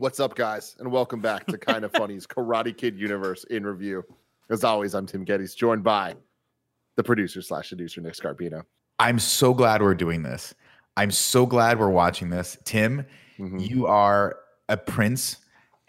What's up, guys, and welcome back to Kind of Funny's Karate Kid universe in review. As always, I'm Tim Gettys, joined by the producer slash seducer Nick Scarpino. I'm so glad we're doing this. I'm so glad we're watching this. Tim, Mm-hmm. you are a prince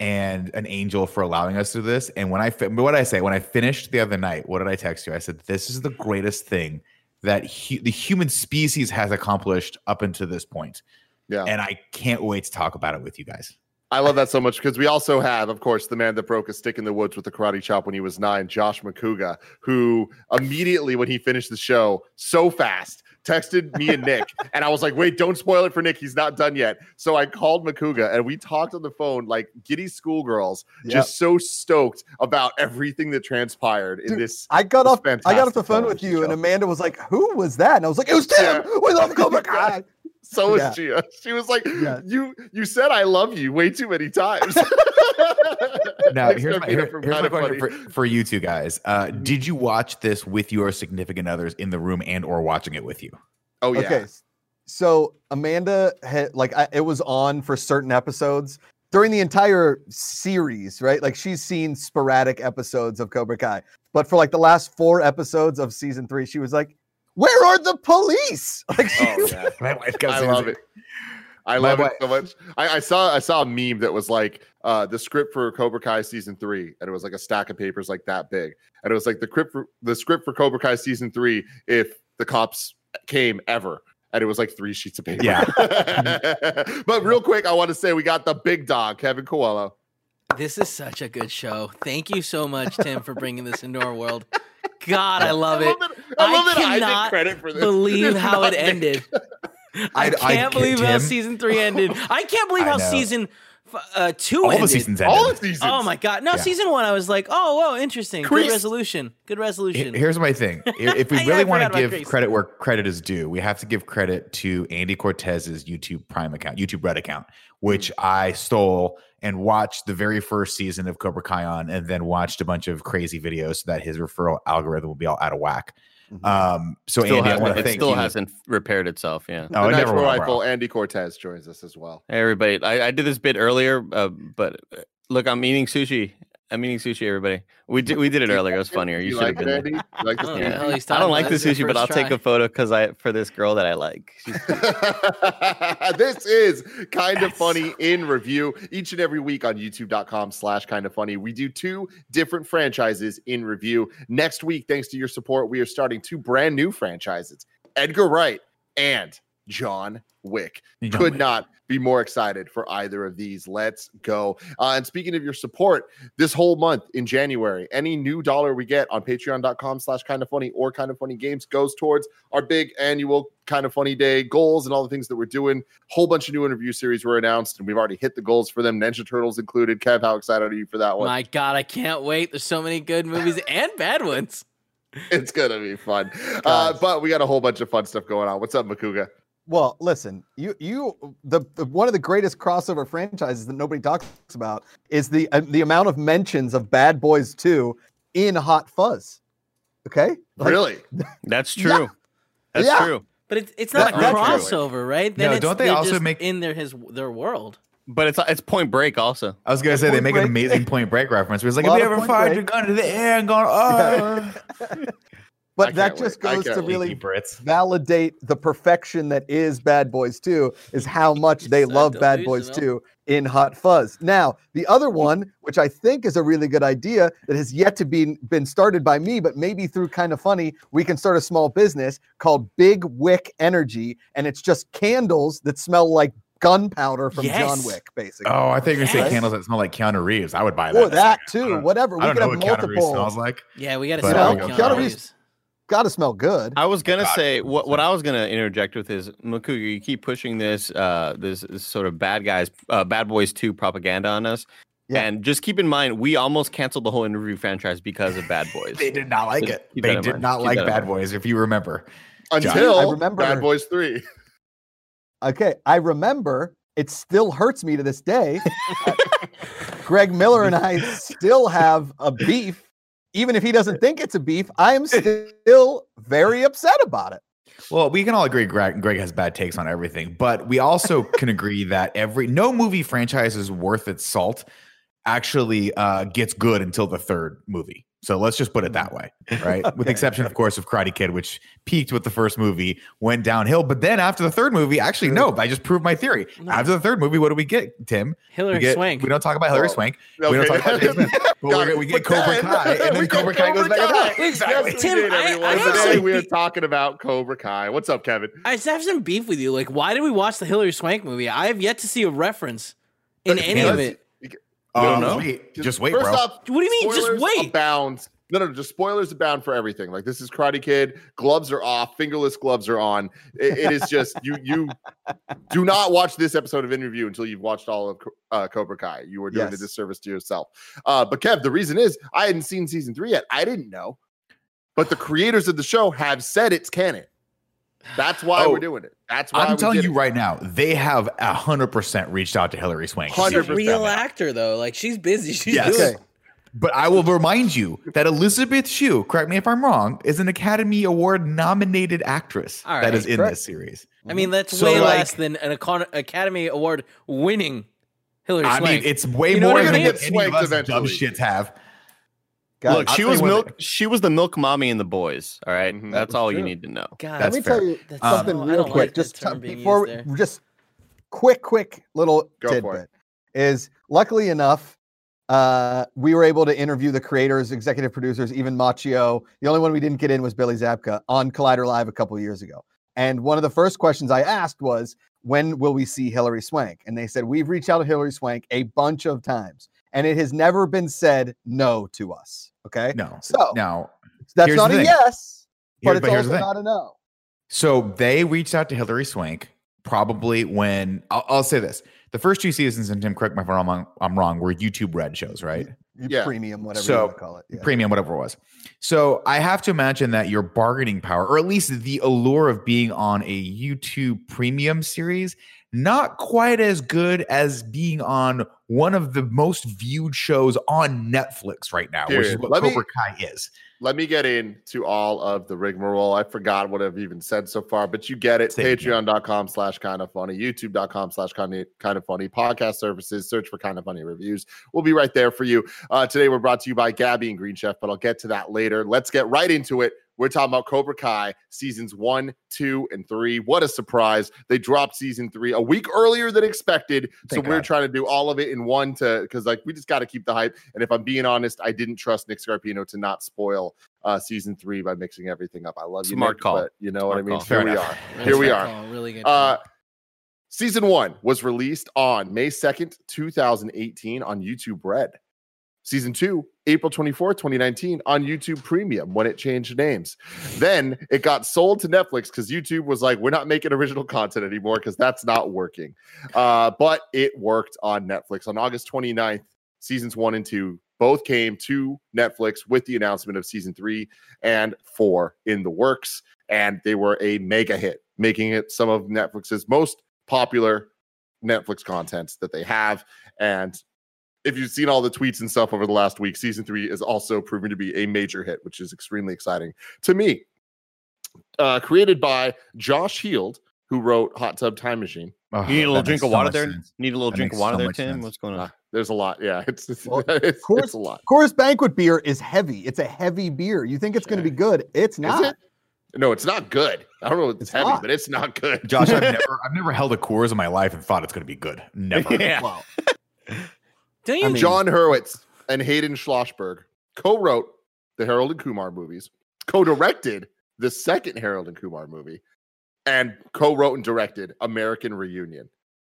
and an angel for allowing us to do this. And when I fi- what did I say when I finished the other night, what did I text you? I said this is the greatest thing that hu- the human species has accomplished up until this point. Yeah. And I can't wait to talk about it with you guys. I love that so much because we also have, of course, the man that broke a stick in the woods with the karate chop when he was nine, Josh McCouga, who immediately when he finished the show so fast texted me and Nick. and I was like, wait, don't spoil it for Nick. He's not done yet. So I called McCouga and we talked on the phone like giddy schoolgirls, Yep. just so stoked about everything that transpired in Dude, this. I got It's off. I got off the phone with you, and. Amanda was like, "Who was that?" And I was like, "It was Tim. Yeah. We love Cobra Kai." So was Yeah. Gia. She was like, Yeah. "You you said I love you way too many times." Now, here's my, here- here's my question for, for you two guys. Uh, Mm-hmm. did you watch this with your significant others in the room and or watching it with you? Oh yeah. Okay, so Amanda had like I, it was on for certain episodes during the entire series, right? Like she's seen sporadic episodes of Cobra Kai, but for like the last four episodes of season three, she was like, "Where are the police?" Like, Oh yeah. My wife goes I in love says- it. I love boy- it so much. I, I saw I saw a meme that was like uh, the script for Cobra Kai season three, and it was like a stack of papers like that big, and it was like the script for the script for Cobra Kai season three if the cops came ever. And it was like three sheets of paper. Yeah. but real quick, I want to say we got the big dog, Kevin Coelho. This is such a good show. Thank you so much, Tim, for bringing this into our world. God, I love it. love it. I I love that I cannot take credit for this. Believe It's how it Nick. ended. I I- I can't believe how season three ended. I can't believe I how season f- uh, two All ended. the seasons ended. All of seasons. Oh my god! No, Yeah. season one, I was like, oh, whoa, interesting. Kreese. Good resolution. Good resolution. Here's my thing. If if we Yeah, really want to give Grace. credit where credit is due, we have to give credit to Andy Cortez's YouTube Prime account, YouTube Red account, which Mm. I stole and watched the very first season of Cobra Kai on, and then watched a bunch of crazy videos so that his referral algorithm will be all out of whack. Mhm. Um, so Still Andy, I hasn't, want to it thank still you. hasn't repaired itself. Yeah. Oh, the it never Rifle. Andy Cortez joins us as well. Hey, everybody, I, I did this bit earlier, uh, but uh, look, I'm eating sushi. I'm eating sushi. Everybody, we did we did it earlier. It was funnier. You, You should like have it, been. Andy? You like I this don't thing? know how he's I don't like the this. It's sushi, but I'll first take a photo because I for this girl that I like. This is kind of funny in review each and every week on youtube.com slash kind of funny we do two different franchises in review next week thanks to your support we are starting two brand new franchises edgar wright and john wick. John could Wick. not be more excited for either of these. Let's go. Uh, and speaking of your support this whole month in january any new dollar we get on patreon.com slash kind of funny or kind of funny games goes towards our big annual kind of funny day goals and all the things that we're doing. Whole bunch of new interview series were announced and we've already hit the goals for them ninja turtles included. Kev how excited are you for that one? My God, I can't wait. There's so many good movies and bad ones. it's gonna be fun. Uh, but we got a whole bunch of fun stuff going on. What's up makuga Well, listen, you you the, the one of the greatest crossover franchises that nobody talks about is the uh, the amount of mentions of Bad Boys 2 in Hot Fuzz. Okay? Like, really That's Yeah. true. That's Yeah. true. But it's it's not That- a that's crossover, right? No, it's, don't they also just make- in their his their world? But it's it's Point Break also. I was gonna say they Point make an amazing Point Break reference. Where it's like, Lot have you ever fired Break. your gun into the air and gone, oh, But I that just wait. Goes to really validate the perfection that is Bad Boys 2 is how much they love Bad Boys 2 in Hot Fuzz. Now, the other one, which I think is a really good idea that has yet to be been started by me, but maybe through kind of funny, we can start a small business called Big Wick Energy, and it's just candles that smell like gunpowder from John Wick, basically. Oh, I think you're gonna say candles that smell like Keanu Reeves. I would buy that. or that too, don't- whatever. I We don't could know have what Keanu Reeves multiple. smells like. Yeah, we got to smell I don't Keanu know. Keanu Reeves. Reeves- Got to smell good. I was gonna Got it. say what what I was gonna interject with is Makuga, you keep pushing this uh this, this sort of bad guys uh, bad boys 2 propaganda on us. Yeah. And just keep in mind, we almost canceled the whole interview franchise because of Bad Boys. They did not like Just it. They did mind. not Keep like Bad. Boys, if you remember. until I remember- bad boys 3 Okay, I remember. It still hurts me to this day. Greg Miller and I still have a beef. Even if he doesn't think it's a beef, I am still very upset about it. Well, we can all agree Greg, Greg has bad takes on everything, but we also can agree that every no movie franchise is worth its salt actually uh, gets good until the third movie. So let's just put it that mm-hmm. way, right? With the exception, of course, of Karate Kid, which peaked with the first movie, went downhill. But then after the third movie, actually, no, I just proved my theory. No. After the third movie, what do we get, Tim? Hilary we get, Swank. We don't talk about Hilary Well, Swank. We don't talk about James But we're, we get But Cobra then- Kai, and then we Cobra Kai goes Cobra back. Kai. to that. Exactly. Yes, Tim, we did, I- everyone. I Today actually- we are talking about Cobra Kai. What's up, Kevin? I just have some beef with you. Like, why did we watch the Hilary Swank movie? I have yet to see a reference in any of it. Oh, don't know. Wait, just wait, First bro. off, What do you mean? Just wait. Abound. No, no, just spoilers abound for everything. Like this is Karate Kid. Gloves are off. Fingerless gloves are on. It- it is just you. You do not watch this episode of interview until you've watched all of uh, Cobra Kai. You are doing a disservice to yourself. Uh, but Kev, the reason is I hadn't seen season three yet. I didn't know, but the creators of the show have said it's canon. That's why Oh, we're doing it. That's why I'm we telling did you it. right now, they have hundred percent reached out to Hilary Swank. She's a 100%. real actor, though. Like, she's busy. She's Yes. doing Okay. But I will remind you that Elizabeth Shue, correct me if I'm wrong, is an Academy Award nominated actress All that right. is in Correct. this series. I mean, that's So, way like- less than an Academy Award winning Hilary I Swank. mean, it's way You know more what I than mean? what Get any of swanked us dumb shits have. Guys, Look, I'll she was you what- milk. She was the milk mommy in the boys. All right? Mhm. that's That all was you need to know. God, Let me fair. tell you That's something so- real don't quick. like just t- before, used just quick, quick little Go tidbit is luckily enough, uh, we were able to interview the creators, executive producers, even Macchio. The only one we didn't get in was Billy Zabka on Collider Live a couple years ago. And one of the first questions I asked was, when will we see Hilary Swank? And they said, we've reached out to Hilary Swank a bunch of times, and it has never been said no to us. Okay. No. So Now, that's here's not the a thing. yes, but Here- it's but here's the also thing. not a no. So they reached out to Hilary Swank probably when I'll, I'll say this: the first two seasons, and Tim, correct me if I'm wrong, I'm wrong, were YouTube Red shows, right? Yeah. Premium, whatever So, you want to call it. Yeah. Premium, whatever it was. So I have to imagine that your bargaining power, or at least the allure of being on a YouTube Premium series, not quite as good as being on one of the most viewed shows on Netflix right now, which is what Let me- Cobra Kai is. Let me get into all of the rigmarole. I forgot what I've even said so far, but you get it. Say it again. Patreon.com slash kind of funny, youtube.com slash kind of funny, podcast services, search for kind of funny reviews. We'll be right there for you. Uh, today we're brought to you by Gabby and Green Chef, but I'll get to that later. Let's get right into it. We're talking about Cobra Kai seasons one, two, and three. What a surprise. They dropped season three a week earlier than expected. Thank so we're God. trying to do all of it in one to because like we just got to keep the hype. And if I'm being honest, I didn't trust Nick Scarpino to not spoil uh season three by mixing everything up. I love you, Smart Nick, call. but you know what I mean. call. Here Fair we enough. are. Really Here we are. call, Really good. Uh, season one was released on May 2nd, 2018 on YouTube Red. Season two, April 24th, 2019 on YouTube Premium when it changed names. Then it got sold to Netflix because YouTube was like, we're not making original content anymore because that's not working. Uh, but it worked on Netflix on August 29th. Seasons one and two both came to Netflix with the announcement of season three and four in the works. And they were a mega hit, making it some of Netflix's most popular Netflix content that they have. And if you've seen all the tweets and stuff over the last week, season three is also proving to be a major hit, which is extremely exciting to me. Uh, created by Josh Heald, who wrote Hot Tub Time Machine. Oh, You need a little drink of so water there. sense. Need a little That drink of water so there, Tim. sense. What's going on? Uh, there's a lot. Yeah, it's it's, Well, it's, course- it's a lot. Coors Banquet beer is heavy. It's a heavy beer. You think it's going to be good? It's Is not. it? No, it's not good. I don't know. If it's, It's heavy, not. but it's not good. Josh, I've never, I've never held a Coors in my life and thought it's going to be good. Never. Yeah. Well, Don't? I mean- Jon Hurwitz and Hayden Schlossberg co-wrote the Harold and Kumar movies, co-directed the second Harold and Kumar movie, and co-wrote and directed American Reunion.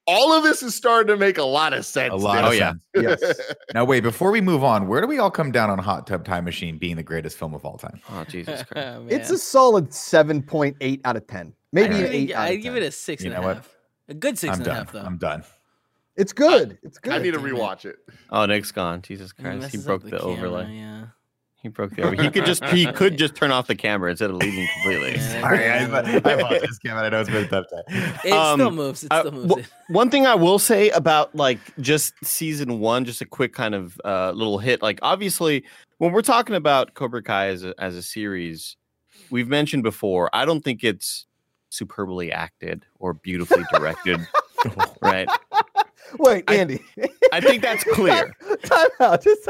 All of this is starting to make a lot of sense. A lot Nick. of Oh, yeah. yes. Now, wait, before we move on, where do we all come down on Hot Tub Time Machine being the greatest film of all time? Oh Jesus Christ! Man. It's a solid 7.8 out of 10. Maybe I an give, 8 it, I give it a six You and a know what? A good six I'm and a half, though. I'm done. It's good. It's good. I need to damn it. rewatch it. Oh, Nick's gone. Jesus Christ! He messes up broke the, camera, overlay. Yeah. He broke the overlay. He could just he could just turn off the camera instead of leaving completely. Yeah. Sorry, I, I apologize, Kevin. I know it's been a tough day. It still Um, moves. It still moves. wh- it. one thing I will say about like just season one, just a quick kind of uh, little hit. Like obviously, when we're talking about Cobra Kai as a, as a series, we've mentioned before, I don't think it's superbly acted or beautifully directed. right? Wait, Andy. I think that's clear. Time out. Just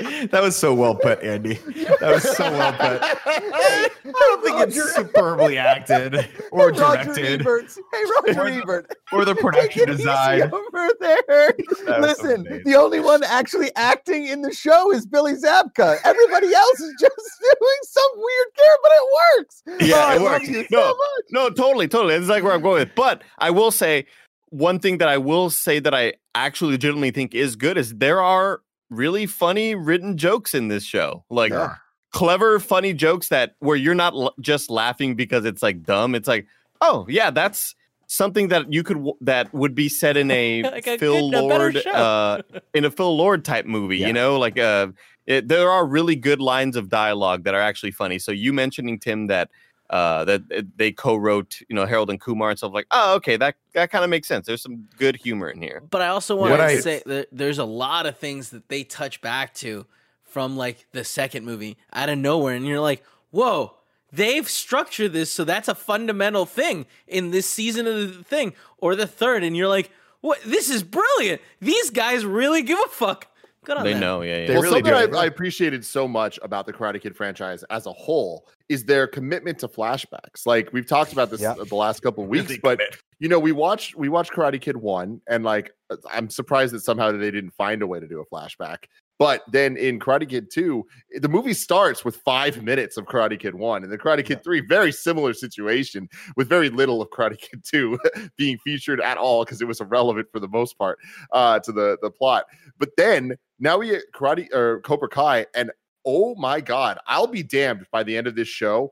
That was so well put, Andy. That was so well put. I don't think it's superbly acted or Roger directed. Hey, Roger Ebert. or the production design. over there. Listen, the only one actually acting in the show is Billy Zabka. Everybody else is just doing some weird care, but it works. Yeah, Oh, I it works. so No, much. No, totally, totally. It's like where I'm going with. But I will say one thing that I will say that I actually legitimately think is good is there are really funny written jokes in this show. Like Yeah. clever, funny jokes that where you're not l- just laughing because it's like dumb. It's like, oh yeah, that's something that you could w- that would be said in a Like a Phil good- Lord show. uh, in a Phil Lord type movie. Yeah. You know, like uh, it, there are really good lines of dialogue that are actually funny. So you mentioning Tim that uh that uh, they co-wrote you know harold and kumar and stuff like oh okay that that kind of makes sense there's some good humor in here But I also want What to I- say that there's a lot of things that they touch back to from like the second movie out of nowhere, and you're like, whoa. They've structured this so that's a fundamental thing in this season of the thing or the third, and you're like, "What? This is brilliant! These guys really give a fuck." Good on they them. know yeah yeah They well, really something do. I, I appreciated so much about the Karate Kid franchise as a whole is their commitment to flashbacks. Like we've talked about this Yeah. the last couple of weeks, but commit. you know, we watched we watched Karate Kid one, and like uh, I'm surprised that somehow they didn't find a way to do a flashback. But then in Karate Kid 2, the movie starts with five minutes of Karate Kid 1. And the Karate Kid 3, very similar situation with very little of Karate Kid 2 being featured at all because it was irrelevant for the most part uh, to the, the plot. But then now we get Karate or Cobra Kai, and oh my God, I'll be damned by the end of this show,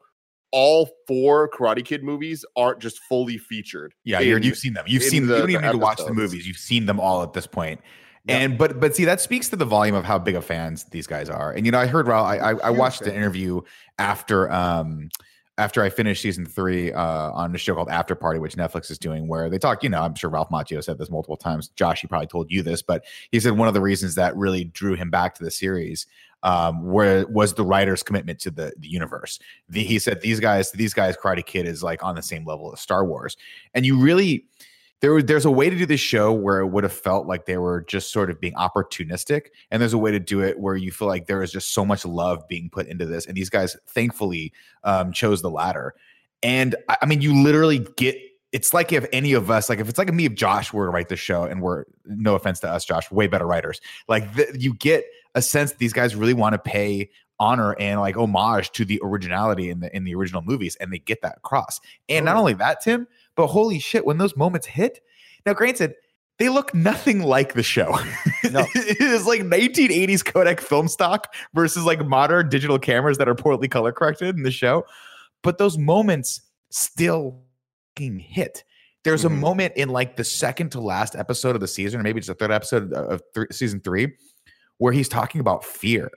all four Karate Kid movies aren't just fully featured. Yeah, you're, in- you've seen them. You've seen. the- you don't the even need to watch the movies. You've seen them all at this point. And but but see that speaks to the volume of how big of fans these guys are. And you know, I heard Ralph. I I, I watched an interview after um after I finished season three uh on a show called After Party, which Netflix is doing, where they talk. You know, I'm sure Ralph Macchio said this multiple times. Josh, he probably told you this, but he said one of the reasons that really drew him back to the series um where was the writer's commitment to the the universe the, he said these guys these guys karate kid is like on the same level as star wars and you really there was there's a way to do this show where it would have felt like they were just sort of being opportunistic and there's a way to do it where you feel like there is just so much love being put into this and these guys thankfully um, chose the latter. And I, I mean you literally get it's like if any of us like if it's like me if josh were to write the show and we're no offense to us josh way better writers like the, you get a sense that these guys really want to pay honor and like homage to the originality in the in the original movies and they get that across. And not only that tim but holy shit when those moments hit now granted they look nothing like the show No. it is like 1980s kodak film stock versus like modern digital cameras that are poorly color corrected in the show but those moments still fucking hit there's Mhm. a moment in like the second to last episode of the season or maybe it's the third episode of th- season three where he's talking about fear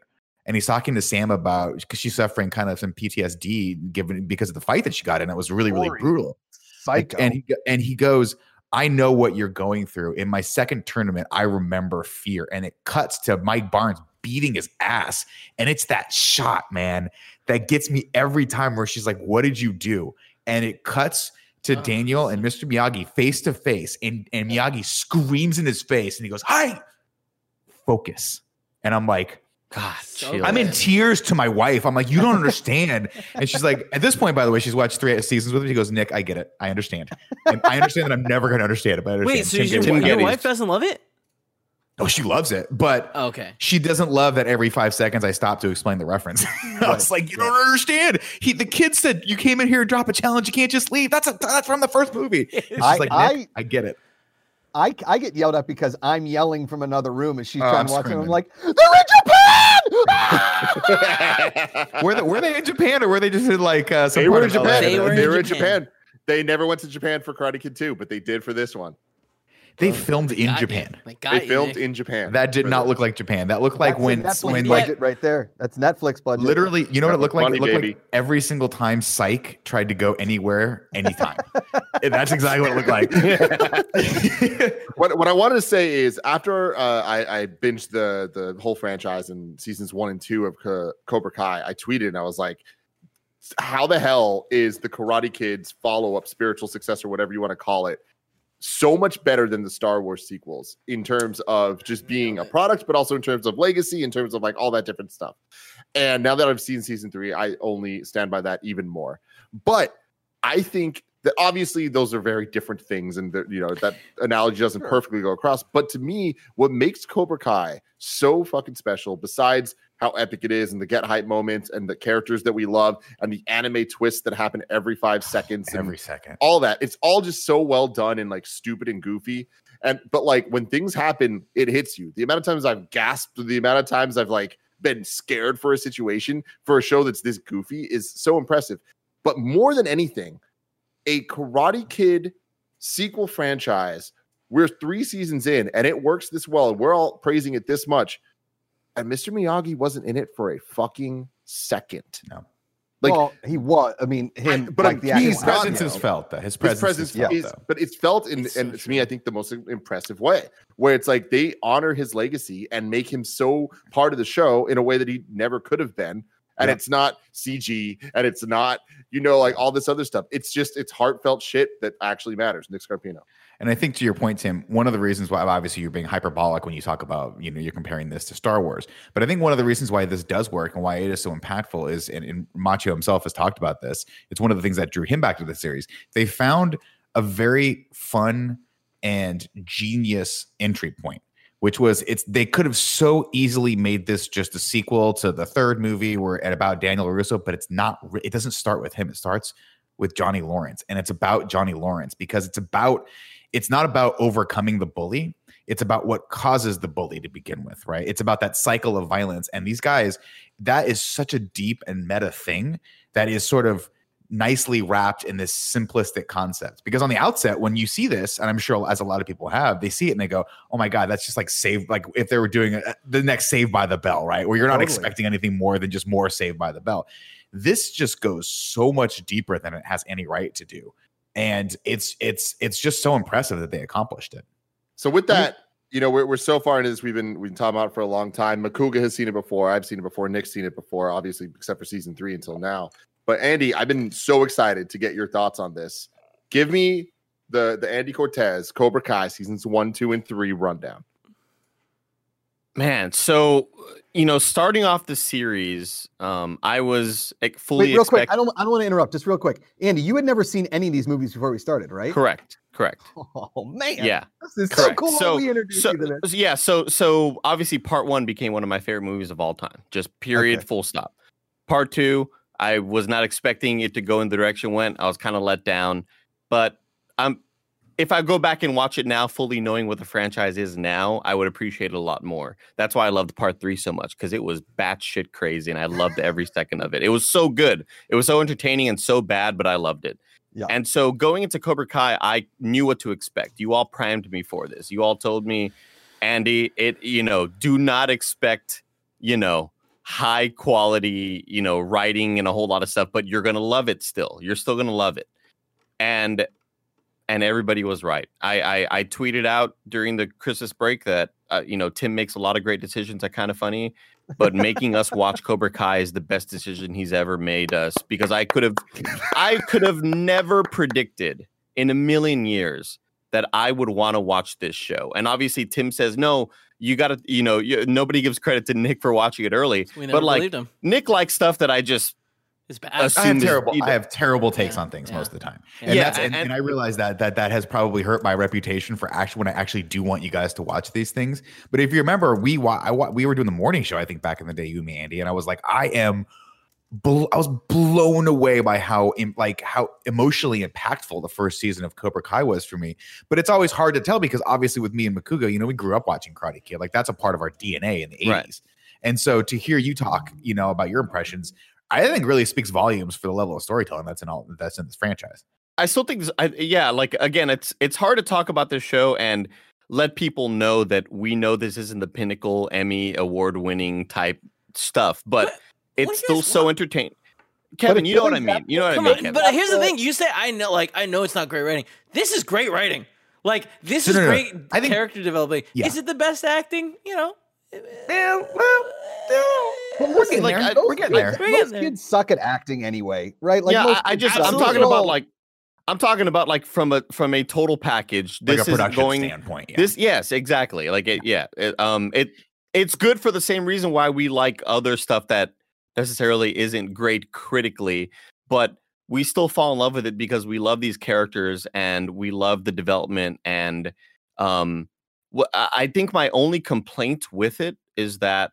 and he's talking to Sam about because she's suffering kind of some PTSD given because of the fight that she got in. It was really, really brutal. Psycho. and he and he goes, I know what you're going through. In my second tournament, I remember fear, and it cuts to Mike Barnes beating his ass, and it's that shot, man, that gets me every time. Where she's like, "What did you do?" And it cuts to Daniel and Mr. Miyagi face to face, and and Miyagi screams in his face, and he goes, "Hi, focus." And I'm like, god So. I'm in tears to my wife. I'm like, you don't understand. and she's like, at this point, by the way, she's watched three seasons with me. She goes, Nick, I get it. I understand. And I understand that I'm never going to understand it, but I understand. Wait, so Tim your, Tim your wife doesn't love it? Oh, she loves it, but Oh, okay. she doesn't love that every five seconds I stop to explain the reference. I was like, you don't understand. He, the kid said, you came in here and drop a challenge. You can't just leave. That's a, that's from the first movie. She's I- like, I- I get it. I, I get yelled at because I'm yelling from another room and she's Oh, trying I'm to watch it. I'm like, they're in Japan! Were they, were they in Japan or were they just in like uh, some they part were in of Japan. They They were were, in in Japan. Japan. They never went to Japan for Karate Kid 2, but they did for this one. They Bro, filmed in got. Japan. They got They you, filmed in Japan. That did not look like Japan. That looked like That's a when Netflix when Yeah. budget right there. That's Netflix budget. literally, you know what it looked like? Money, it looked baby. like every single time Psych tried to go anywhere, anytime. And that's exactly what it looked like. what what I wanted to say is after uh, I, I binged the the whole franchise in seasons one and two of Co- Cobra Kai, I tweeted and I was like, "How the hell is the Karate Kids follow up, spiritual successor, whatever you want to call it, so much better than the Star Wars sequels in terms of just being a product, but also in terms of legacy, in terms of like all that different stuff." And now that I've seen season three, I only stand by that even more. But I think that obviously those are very different things, and you know that analogy doesn't Sure. perfectly go across. But to me, what makes Cobra Kai so fucking special, besides how epic it is and the get hype moments and the characters that we love and the anime twists that happen every five seconds and every second. all that, it's all just so well done and like stupid and goofy. And but like when things happen, it hits you. The amount of times I've gasped, the amount of times I've like been scared for a situation for a show that's this goofy is so impressive. But more than anything, a Karate Kid sequel franchise, we're three seasons in and it works this well, and we're all praising it this much. And Mr. Miyagi wasn't in it for a fucking second. No. like- well, he was. I mean, him. but like the His presence is felt. Though. His His presence, presence is felt. is, but it's felt in, It's so and to me, I think the most impressive way, where it's like they honor his legacy and make him so part of the show in a way that he never could have been. And Yeah. it's not CG, and it's not, you know, like all this other stuff. It's just it's heartfelt shit that actually matters. Nick Scarpino. And I think to your point, Tim, one of the reasons why obviously you're being hyperbolic when you talk about, you know, you're comparing this to Star Wars. But I think one of the reasons why this does work and why it is so impactful is, and, and Macchio himself has talked about this, it's one of the things that drew him back to the series. They found a very fun and genius entry point, which was it's they could have so easily made this just a sequel to the third movie where at about Daniel Russo, but it's not. It doesn't start with him. It starts with Johnny Lawrence, and it's about Johnny Lawrence because it's about it's not about overcoming the bully. It's about what causes the bully to begin with, right? It's about that cycle of violence. And these guys, that is such a deep and meta thing that is sort of nicely wrapped in this simplistic concept. Because on the outset, when you see this, and I'm sure as a lot of people have, they see it and they go, "Oh my god, that's just like save like if they were doing a, the next Save by the Bell, right? Where you're not Totally. expecting anything more than just more Save by the Bell." This just goes so much deeper than it has any right to do, and it's it's it's just so impressive that they accomplished it. So with that, you know, we're, we're so far into this. We've been we've been talking about it for a long time. Makuga has seen it before. I've seen it before. Nick's seen it before, obviously, except for season three until now. But Andy, I've been so excited to get your thoughts on this. Give me the the Andy Cortez Cobra Kai seasons one, two, and three rundown. Man, so you know, starting off the series, um, I was like, fully Wait, real quick. I don't. I don't want to interrupt. Just real quick, Andy. You had never seen any of these movies before we started, right? correct, correct. Oh man. Yeah, This is correct. so cool. So- we introduced so you to this. yeah, so so obviously part one became one of my favorite movies of all time. Just period, Okay. full stop. Part two, I was not expecting it to go in the direction it went. I was kind of let down, but I'm. If I go back and watch it now, fully knowing what the franchise is now, I would appreciate it a lot more. That's why I loved part three so much because it was batshit crazy and I loved every second of it. It was so good. It was so entertaining and so bad, but I loved it. Yeah. And so going into Cobra Kai, I knew what to expect. You all primed me for this. You all told me, Andy, it, you know, do not expect, you know, high quality, you know, writing and a whole lot of stuff, but you're going to love it still. You're still going to love it. And and everybody was right. I, I I tweeted out during the Christmas break that uh, you know Tim makes a lot of great decisions. That kind of funny, but making us watch Cobra Kai is the best decision he's ever made us because I could have I could have never predicted in a million years that I would want to watch this show. And obviously Tim says no. You got to, you know, you, nobody gives credit to Nick for watching it early. But like. Nick likes stuff that I just It's bad. I have terrible. you I have terrible takes Yeah, on things yeah. most of the time, Yeah. and Yeah, that's and, and- and I realize that that that has probably hurt my reputation for actually when I actually do want you guys to watch these things. But if you remember, we wa- I wa- we were doing the morning show. I think back in the day, you and me, Andy, and I was like, I am. bl- I was blown away by how like how emotionally impactful the first season of Cobra Kai was for me. But it's always hard to tell because obviously with me and Makuga, you know, we grew up watching Karate Kid. Like that's a part of our DNA in the 80s. Right. And so to hear you talk, you know, about your impressions, I think really speaks volumes for the level of storytelling that's in all that's in this franchise. I still think, this, I, yeah, like again, it's it's hard to talk about this show and let people know that we know this isn't the pinnacle Emmy award winning type stuff, but, But it's what still is- so entertaining. Kevin, you know what I mean. You know what I Come mean. on, but here's the thing: you say I know, like I know it's not great writing. This is great writing. Like this No, is no, no. great I think- character developing. Yeah. Is it the best acting? You know, Yeah, well, But we're getting like, there. I- Those we're getting there. We're Most getting there. kids suck at acting anyway, right? yeah, most I, I just. I'm Absolutely. talking about like I'm talking about like from a from a total package. Like This a is going standpoint. Yeah. This yes, exactly. Like it, yeah. It, um, it it's good for the same reason why we like other stuff that necessarily isn't great critically, but we still fall in love with it because we love these characters and we love the development. And um, what I I think my only complaint with it is that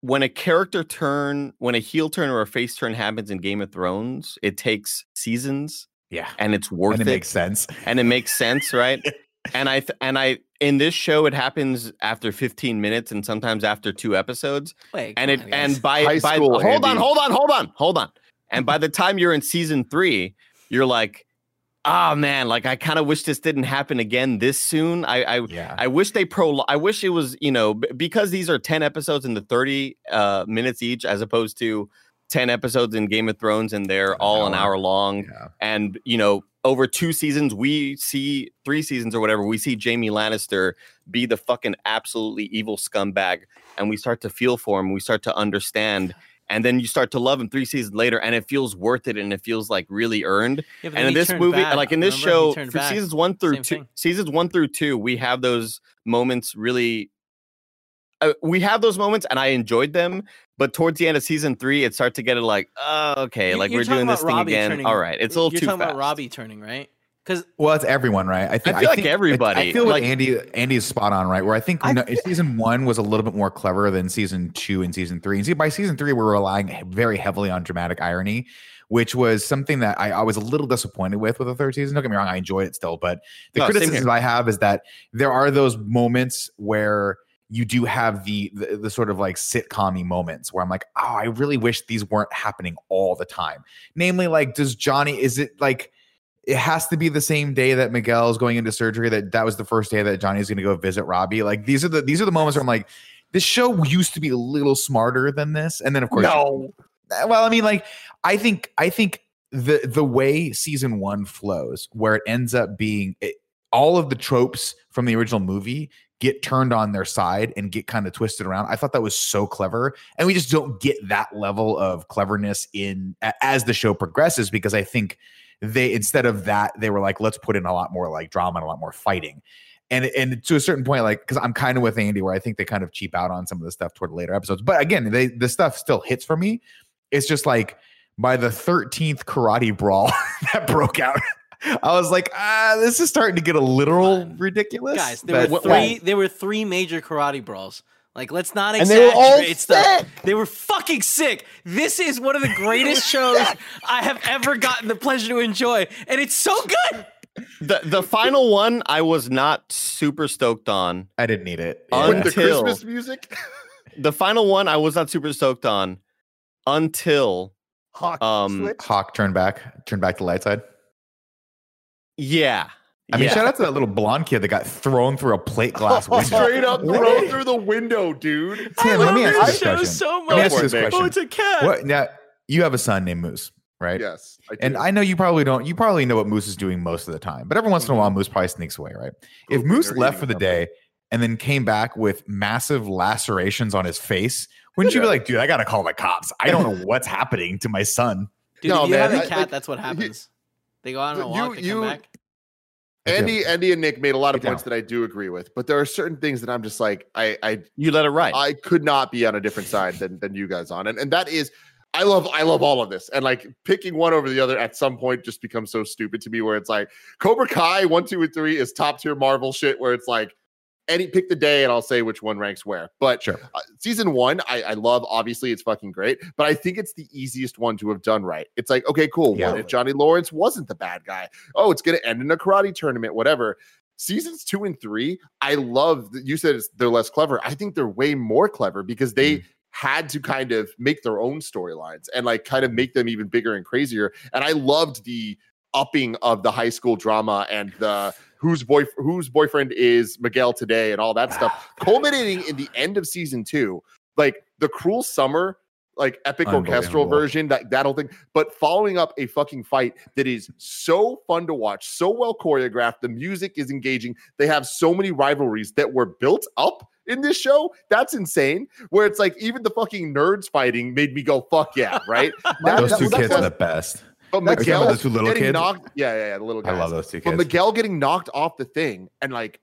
when a character turn, when a heel turn or a face turn happens in Game of Thrones, it takes seasons yeah. and it's worth And it it makes sense. and it makes sense, right? and I th- and I in this show it happens after 15 minutes and sometimes after two episodes. wait, And it on, and by High by school, hold on, hold on, hold on, hold on. And by the time you're in season 3, you're like, "Ah man, like I kind of wish this didn't happen again this soon." I I Yeah. I wish they pro. I wish it was you know b- because these are ten episodes in the thirty uh, minutes each, as opposed to ten episodes in Game of Thrones, and they're An all an hour. hour long. yeah. And you know, over two seasons, we see three seasons or whatever, we see Jaime Lannister be the fucking absolutely evil scumbag, and we start to feel for him. We start to understand. And then you start to love him three seasons later, and it feels worth it, and it feels like really earned Yeah, and in this movie, bad. like in this show, for back. seasons one through Same two, thing. seasons one through two, we have those moments. Really, uh, we have those moments, and I enjoyed them. But towards the end of season three, it starts to get it like, oh, okay, like you're we're doing this thing Robbie again. turning- All right, it's a little You're too talking fast. about Robbie turning, right? Because Well, it's everyone, right? I think feel like think- everybody, I feel like- like Andy Andy is spot on, right? Where I think I no, feel- season one was a little bit more clever than season two and season three. And see, by season three, we're relying very heavily on dramatic irony, which was something that I, I was a little disappointed with with the third season. Don't get me wrong, I enjoyed it still, but the No, criticism. I have is that there are those moments where you do have the, the the sort of like sitcom moments where I'm like, oh, I really wish these weren't happening all the time. Namely, like, does Johnny? Is it like? It has to be the same day that Miguel is going into surgery. That that was the first day that Johnny's going to go visit Robbie. Like these are the these are the moments where I'm like, this show used to be a little smarter than this. And then of course, no. Eh, well, I mean, like I think I think the the way season one flows, where it ends up being it, all of the tropes from the original movie get turned on their side and get kind of twisted around. I thought that was so clever, and we just don't get that level of cleverness in as the show progresses because I think they instead of that they were like let's put in a lot more like drama and a lot more fighting and and to a certain point like because i'm kind of with andy where i think they kind of cheap out on some of the stuff toward later episodes but again they the stuff still hits for me it's just like by the 13th karate brawl that broke out i was like ah this is starting to get a literal ridiculous guys, there were But- three. There were three major karate brawls. Like, let's not And they were exaggerate all stuff. sick. They were fucking sick. This is one of the greatest shows I have ever gotten the pleasure to enjoy, and it's so good. The the final one, I was not super stoked on. i didn't need it On With the Until- Christmas music. The final one, I was not super stoked on until Hawk Um, switch. hawk turned back turned back the light side yeah. I mean yeah. shout out to that little blonde kid that got thrown through a plate glass window Straight up What? thrown through the window, dude. Tim, I let me ask this you a show question. so Let me ask this question. Oh, it's a cat. What now? You have a son named Moose, right? Yes. I And. I know you probably don't. You probably know what Moose is doing most of the time, but every once in a mm-hmm. while, Moose probably sneaks away, right? If Pooping Moose left for the day and then came back with massive lacerations on his face, wouldn't you be like, dude, I gotta call the cops. I don't know what's happening to my son. Dude, No, if you man, have a I- cat, like, that's what he- happens. They go out on a You- walk, they you- come back. Andy, Andy, and Nick made a lot of points down. that I do agree with, but there are certain things that I'm just like, I, I, you let it ride. I could not be on a different side than than you guys on, and and that is, I love, I love all of this, and like picking one over the other at some point just becomes so stupid to me. Where it's like Cobra Kai one, two, and three is top tier Marvel shit. Where it's like, any pick the day and I'll say which one ranks where. But Sure. uh, season one, I, I love. Obviously, it's fucking great, but I think it's the easiest one to have done right. It's like, okay, cool. Yeah. What if Johnny Lawrence wasn't the bad guy? Oh, it's gonna end in a karate tournament, whatever. Seasons two and three, I love that you said it's, they're less clever. I think they're way more clever because they Mm. had to kind of make their own storylines and like kind of make them even bigger and crazier. And I loved the upping of the high school drama and the whose boy whose boyfriend is Miguel today and all that stuff, culminating in the end of season two, like the cruel summer. Like epic orchestral version, that that whole thing, but following up a fucking fight that is so fun to watch, so well choreographed. The music is engaging. They have so many rivalries that were built up in this show. That's insane. Where it's like even the fucking nerds fighting made me go fuck yeah, right? Those that- two that's kids are the best. But Miguel, Remember the two little getting kids? knocked, yeah, yeah, yeah, the little guys. I love those two But kids. Miguel getting knocked off the thing and like,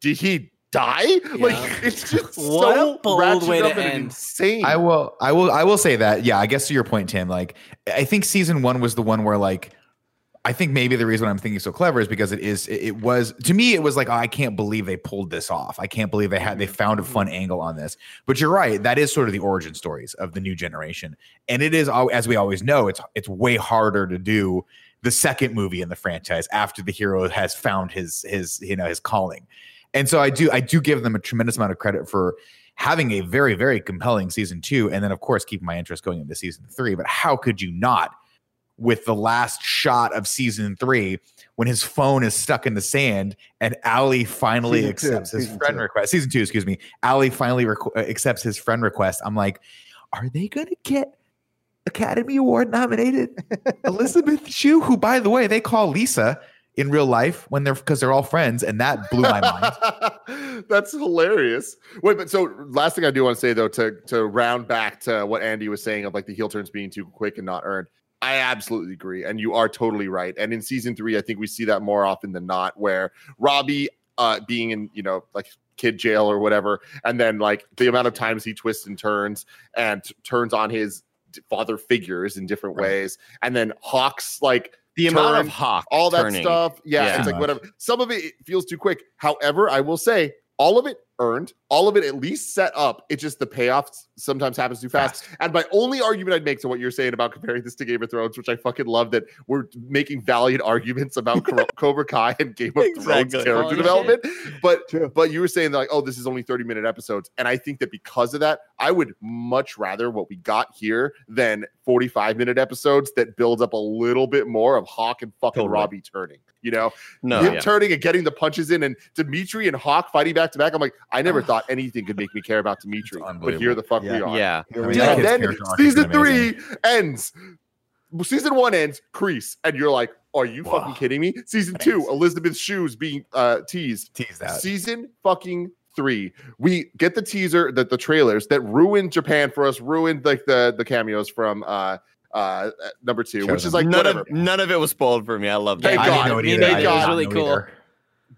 did he die? Like it's just What a so bold way to and end. insane. I will, I will, I will say that. Yeah, I guess to your point, Tim. Like, I think season one was the one where, like, I think maybe the reason I'm thinking so clever is because it is, it, was to me, it was like, oh, I can't believe they pulled this off. I can't believe they had, they mm-hmm. found a fun angle on this. But you're right, that is sort of the origin stories of the new generation, and it is, as we always know, it's it's way harder to do the second movie in the franchise after the hero has found his his you know his calling. And so I do I do give them a tremendous amount of credit for having a very very compelling season 2 and then of course keeping my interest going into season 3, but how could you not with the last shot of season 3 when his phone is stuck in the sand and Ali finally Season two, accepts his friend two. request. Season 2, excuse me. Ali finally requ- uh, accepts his friend request. I'm like, are they going to get Academy Award nominated Elizabeth Shue, who, by the way, they call Lisa in real life when they're because they're all friends, and that blew my mind. That's hilarious. Wait, but so last thing I do want to say though, to to round back to what Andy was saying of like the heel turns being too quick and not earned. I absolutely agree, and you are totally right. And in season three, I think we see that more often than not, where Robbie, uh, being in you know like kid jail or whatever, and then like the amount of times he twists and turns and t- turns on his father figures in different Right. ways, and then Hawks like The amount of hawk, all that turning. stuff. Yeah, Yeah. it's like whatever. Some of it feels too quick. However, I will say all of it earned, all of it at least set up. It just the payoff sometimes happens too fast. And my only argument I'd make to what you're saying about comparing this to Game of Thrones, which I fucking love that we're making valiant arguments about Cobra- Kai and Game of Exactly. Thrones character development. But True. but you were saying like, oh, this is only 30 minute episodes. And I think that because of that, I would much rather what we got here than 45 minute episodes that build up a little bit more of Hawk and fucking Totally. Robbie turning. You know, No, him yeah. turning and getting the punches in and Demetri and Hawk fighting back to back. I'm like, I never thought anything could make me care about Demetri. But here unbelievable. the fuck we Yeah. are. yeah. Here we mean, go. that And kid's then character arc has season three ends. Season one ends, Kreese, and you're like, are you Whoa. fucking kidding me? Season two, Elizabeth Shue's being uh teased. Tease that. Season fucking three. We get the teaser, that the trailers that ruined Japan for us, ruined like the the cameos from uh uh number two, which is like none whatever. of none of it was spoiled for me. I love that. Thank I God. didn't know it either. neither. I It was really cool. either.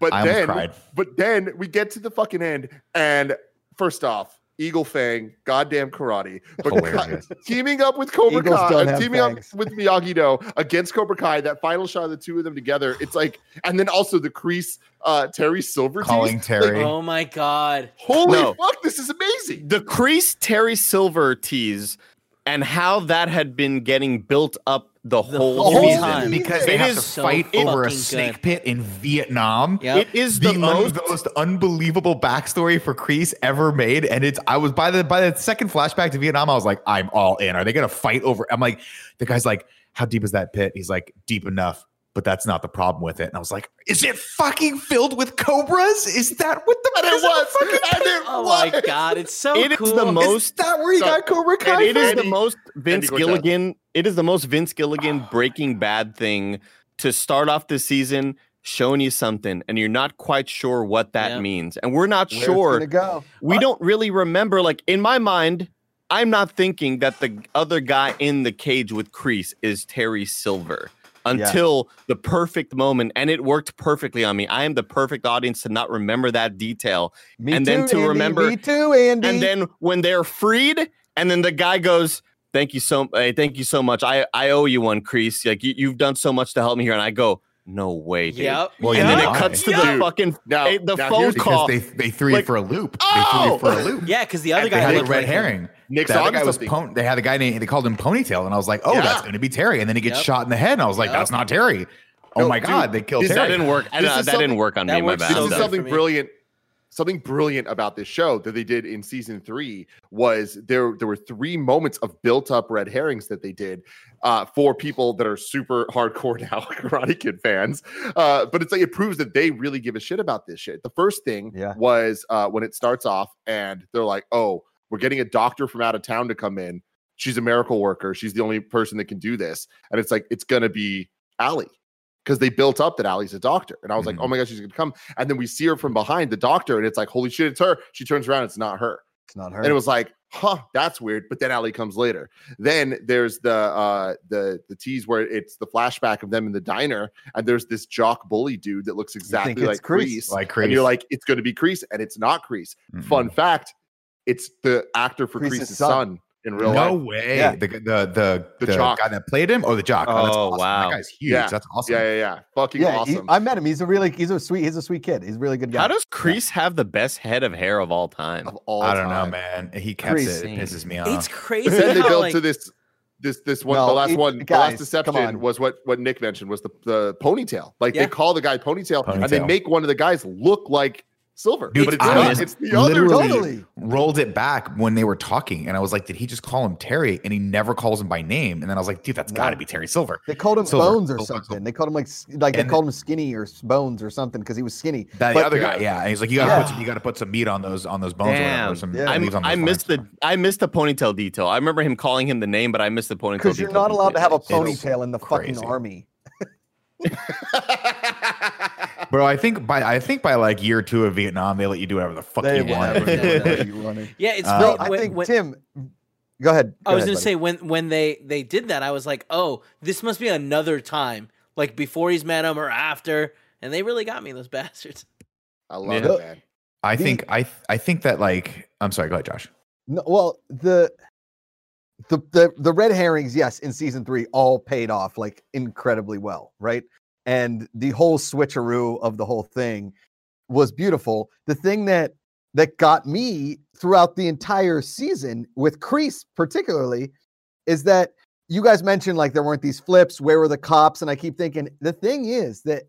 But I then cried. but then we get to the fucking end, and first off, Eagle Fang, goddamn karate, but Hilarious. teaming up with Cobra Eagles Kai, don't uh, have teaming fangs. up with Miyagi Do against Cobra Kai. That final shot of the two of them together, it's like, and then also the Kreese, uh, Terry Silver tease. Calling Like, Terry. Oh my god. holy No. fuck, this is amazing. the Kreese Terry Silver tease and how that had been getting built up the, The whole, whole time. because they It have is to so fight over a snake good. pit in Vietnam. Yep. It is the, the, most the most unbelievable backstory for Kreese ever made, and it's I was by the by the second flashback to Vietnam, I was like, I'm all in. Are they gonna fight over? I'm like, the guy's like, how deep is that pit? He's like, deep enough, but that's not the problem with it. And I was like, is it fucking filled with cobras? Is that what the? And it is a was, fucking and it Oh was. my god, it's so It is cool. the Is most that where you So- got Cobra Kai? it is the most Vince Cortez. Gilligan. It is the most Vince Gilligan Breaking Bad thing to start off the season, showing you something, and you're not quite sure what that Yeah. means, and we're not Where sure. go. We don't really remember. Like in my mind, I'm not thinking that the other guy in the cage with Kreese is Terry Silver until the perfect moment, and it worked perfectly on me. I am the perfect audience to not remember that detail. Me And too, then to Andy. remember- Me too, Andy. And then when they're freed, and then the guy goes, "Thank you so, uh, thank you so much. I I owe you one, Kreese. Like you, you've done so much to help me here." And I go, "No way, dude." Yep. Well, And yeah. then it cuts to Yeah. the fucking Now- eh, the now phone call. because they they threw you for a loop. Oh! They threw you for a loop. Yeah, because the other And guy had a red like him. herring. Nick's The other guy was something. pon- they had a guy named they called him ponytail, and I was like, oh, Yeah. that's going to be Terry, and then he gets Yep. shot in the head, and I was like, Yep. that's not Terry. Oh No, my dude, god, they killed this- that didn't work. I This that didn't work on that me. My bad. this is good something brilliant. something brilliant about this show that they did in season three was there there were three moments of built up red herrings that they did uh, for people that are super hardcore now Karate Kid fans. Uh, but it's like it proves that they really give a shit about this shit. The first thing Yeah. was uh, when it starts off and they're like, "Oh, we're getting a doctor from out of town to come in. She's a miracle worker. She's the only person that can do this." And it's like it's gonna be Allie because they built up that Allie's a doctor. And I was like, Mhm. "Oh my gosh, she's gonna come!" And then we see her from behind the doctor, and it's like, "Holy shit, it's her!" She turns around, it's not her. It's not her. And it was like, huh, that's weird. But then Ali comes later. Then there's the uh the the tease where it's the flashback of them in the diner, and there's this jock bully dude that looks exactly like Kreese. Like Kreese. And you're like, it's gonna be Kreese, and it's not Kreese. Mhm. Fun fact, it's the actor for Kreese's Kreese's son. son. in real no life. No way. Yeah. The, the the The the, jock. guy that played him or the jock. Oh, that's Oh, awesome. wow. That guy's huge. Yeah. That's awesome. Yeah, yeah, yeah. Fucking yeah, he- awesome. I met him. He's a really he's a sweet he's a sweet kid. He's a really good guy. How does Kreese have the best head of hair of all time? of all I don't know, man. He kept it. It pisses me off. It's crazy. Then they how, built like, to this this this one No, the last it- one the last deception on. was what what Nick mentioned was the the ponytail. Like Yeah. they call the guy ponytail, and they make one of the guys look like silver. Dude, but it's I not. It's the other literally- totally. rolled it back when they were talking, and I was like, "Did he just call him Terry?" And he never calls him by name. And then I was like, "Dude, that's got to be Terry Silver." They called him Silver. Bones or Silver, something. Silver. They called him like like And- they called him Skinny or Bones or something because he was skinny. That But- other guy, yeah. And he's like, "You got to Yeah. put some, you got to put some meat on those on those bones." Or Damn. whatever, some Yeah. I'm, leaves on I missed lines. the I missed the ponytail detail. I remember him calling him the name, but I missed the ponytail. Because you're not allowed to have a completely. It's ponytail in the fucking army. Bro, I think by I think by like year two of Vietnam, they let you do whatever the fuck They you want. never every day. know where you running. yeah, it's Uh, No, I think when- Tim. Go ahead. I was ahead, gonna buddy. say when when they they did that, I was like, oh, this must be another time, like before he's met him or after, and they really got me those bastards. I love Yeah. it, man. I The- think I I think that like I'm sorry, go ahead, Josh. No, well, the the the the red herrings, yes, in season three, all paid off like incredibly well, right? And the whole switcheroo of the whole thing was beautiful. The thing that that got me throughout the entire season with Kreese particularly is that you guys mentioned like there weren't these flips. Where were the cops? And I keep thinking the thing is that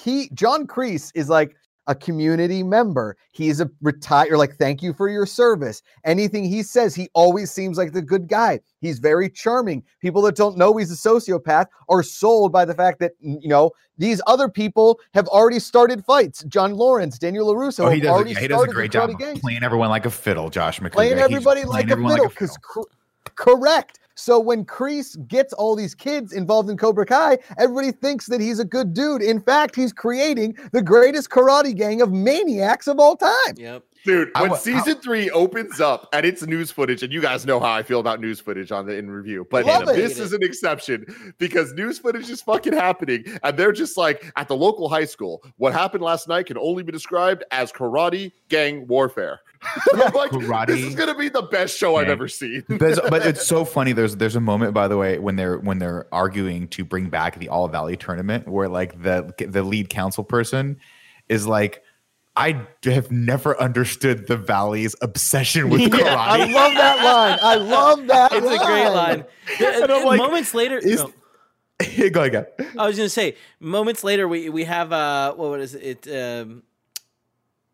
he John Kreese is like a community member. He's a retired, like, thank you for your service. Anything he says, he always seems like the good guy. He's very charming. People that don't know he's a sociopath are sold by the fact that, you know, these other people have already started fights. John Lawrence, Daniel LaRusso Oh, he does, a, yeah, he does a great job playing everyone like a fiddle, Josh Macuga. playing everybody playing like a everyone fiddle because correct so when Kreese gets all these kids involved in cobra kai everybody thinks that he's a good dude in fact he's creating the greatest karate gang of maniacs of all time Yep. Dude, when wa- season three opens up and it's news footage, and you guys know how I feel about news footage on the in review, but Love this is an exception because news footage is fucking happening, and they're just like at the local high school. What happened last night can only be described as karate gang warfare. I'm like, this Karate is gonna be the best show I've ever seen. There's- but it's so funny. There's there's a moment, by the way, when they're when they're arguing to bring back the All Valley tournament, where like the the lead council person is like, I have never understood the Valley's obsession with Yeah, karate. i love that line i love that It's a great line. And I'm like, moments later, is- no, go again. I was gonna say moments later we we have uh what is it um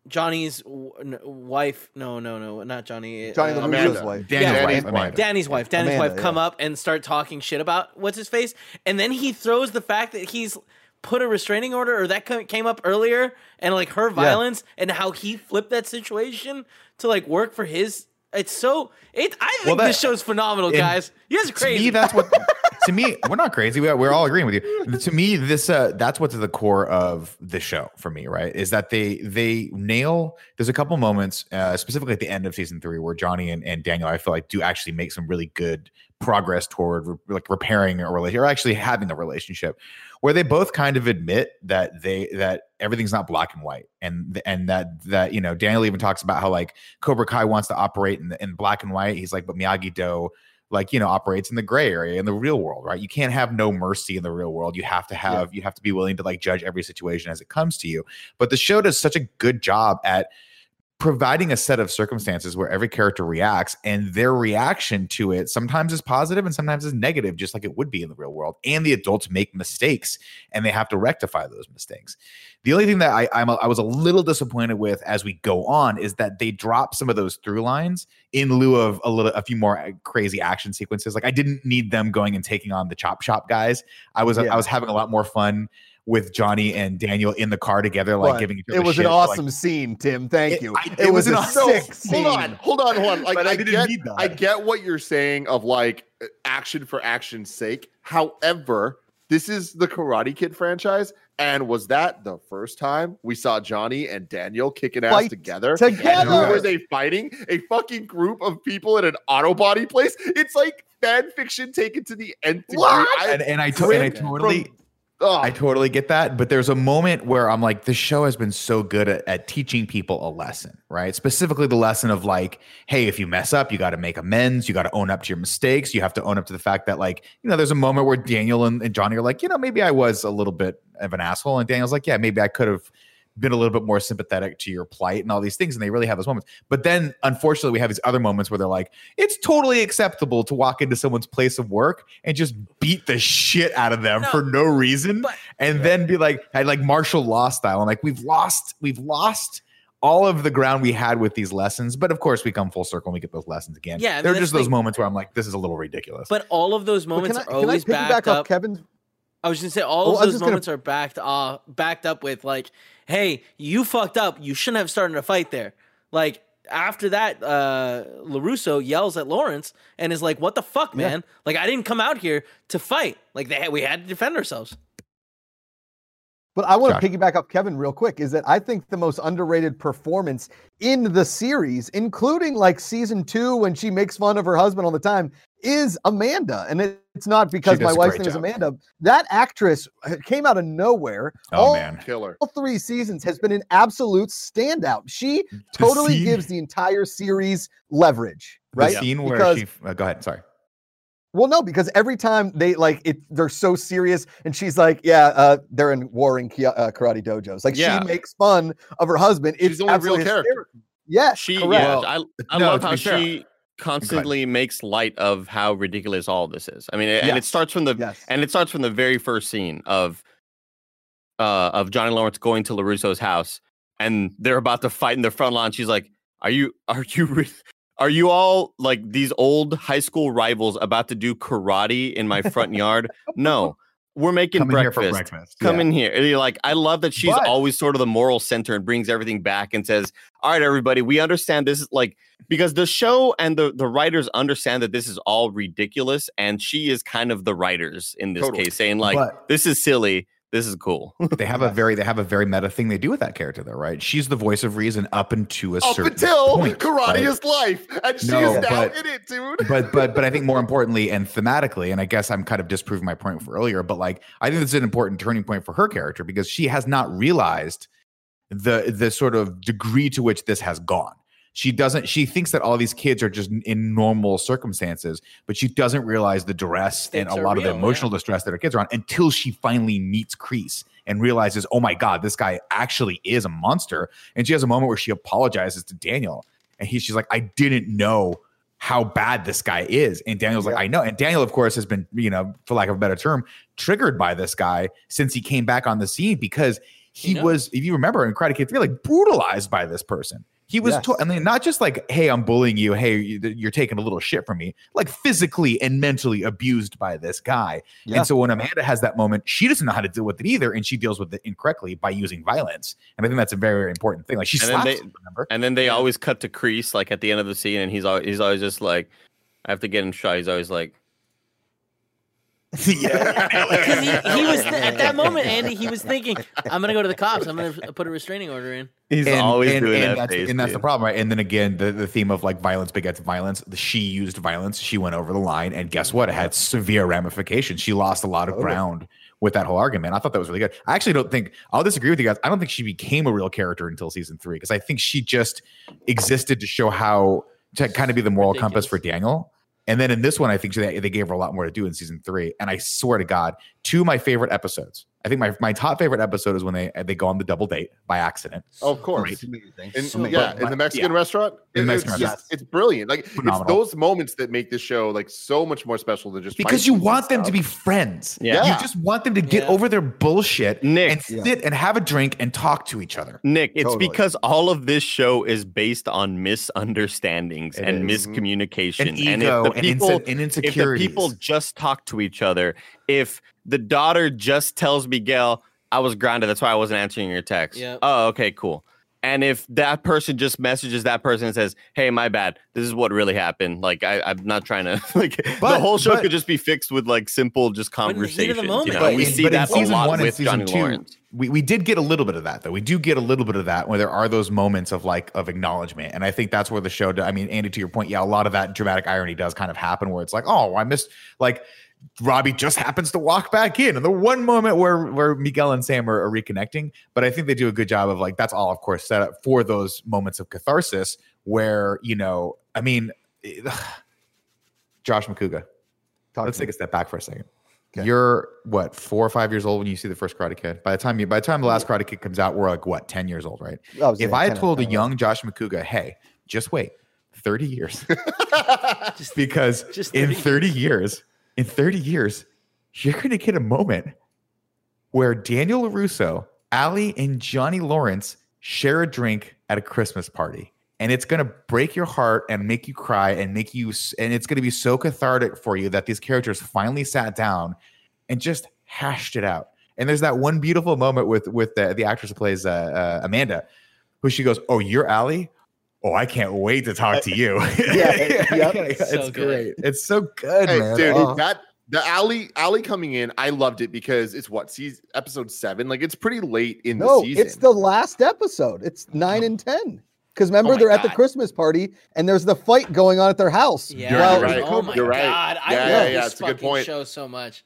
Johnny's w- n- wife no no no not Johnny johnny uh, LaRusso's Amanda. wife Daniel's Yeah, wife, Danny's Amanda. Danny's wife Danny's Amanda, wife come yeah. up and start talking shit about what's his face and then he throws the fact that he's put a restraining order or that came up earlier and like her violence and how he flipped that situation to like work for his it's so it I think Well, that- this show's phenomenal guys you guys are To me, crazy that's what. to me, we're not crazy. We, we're all agreeing with you. To me, this uh, that's what's at the core of the show for me. Right, is that they they nail. There's a couple moments, uh, specifically at the end of season three, where Johnny and, and Daniel, I feel like, do actually make some really good progress toward re- like repairing a relationship or actually having a relationship where they both kind of admit that they that everything's not black and white and and that that you know Daniel even talks about how like Cobra Kai wants to operate in, in black and white he's like but Miyagi Do like you know operates in the gray area in the real world right? You can't have no mercy in the real world. You have to have you have to be willing to like judge every situation as it comes to you. But the show does such a good job at providing a set of circumstances where every character reacts and their reaction to it sometimes is positive and sometimes is negative just like it would be in the real world. And the adults make mistakes and they have to rectify those mistakes. The only thing that I, I'm a, I was a little disappointed with as we go on is that they drop some of those through lines in lieu of a little a few more uh, crazy action sequences. Like i didn't need them going and taking on the chop shop guys. I was Yeah. i was having a lot more fun with johnny and daniel in the car together like But giving each other it was shit, an like- awesome scene, Tim. Thank It- you. I- it, it was, was an a awesome- sick scene. Hold on, hold on, hold on. Like But I I, didn't get, need that. I get what you're saying of like action for action's sake. However, this is the Karate Kid franchise, and was that the first time we saw Johnny and Daniel kicking ass Fight together? together. And who were they fighting? A fucking group of people in an auto body place. It's like fan fiction taken to the nth degree. What? I- and, and I, to- and I totally I totally get that, but there's a moment where I'm like, the show has been so good at, at teaching people a lesson, right? Specifically, the lesson of like, hey, if you mess up, you got to make amends. You got to own up to your mistakes. You have to own up to the fact that, like, you know, there's a moment where Daniel and, and Johnny are like, you know, maybe I was a little bit of an asshole, and Daniel's like, yeah, maybe I could have been a little bit more sympathetic to your plight and all these things, and they really have those moments. But then, unfortunately, we have these other moments where they're like, it's totally acceptable to walk into someone's place of work and just beat the shit out of them No, for no reason but- and then be like had like martial law style. I'm like, we've lost, we've lost all of the ground we had with these lessons. But of course, we come full circle and we get those lessons again. Yeah, I mean, they're just the those thing. moments where I'm like, this is a little ridiculous. But all of those moments can I, are can I always piggyback backed off up. Kevin's? I was gonna say all Oh, of those just gonna- moments are backed uh backed up with like, hey, you fucked up. You shouldn't have started a fight there. Like after that, uh Larusso yells at Lawrence and is like, "What the fuck, Yeah. man? Like I didn't come out here to fight. Like they had, we had to defend ourselves." But I want Josh. to piggyback up Kevin real quick. Is that I think the most underrated performance in the series, including like season two when she makes fun of her husband all the time, is Amanda. And it, it's not because my wife's great name is. Amanda. That actress uh, came out of nowhere. oh all, man, killer. all three seasons has been an absolute standout. She totally scene- gives the entire series leverage, the right? scene where Because- she uh, go ahead. Sorry. Well, no, because every time they like it, they're so serious, and she's like, "Yeah, uh, they're in warring ki- uh, karate dojos." Like Yeah. she makes fun of her husband. She's It's the only real absolutely character. hysterical. Yes, She, correct. yeah, Well, I, I no, love how be fair- she constantly makes light of how ridiculous all this is. I mean, and it starts from the yes. and it starts from the very first scene of uh of Johnny Lawrence going to Larusso's house and they're about to fight in the front lawn. She's like, "Are you are you re- are you all like these old high school rivals about to do karate in my front yard?" No. We're making Come breakfast. for breakfast. Come Yeah. in here. And you're like, I love that she's But- always sort of the moral center and brings everything back and says, All right, everybody, we understand this is like because the show and the, the writers understand that this is all ridiculous, and she is kind of the writers in this Totally. case, saying, like, But- this is silly, this is cool. they have a very they have a very meta thing they do with that character though, right? She's the voice of reason up into a Up certain until point, karate right? is life, and she No, is now but- in it, dude. but but but I think more importantly and thematically, and I guess I'm kind of disproving my point for earlier, but like I think this is an important turning point for her character because she has not realized the the sort of degree to which this has gone. She doesn't. She thinks that all these kids are just in normal circumstances, but she doesn't realize the duress and a lot of the real, yeah. emotional distress that her kids are on until she finally meets Kreese and realizes, oh my god, this guy actually is a monster. And she has a moment where she apologizes to Daniel, and he, she's like, I didn't know how bad this guy is. And Daniel's like, I know. And Daniel, of course, has been, you know, for lack of a better term, triggered by this guy since he came back on the scene because he He knows. was, if you remember in Karate Kid 3, like brutalized by this person. He was, Yes. to- I mean, not just like, hey, I'm bullying you. Hey, you- you're taking a little shit from me. Like physically and mentally abused by this guy. Yeah. And so when Amanda has that moment, she doesn't know how to deal with it either. And she deals with it incorrectly by using violence. And I think that's a very, very important thing. Like she And then slaps they- him, remember? and then they always cut to Kreese like at the end of the scene, and he's always he's always just like, I have to get in shot. He's always like, yeah. Because he, he was at that moment, Andy. He was thinking, "I'm gonna go to the cops. I'm gonna put a restraining order in." he's and, always and, doing and that that's, face. and that's the problem, right? And then again, the, the theme of like violence begets violence. The, she used violence. She went over the line, and guess what? It had severe ramifications. She lost a lot of oh, Totally. ground with that whole argument. I thought that was really good. I actually don't think I'll disagree with you guys. I don't think she became a real character until season three because I think she just existed to show how to kind of be the moral compass for Daniel. And then in this one, I think they, they gave her a lot more to do in season three. And I swear to God, two of my favorite episodes I think my, my top favorite episode is when they they go on the double date by accident. Oh, of course. It's amazing. In, So yeah, good. in the Mexican Yeah. restaurant. In the Mexican it's, restaurant. just- it's brilliant. Like Phenomenal. it's those moments that make this show like so much more special than just Because you want and them to be friends. Yeah. You just want them to get Yeah. over their bullshit Nick. and sit and have a drink and talk to each other. Nick, it's Totally. because all of this show is based on misunderstandings It and is. miscommunication. And if ego the and, people, inse- and if the people just talk to each other, if the daughter just tells Miguel, I was grounded, that's why I wasn't answering your text. Yep. Oh, okay, cool. And if that person just messages that person and says, Hey, my bad, this is what really happened. Like I, I'm not trying to like the whole show but- could just be fixed with like simple just But in the heat of the conversations. You know, But we in- see but in that a season lot one and with season Johnny two, Lawrence. We, we did get a little bit of that though. We do get a little bit of that where there are those moments of like of acknowledgement, and I think that's where the show. do- I mean, Andy, to your point, yeah, a lot of that dramatic irony does kind of happen where it's like, oh, I missed like. Robbie just happens to walk back in, and the one moment where where Miguel and Sam are, are reconnecting. But I think they do a good job of like that's all, of course, set up for those moments of catharsis where you know, I mean, Josh Macuga, Talk let's take a step back for a second. Okay. You're what four or five years old when you see the first Karate Kid. By the time you, by the time the last Karate Kid comes out, we're like what ten years old, right? I If I had told a young Josh Macuga, "Hey, just wait, thirty years," Just because Just in 30 thirty years, in thirty years, you're going to get a moment where Daniel Larusso, Ali, and Johnny Lawrence share a drink at a Christmas party. And it's going to break your heart and make you cry and make you, and it's going to be so cathartic for you that these characters finally sat down and just hashed it out. And there's that one beautiful moment with with the, the actress who plays uh, uh, Amanda, who she goes, "Oh, you're Ali? Oh, I can't wait to talk eh, to you." Eh, yeah, eh, yep. it's So good. great. It's so good, Hey, man. dude, Oh. that the Ali Ali coming in, I loved it because it's what season episode seven. Like it's pretty late in No, the season. it's the last episode. It's nine and ten. Because remember, Oh they're at the Christmas party and there's the fight going on at their house. Yeah, You're right. Oh my You're right. god, I Yeah, love yeah, yeah, this it's a good fucking point. show so much.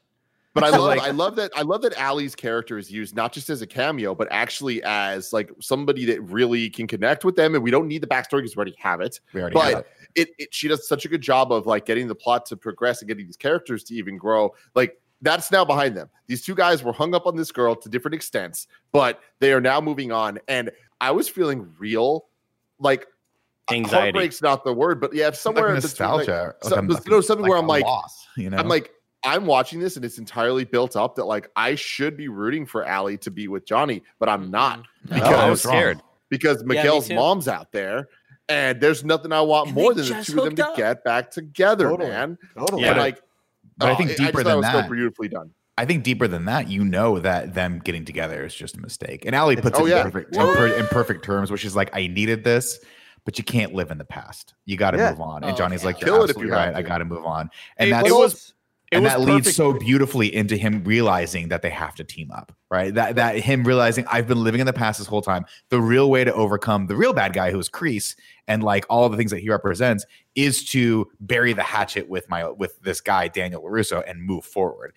But I love, like- I love that, I love that Ali's character is used not just as a cameo, but actually as like somebody that really can connect with them. And we don't need the backstory because we already have it. We already but have it. It, it, she does such a good job of like getting the plot to progress and getting these characters to even grow. Like that's now behind them. These two guys were hung up on this girl to different extents, but they are now moving on. And I was feeling real, like Anxiety. heartbreak's not the word, but yeah, somewhere like like, nostalgia. like no, something where I'm like, loss, you know, I'm like, I'm watching this and it's entirely built up that like I should be rooting for Ali to be with Johnny, but I'm not Mhm. Because- I I was was scared. because Miguel's too. mom's out there, and there's nothing I want And more than the two of them hooked to up. get back together, Totally. man. Totally. Yeah. And like, but I oh, think deeper thought it than was so that, beautifully done. I think deeper than that, you know that them getting together is just a mistake. And Ali puts Oh, it yeah. in, perfect, in, per- in perfect terms, which is like, I needed this, but you can't live in the past. You got to Yeah. move on. Oh, And Johnny's yeah. like, You're it if you absolutely have right. I got to move on. And It that's was- Well, It and was that leads so beautifully into him realizing that they have to team up, right? That that him realizing I've been living in the past this whole time. The real way to overcome the real bad guy who is Kreese and like all the things that he represents is to bury the hatchet with my with this guy Daniel Larusso and move forward.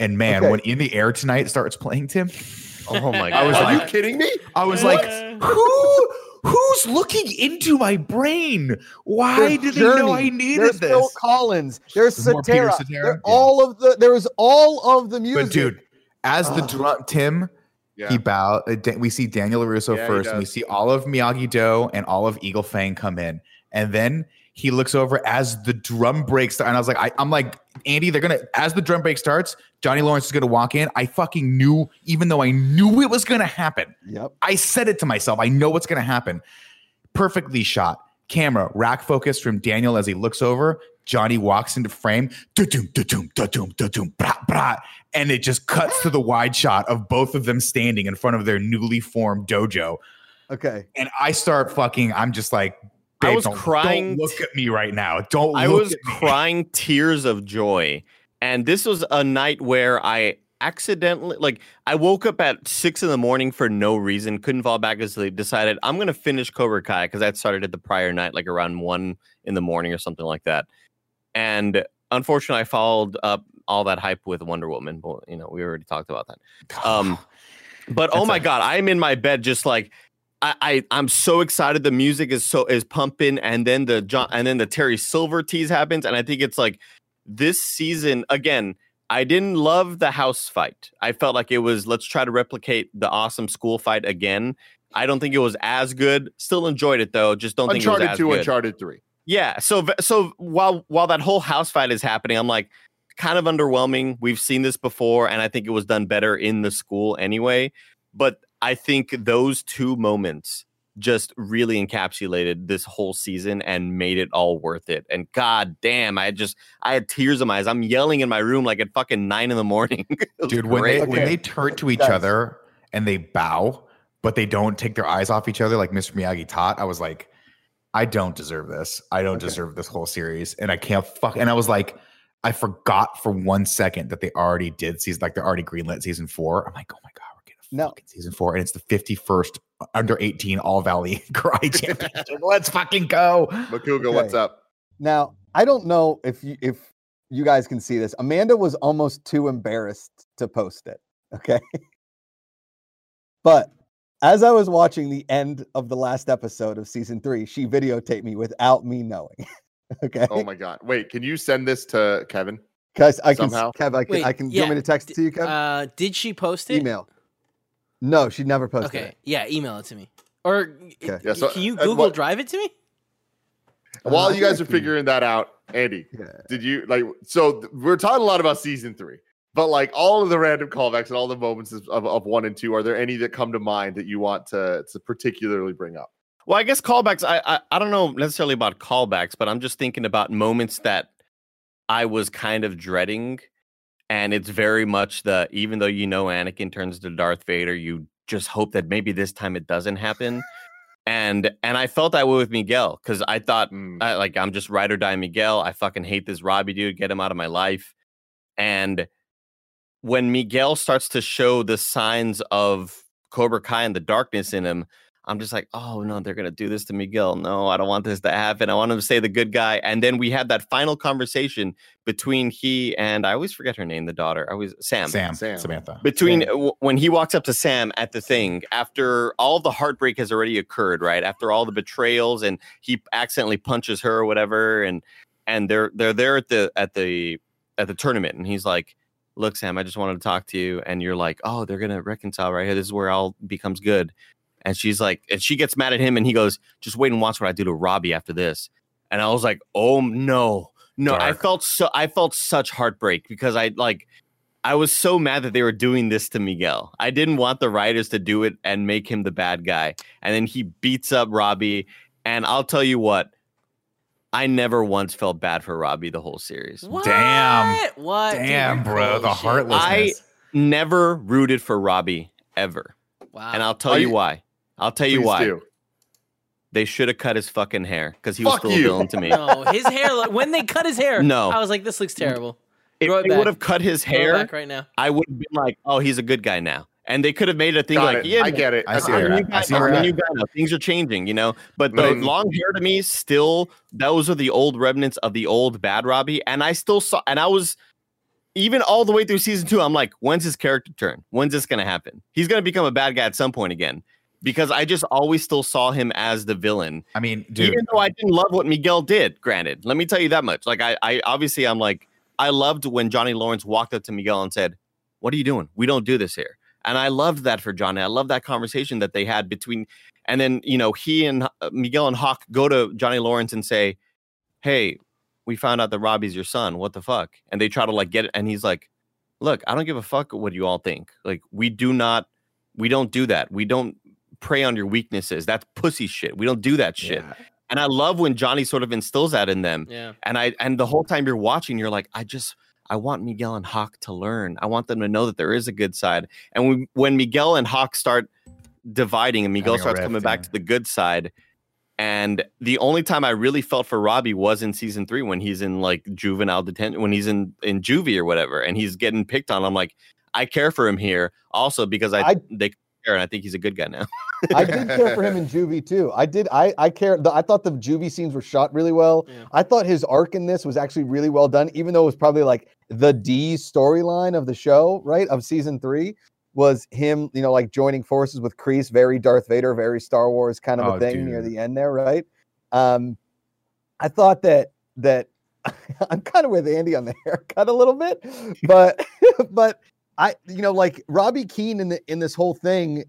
And man, Okay. when In the Air tonight starts playing Tim, Oh my god! I was like, Are you kidding me? I was like, who who's looking into my brain? Why There's did they know I needed There's this? Phil Collins. There's There's more Peter Cetera. Cetera? There- Yeah. All of the there was all of the music. But dude, as the Ugh. drum Tim, Yeah. he bow. Uh, we see Daniel Larusso Yeah, first, and we see all of Miyagi Do and all of Eagle Fang come in, and then he looks over as the drum break starts. And I was like, I, I'm like, Andy, they're gonna as the drum break starts, Johnny Lawrence is gonna walk in. I fucking knew, even though I knew it was gonna happen. Yep. I said it to myself. I know what's gonna happen. Perfectly shot. Camera rack focus from Daniel as he looks over. Johnny walks into frame. Da-doom, da-doom, da-doom, da-doom, brah, brah. And it just cuts to the wide shot of both of them standing in front of their newly formed dojo. Okay. And I start fucking, I'm just like, I was don't- crying Don't look at me right now. Don't I look was at me." I was crying tears of joy. And this was a night where I accidentally like I woke up at six in the morning for no reason, couldn't fall back asleep, decided I'm gonna finish Cobra Kai because I started it the prior night, like around one in the morning or something like that. And unfortunately I followed up all that hype with Wonder Woman, but you know, we already talked about that. Um but oh my a- god, I'm in my bed just like I, I I'm so excited. The music is so is pumping, and then the John and then the Terry Silver tease happens, and I think it's like this season again. I didn't love the house fight. I felt like it was let's try to replicate the awesome school fight again. I don't think it was as good. Still enjoyed it though. Just don't think it Uncharted was as two, good. Uncharted three. Yeah. So so while while that whole house fight is happening, I'm like kind of underwhelming. We've seen this before, and I think it was done better in the school anyway. But I think those two moments just really encapsulated this whole season and made it all worth it. And god damn, I just I had tears in my eyes. I'm yelling in my room like at fucking nine in the morning. Dude, when they great. when they turn to each Guys. other and they bow, but they don't take their eyes off each other like Mr. Miyagi taught, I was like, I don't deserve this. I don't Okay. deserve this whole series. And I can't fuck and I was like, I forgot for one second that they already did season like they're already greenlit season four. I'm like, oh my god, we're getting a No. fucking season four, and it's the 51st under 18 All Valley Karate Championship. Let's fucking go. Macuga, what's up? Now, I don't know if you if you guys can see this. Amanda was almost too embarrassed to post it. Okay. but as I was watching the end of the last episode of season three, she videotaped me without me knowing. okay. Oh my god. Wait, can you send this to Kevin? Guys, I can somehow. Kev, I can Wait, I can do you want me to text it to you, Kev? Uh, did she post it? Email. No, she never posted Okay, it. yeah, email it to me. Or Okay. Yeah, so- can you Google what- Drive it to me? While Uh, you guys are figuring that out, Andy, Yeah. did you like so we're talking a lot about season three, but like all of the random callbacks and all the moments of, of, of one and two, are there any that come to mind that you want to to particularly bring up? Well, I guess callbacks. I, I I don't know necessarily about callbacks, but I'm just thinking about moments that I was kind of dreading, and it's very much the even though you know Anakin turns to Darth Vader, you just hope that maybe this time it doesn't happen. and and I felt that way with Miguel because I thought Mm. I, like I'm just ride or die Miguel. I fucking hate this Robbie dude. Get him out of my life. And when Miguel starts to show the signs of Cobra Kai and the darkness in him, I'm just like, oh no, they're gonna do this to Miguel. No, I don't want this to happen. I want him to say the good guy. And then we had that final conversation between he and I always forget her name, the daughter. I always Sam. Sam, Sam. Samantha. Between Sam. w- when he walks up to Sam at the thing after all the heartbreak has already occurred, right? After all the betrayals and he accidentally punches her or whatever, and and they're they're there at the at the at the tournament, and he's like, "Look, Sam, I just wanted to talk to you," and you're like, "Oh, they're gonna reconcile right here. This is where all becomes good." And she's like, and she gets mad at him, and he goes, "Just wait and watch what I do to Robbie after this." And I was like, "Oh no, no!" I felt so I felt such heartbreak because I like I was so mad that they were doing this to Miguel. I didn't want the writers to do it and make him the bad guy. And then he beats up Robbie. And I'll tell you what, I never once felt bad for Robbie the whole series. What? Damn. What? Damn, you're bro, the of I. Never rooted for Robbie ever. Wow. And I'll tell you you- why. I'll tell you why. do. They should have cut his fucking hair because he was still you. a villain to me. no, his hair. like, When they cut his hair, No. I was like, this looks terrible. If Throw it they would have cut his hair, back right now. I would have been like, oh, he's a good guy now. And they could have made a thing Got like, it. yeah, I get it. I see get you're a it. new. I see now. I'm a you're new guy now. Things are changing, you know. But the Right. long hair to me, still, those are the old remnants of the old bad Robbie. And I still saw, and I was even all the way through season two. I'm like, when's his character turn? When's this gonna happen? He's gonna become a bad guy at some point again. Because I just always still saw him as the villain, I mean, dude, even though I didn't love what Miguel did. Granted, let me tell you that much. Like, I, I obviously, I'm like, I loved when Johnny Lawrence walked up to Miguel and said, "What are you doing? We don't do this here." And I loved that for Johnny. I love that conversation that they had between, and then you know he and uh, Miguel and Hawk go to Johnny Lawrence and say, "Hey, we found out that Robbie's your son. What the fuck?" And they try to like get it, and he's like, "Look, I don't give a fuck what you all think. Like, we do not, we don't do that. We don't prey on your weaknesses. That's pussy shit. We don't do that shit." yeah. And I love when Johnny sort of instills that in them. Yeah. And I and the whole time you're watching, you're like, I just I want Miguel and Hawk to learn. I want them to know that there is a good side. And when, when Miguel and Hawk start dividing and Miguel Having starts coming rift, back yeah. to the good side, and the only time I really felt for Robbie was in season three when he's in like juvenile detention, when he's in in juvie or whatever, and he's getting picked on. I'm like, I care for him here also because I, I- they care and I think he's a good guy now. I did care for him in Juvie too. I did. I I care. The, I thought the Juvie scenes were shot really well. Yeah. I thought his arc in this was actually really well done, even though it was probably like the D storyline of the show, right? Of season three was him, you know, like joining forces with Kreese, very Darth Vader, very Star Wars kind of Oh, a thing near the end there, right? Um, I thought that that I'm kind of with Andy on the haircut a little bit, but but I you know like Robbie Keene in the in this whole thing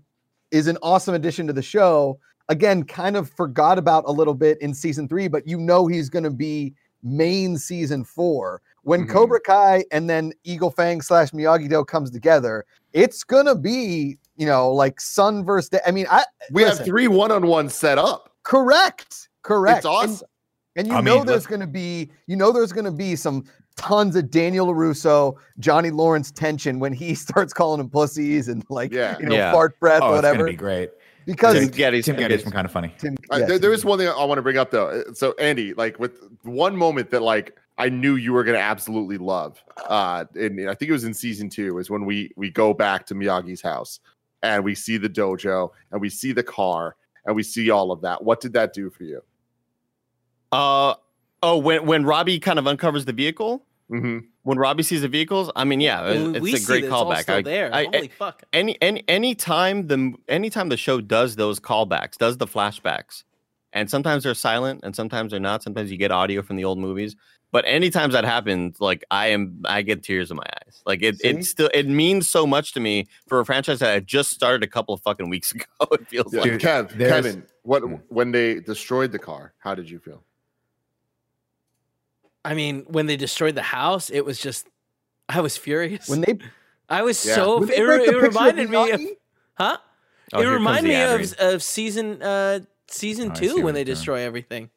is an awesome addition to the show. Again, kind of forgot about a little bit in season three, but you know he's going to be main season four. When Mhm. Cobra Kai and then Eagle Fang slash Miyagi Do comes together, it's gonna be you know like sun versus day. I mean, I We listen, have three one on one set up. Correct. Correct. It's awesome. And, and you I know mean, there's going to be, you know, there's going to be some tons of Daniel LaRusso, Johnny Lawrence tension when he starts calling them pussies and like, Yeah. you know, Yeah. fart breath Oh, or it's gonna whatever. be great. Because Tim Gettys. Tim Gettys from Kind of Funny. Tim, Uh, yes, there, there Tim one thing I want to bring up though. Uh, So Andy, like with one moment that like I knew you were gonna absolutely love. Uh, and I think it was in season two is when we we go back to Miyagi's house and we see the dojo and we see the car and we see all of that. What did that do for you? Uh oh, when when Robbie kind of uncovers the vehicle, hmm when Robbie sees the vehicles, I mean, yeah, it's we a see great that it's all callback. still I, there. I- Holy fuck! any any anytime the anytime the show does those callbacks, does the flashbacks, and sometimes they're silent and sometimes they're not. Sometimes you get audio from the old movies. But anytime that happens, like I am, I get tears in my eyes. Like it, See? it still, it means so much to me for a franchise that had just started a couple of fucking weeks ago. It feels Yeah. like Kev, Kevin, what Hmm. when they destroyed the car? How did you feel? I mean, when they destroyed the house, it was just, I was furious. when they, I was Yeah. so. when they It, break the it picture of reminded me of, huh? Oh, it here reminded me of of season uh season Oh, two when they you're doing. destroy everything.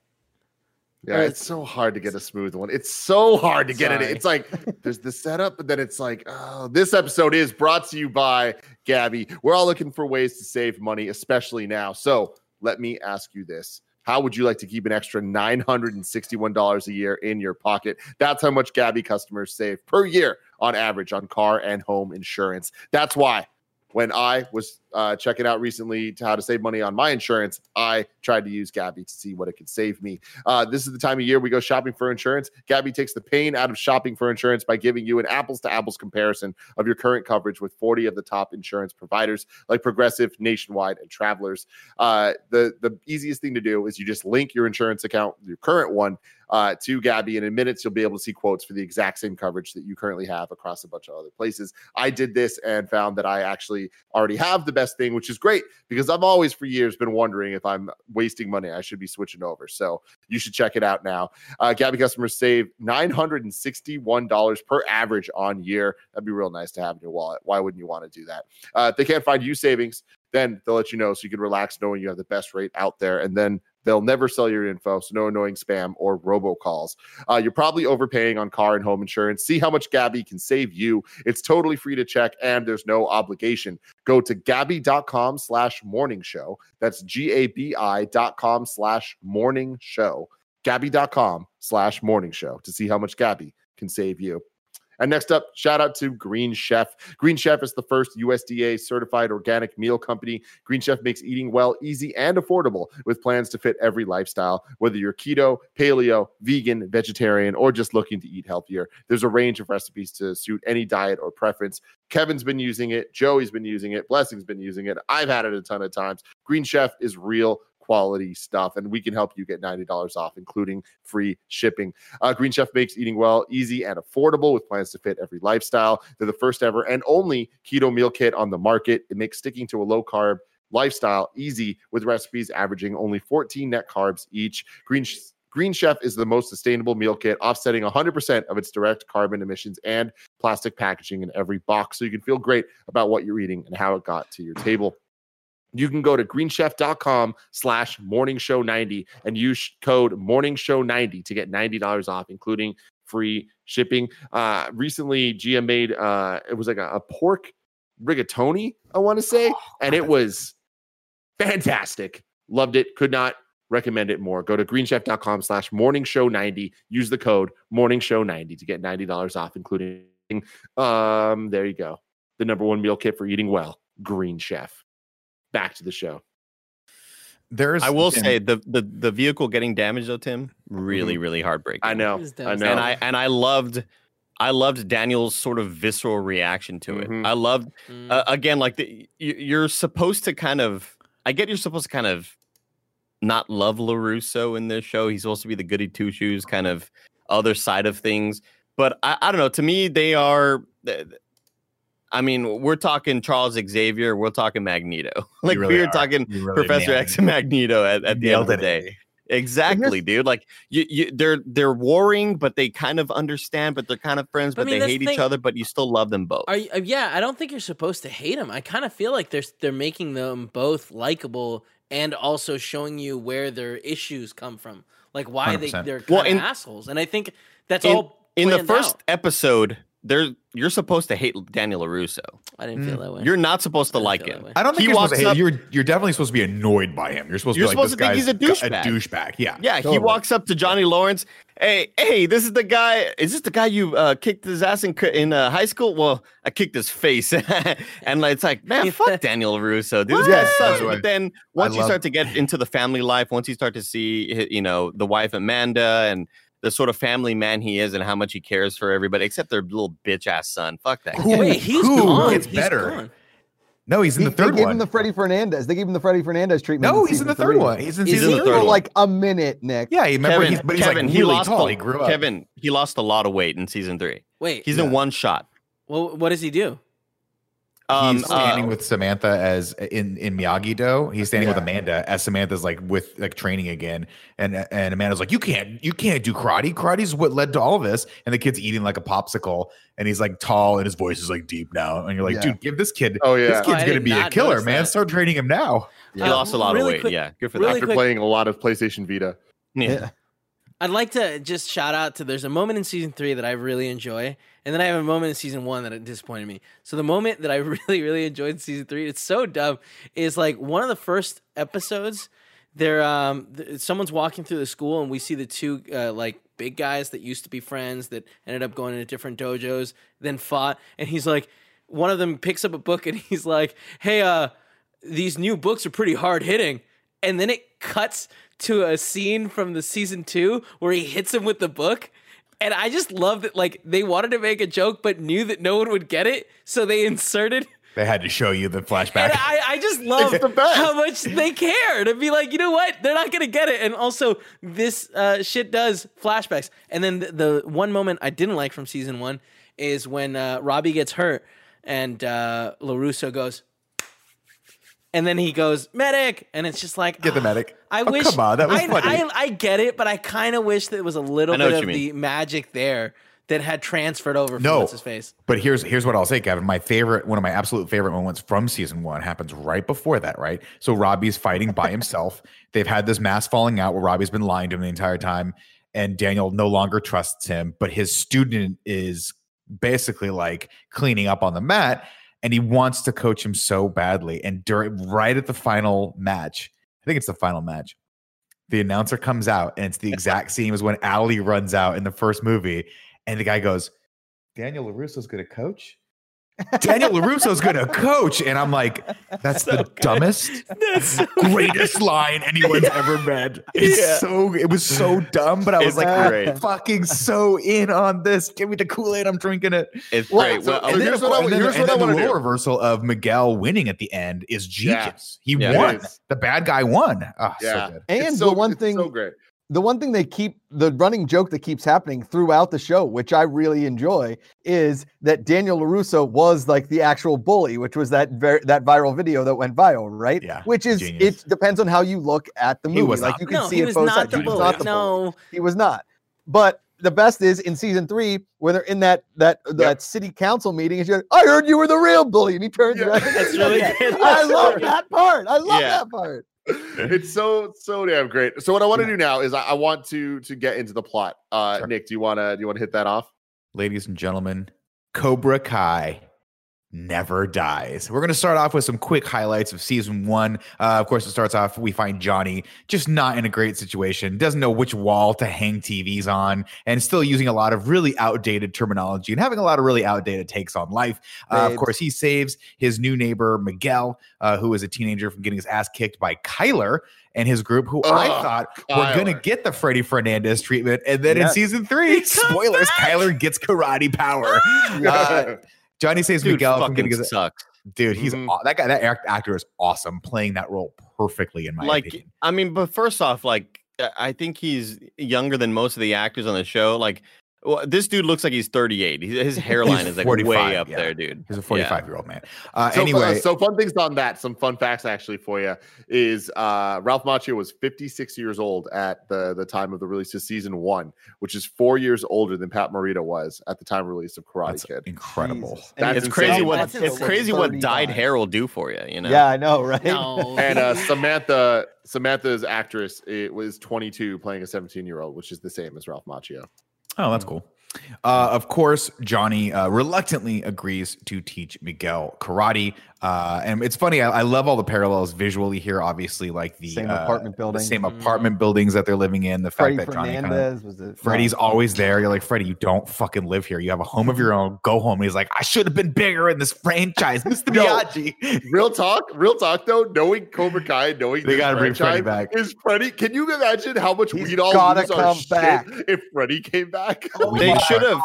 Yeah, it's so hard to get a smooth one. It's so hard to get it. It's like there's the setup, but then it's like, oh, this episode is brought to you by Gabi. We're all looking for ways to save money, especially now. So let me ask you this. How would you like to keep an extra $961 a year in your pocket? That's how much Gabi customers save per year on average on car and home insurance. That's why when I was uh, checking out recently to how to save money on my insurance, I tried to use Gabi to see what it could save me. Uh, this is the time of year we go shopping for insurance. Gabby takes the pain out of shopping for insurance by giving you an apples to apples comparison of your current coverage with 40 of the top insurance providers like Progressive, Nationwide, and Travelers. Uh, the the easiest thing to do is you just link your insurance account, your current one, uh, to Gabi, and in minutes you'll be able to see quotes for the exact same coverage that you currently have across a bunch of other places. I did this and found that I actually already have the best thing, which is great because I've always for years been wondering if I'm wasting money. I should be switching over. So you should check it out now. Uh, Gabi customers save $961 per average on year. That'd be real nice to have in your wallet. Why wouldn't you want to do that? Uh, if they can't find you savings, then they'll let you know so you can relax knowing you have the best rate out there. And then they'll never sell your info. So no annoying spam or robocalls. Uh, you're probably overpaying on car and home insurance. See how much Gabi can save you. It's totally free to check and there's no obligation. Go to gabi.com slash morning show. That's G-A-B-I dot com slash morning show. Gabi.com slash morning show to see how much Gabi can save you. And next up, shout out to Green Chef. Green Chef is the first USDA certified organic meal company. Green Chef makes eating well easy and affordable with plans to fit every lifestyle, whether you're keto, paleo, vegan, vegetarian, or just looking to eat healthier. There's a range of recipes to suit any diet or preference. Kevin's been using it, Joey's been using it, Blessing's been using it. I've had it a ton of times. Green Chef is real quality stuff, and we can help you get $90 off, including free shipping. Uh, Green Chef makes eating well easy and affordable with plans to fit every lifestyle. They're the first ever and only keto meal kit on the market. It makes sticking to a low carb lifestyle easy with recipes averaging only 14 net carbs each. Green Green Chef is the most sustainable meal kit, offsetting 100% of its direct carbon emissions and plastic packaging in every box. So you can feel great about what you're eating and how it got to your table you can go to greenchef.com slash morning show 90 and use code morning show 90 to get $90 off including free shipping. Uh recently gm made uh it was like a, a pork rigatoni i want to say and it was fantastic. Loved it could not recommend it more. Go to greenchef.com slash morning show 90 use the code morning show 90 to get $90 off including um there you go the number one meal kit for eating well green chef back to the show. There's I will Tim, say the, the the vehicle getting damaged though, Tim, really, really heartbreaking. I know, I know. and I and I loved I loved Daniel's sort of visceral reaction to it. Mhm. I loved Mm. uh, again like the, you, you're supposed to kind of I get you're supposed to kind of not love Larusso in this show. He's supposed to be the goody two shoes kind of other side of things. But I, I don't know. To me, they are. I mean, we're talking Charles Xavier. We're talking Magneto. like really we were are. talking really Professor nailed X and Magneto at, at the end of the day. Exactly, dude. Like you, you, they're they're warring, but they kind of understand, but they're kind of friends, But I mean, they hate the each other, but you still love them both. Are you, uh, yeah, I don't think you're supposed to hate them. I kind of feel like they're they're making them both likable and also showing you where their issues come from, like why they 100%. they're kind Well, of in- assholes. And I think that's in, all in the first out. episode. There, you're supposed to hate Daniel Larusso. I didn't feel that way. Mm, You're not supposed to like him. I don't think He you're supposed to walks hate. up- You're you're definitely supposed to be annoyed by him. You're supposed You're to be like, supposed this to think he's a guy's douchebag. A douchebag. Yeah. Yeah, Totally. he walks up to Johnny Lawrence. Hey, hey, this is the guy. Is this the guy you uh, kicked his ass in co- in uh, high school? Well, I kicked his face, and like, it's like, man, fuck Daniel Russo, dude. This guy What? sucks. By the But then once you love- start to get into the family life, once you start to see, you know, the wife Amanda and the sort of family man he is, and how much he cares for everybody, except their little bitch ass son. Fuck that. Who- guy. Wait, he's who gone. gets He's better? gone. No, he's in He- the third they gave one. him the Freddie Fernandez. They gave him the Freddie Fernandez treatment. no, in he's in the third three. one. He's in He's season in the For three. third like a minute, Nick. Yeah, you remember Kevin, he's, but he's Kevin, like he really lost tall. a, he grew up. Kevin, he lost a lot of weight in season three. Wait, He's Yeah. in one shot. well, what does he do? Um, he's standing uh, with Samantha as in in Miyagi Do. He's standing with Amanda as Samantha's like with like training again, and and Amanda's like, you can't you can't do karate. Karate's what led to all this. And the kid's eating like a popsicle, and he's like tall, and his voice is like deep now. And you're like, Yeah. dude, give this kid. Oh yeah. This Oh, kid's I gonna be a killer, man. that. Start training him now. he Uh, lost a lot of weight. quick- yeah, good for really that. After quick- playing a lot of PlayStation Vita. Yeah. I'd like to just shout out to there's a moment in season three that I really enjoy, and then I have a moment in season one that disappointed me. So the moment that I really, really enjoyed season three, it's so dumb, is like one of the first episodes. There, um, th- someone's walking through the school, and we see the two uh, like big guys that used to be friends that ended up going into different dojos, then fought, and he's like, one of them picks up a book, and he's like, "Hey, uh, these new books are pretty hard hitting," and then it cuts to a scene from the season two where he hits him with the book. And I just love that, like, they wanted to make a joke, but knew that no one would get it. So they inserted. They had to show you the And flashback. I, I just love It's how much they care to be like, you know what? They're not going to get it. And also, this uh, shit does flashbacks. And then the, the one moment I didn't like from season one is when uh, Robbie gets hurt and uh, LaRusso goes, and then he goes, medic. And it's just like, Get the ah, medic. I Oh, wish. come on, that was I, funny. I, I get it, but I kind of wish there was a little bit of the magic there that had transferred over from No. what's his face. But here's here's what I'll say, Kevin. My favorite, one of my absolute favorite moments from season one happens right before that, right? So Robbie's fighting by himself. They've had this mass falling out where Robbie's been lying to him the entire time, and Daniel no longer trusts him. But his student is basically like cleaning up on the mat, and he wants to coach him so badly. And during right at the final match, I think it's the final match. The announcer comes out, and it's the exact same as when Ali runs out in the first movie. And the guy goes, Daniel LaRusso's going to coach? Daniel LaRusso's going to coach. And I'm like, that's the dumbest, greatest line anyone's ever read. It's Yeah. so, it was so dumb, but I was It's like, I'm fucking so in on this. Give me the Kool Aid. I'm drinking it. It's Well, great. so- Well, And here's of what I- course- then- here's and what I then the wanna role do. reversal of Miguel winning at the end is Yeah. genius. He Yeah, it won. The bad guy won. Oh, Yeah. so good. And It's the one it's thing so great. The one thing they keep the running joke that keeps happening throughout the show, which I really enjoy, is that Daniel Larusso was like the actual bully, which was that ver- that viral video that went viral, right? Yeah, Which is genius. it depends on how you look at the He movie. was like not. you can No, see he it was both not sides. the He was bully. not the bully. No, He was not. But the best is in season three when they're in that that that city council meeting. And she's like, "I heard you were the real bully," and he turns Yeah. around. That's really good. I love that part. I love Yeah. that part. it's so so damn great. So what I want to do now is I, I want to to get into the plot. Uh Sure. Nick, do you wanna do you wanna hit that off? ladies and gentlemen, Cobra Kai never dies. We're going to start off with some quick highlights of season one. Uh, of course, it starts off, we find Johnny just not in a great situation, doesn't know which wall to hang TVs on, and still using a lot of really outdated terminology and having a lot of really outdated takes on life. Uh, of course, he saves his new neighbor, Miguel, uh, who is a teenager from getting his ass kicked by Kyler and his group, who I Ugh, thought were going to get the Freddie Fernandez treatment. And then in season three, spoilers, Kyler gets karate power. Uh, Johnny saves dude Miguel from getting sucks. dude. He's Mhm. aw- that guy. That actor is awesome, playing that role perfectly in my Like, opinion. I mean, but first off, like I- I think he's younger than most of the actors on the show. Like, well, this dude looks like he's 38. His hairline is like way up yeah. there, dude. He's a Yeah. 45 year old man. Uh, So, uh, anyway, so fun things on that. Some fun facts actually for you is uh, Ralph Macchio was 56 years old at the the time of the release of season one, which is four years older than Pat Morita was at the time of release of Karate that's Kid. incredible. Jesus. That's It's insane. crazy what That's it's crazy what dyed hair will do for you. You know. Yeah, I know, right? No. And uh, Samantha, Samantha's actress, it was 22 playing a 17 year old, which is the same as Ralph Macchio. Oh, that's cool. Uh, of course, Johnny uh, reluctantly agrees to teach Miguel karate. Uh, and it's funny, I, I love all the parallels visually here. Obviously, like the Same uh, apartment the building. same Mhm. apartment buildings that they're living in. The Freddie fact that Johnny kind of Fernandez was it? Freddie's always there. You're like, Freddie, you don't fucking live here. You have a home of your own. Go home. And he's like, I should have been bigger in this franchise, Mr. No. Miyagi. Real talk, real talk though, knowing Cobra Kai, knowing They gotta bring Freddy franchise back. Is Freddy? Can you imagine how much He's we'd all gotta lose our come shit if Freddy came back? Oh They should have.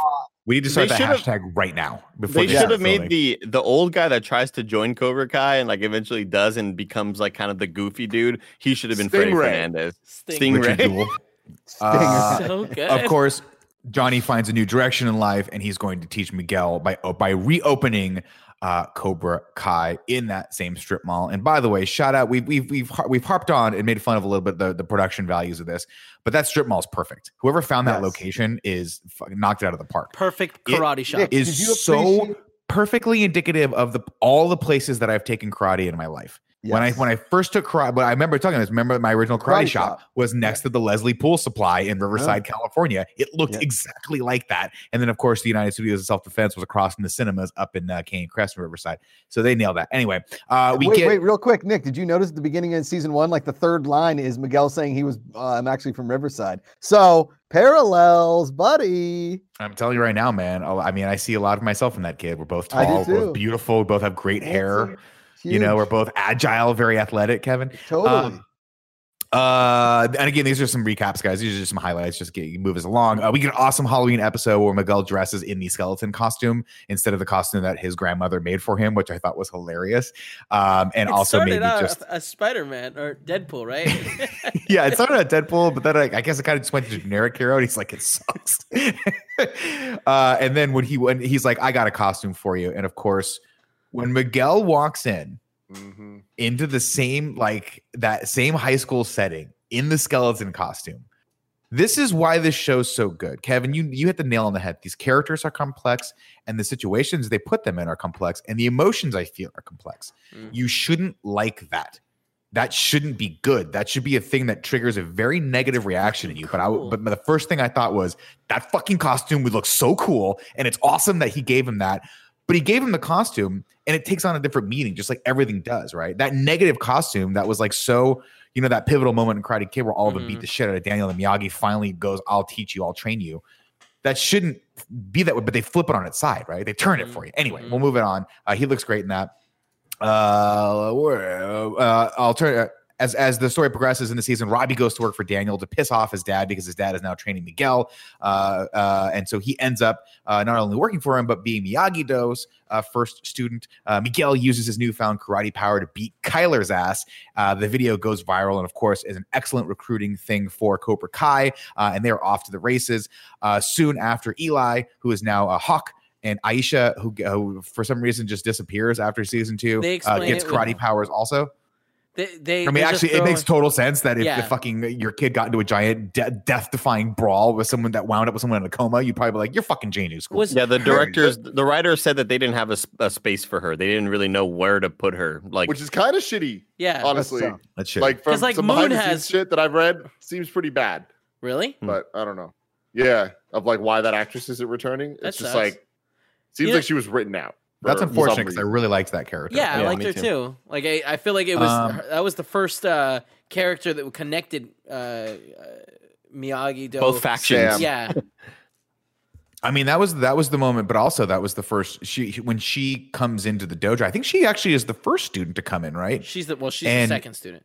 We need to start They that hashtag right now. Before They they should have made the the old guy that tries to join Cobra Kai and like eventually does and becomes like kind of the goofy dude. He should have been Freddie Stingray. Fernandez. Sting. Stingray. Richard Jewell. Stinger. Uh, so good. of course, Johnny finds a new direction in life, and he's going to teach Miguel by uh, by reopening uh, Cobra Kai in that same strip mall. And by the way, shout out we've we've we've we've harped on and made fun of a little bit the the production values of this, but that strip mall is perfect. Whoever found that Yes. location is fucking knocked it out of the park. Perfect It- karate shop. Is so perfectly indicative of the all the places that I've taken karate in my life. When I when I first took karate, but I remember talking this. Remember my original karate, Karate shop, shop. was next to the Leslie Pool Supply in Riverside, California. It looked Yeah. exactly like that. And then of course the United Studios of Self Defense was across from the cinemas up in uh, Canyon Crest Riverside. So they nailed that. Anyway, uh, we wait, get wait, real quick, Nick. Did you notice at the beginning of season one, like the third line is Miguel saying he was, uh, I'm actually from Riverside. So parallels, buddy. I'm telling you right now, man. oh, I mean, I see a lot of myself in that kid. We're both tall, we're both beautiful, we both have great hair. Huge. You know, we're both agile, very athletic, Kevin. totally. Um, Uh, and again, these are some recaps, guys. These are just some highlights. Just get move us along. Uh, we get an awesome Halloween episode where Miguel dresses in the skeleton costume instead of the costume that his grandmother made for him, which I thought was hilarious. Um, and It also maybe just a Spider-Man or Deadpool, right? yeah, it started at Deadpool, but then I, I guess it kind of just went to generic hero. And he's like, it sucks. uh, and then when he when he's like, I got a costume for you, and of course, when Miguel walks in hmm into the same like that same high school setting in the skeleton costume. This is why this show's so good. Kevin, you you hit the nail on the head. These characters are complex and the situations they put them in are complex and the emotions I feel are complex. Mm. You shouldn't like that. That shouldn't be good. That should be a thing that triggers a very negative reaction in you. But I but the first thing I thought was that fucking costume would look so cool and it's awesome that he gave him that. But he gave him the costume and it takes on a different meaning, just like everything does, right? That negative costume that was like so, you know, that pivotal moment in Karate Kid where all of them beat Mhm. the shit out of Daniel and Miyagi finally goes, I'll teach you, I'll train you. That shouldn't be that way, but they flip it on its side, right? They turn it for you. Anyway, Mhm. we'll move it on. Uh, he looks great in that. Uh, uh, I'll turn as as the story progresses in the season. Robbie goes to work for Daniel to piss off his dad because his dad is now training Miguel, uh, uh, and so he ends up uh, not only working for him but being Miyagi Do's uh, first student. Uh, Miguel uses his newfound karate power to beat Kyler's ass. Uh, the video goes viral, and of course, is an excellent recruiting thing for Cobra Kai, uh, and they are off to the races. Uh, soon after, Eli, who is now a Hawk. And Aisha, who, who for some reason just disappears after season two, uh, gets it with- karate powers also. They, they, I mean, they're just actually, it makes total sense that if Yeah. the fucking your kid got into a giant de- death-defying brawl with someone that wound up with someone in a coma, you'd probably be like, "You're fucking genius." School. Was- Yeah, the Her- directors, the writer said that they didn't have a space for her. They didn't really know where to put her. Like, which is kind of shitty, yeah. honestly. so. That's shit. Like from 'Cause, like, some Moon behind the scenes has- shit that I've read, seems pretty bad. Really? Hmm. But I don't know. Yeah, of like why that actress isn't returning. That It's just sucks. like seems You know- like she was written out. That's unfortunate because I really liked that character. Yeah, I liked her too. too. Like I, I feel like it was Um, that was the first uh, character that connected uh, uh, Miyagi Do. both factions. Sam. Yeah, I mean, that was that was the moment, but also that was the first. She when she comes into the dojo, I think she actually is the first student to come in, right? she's the well, she's And- the second student.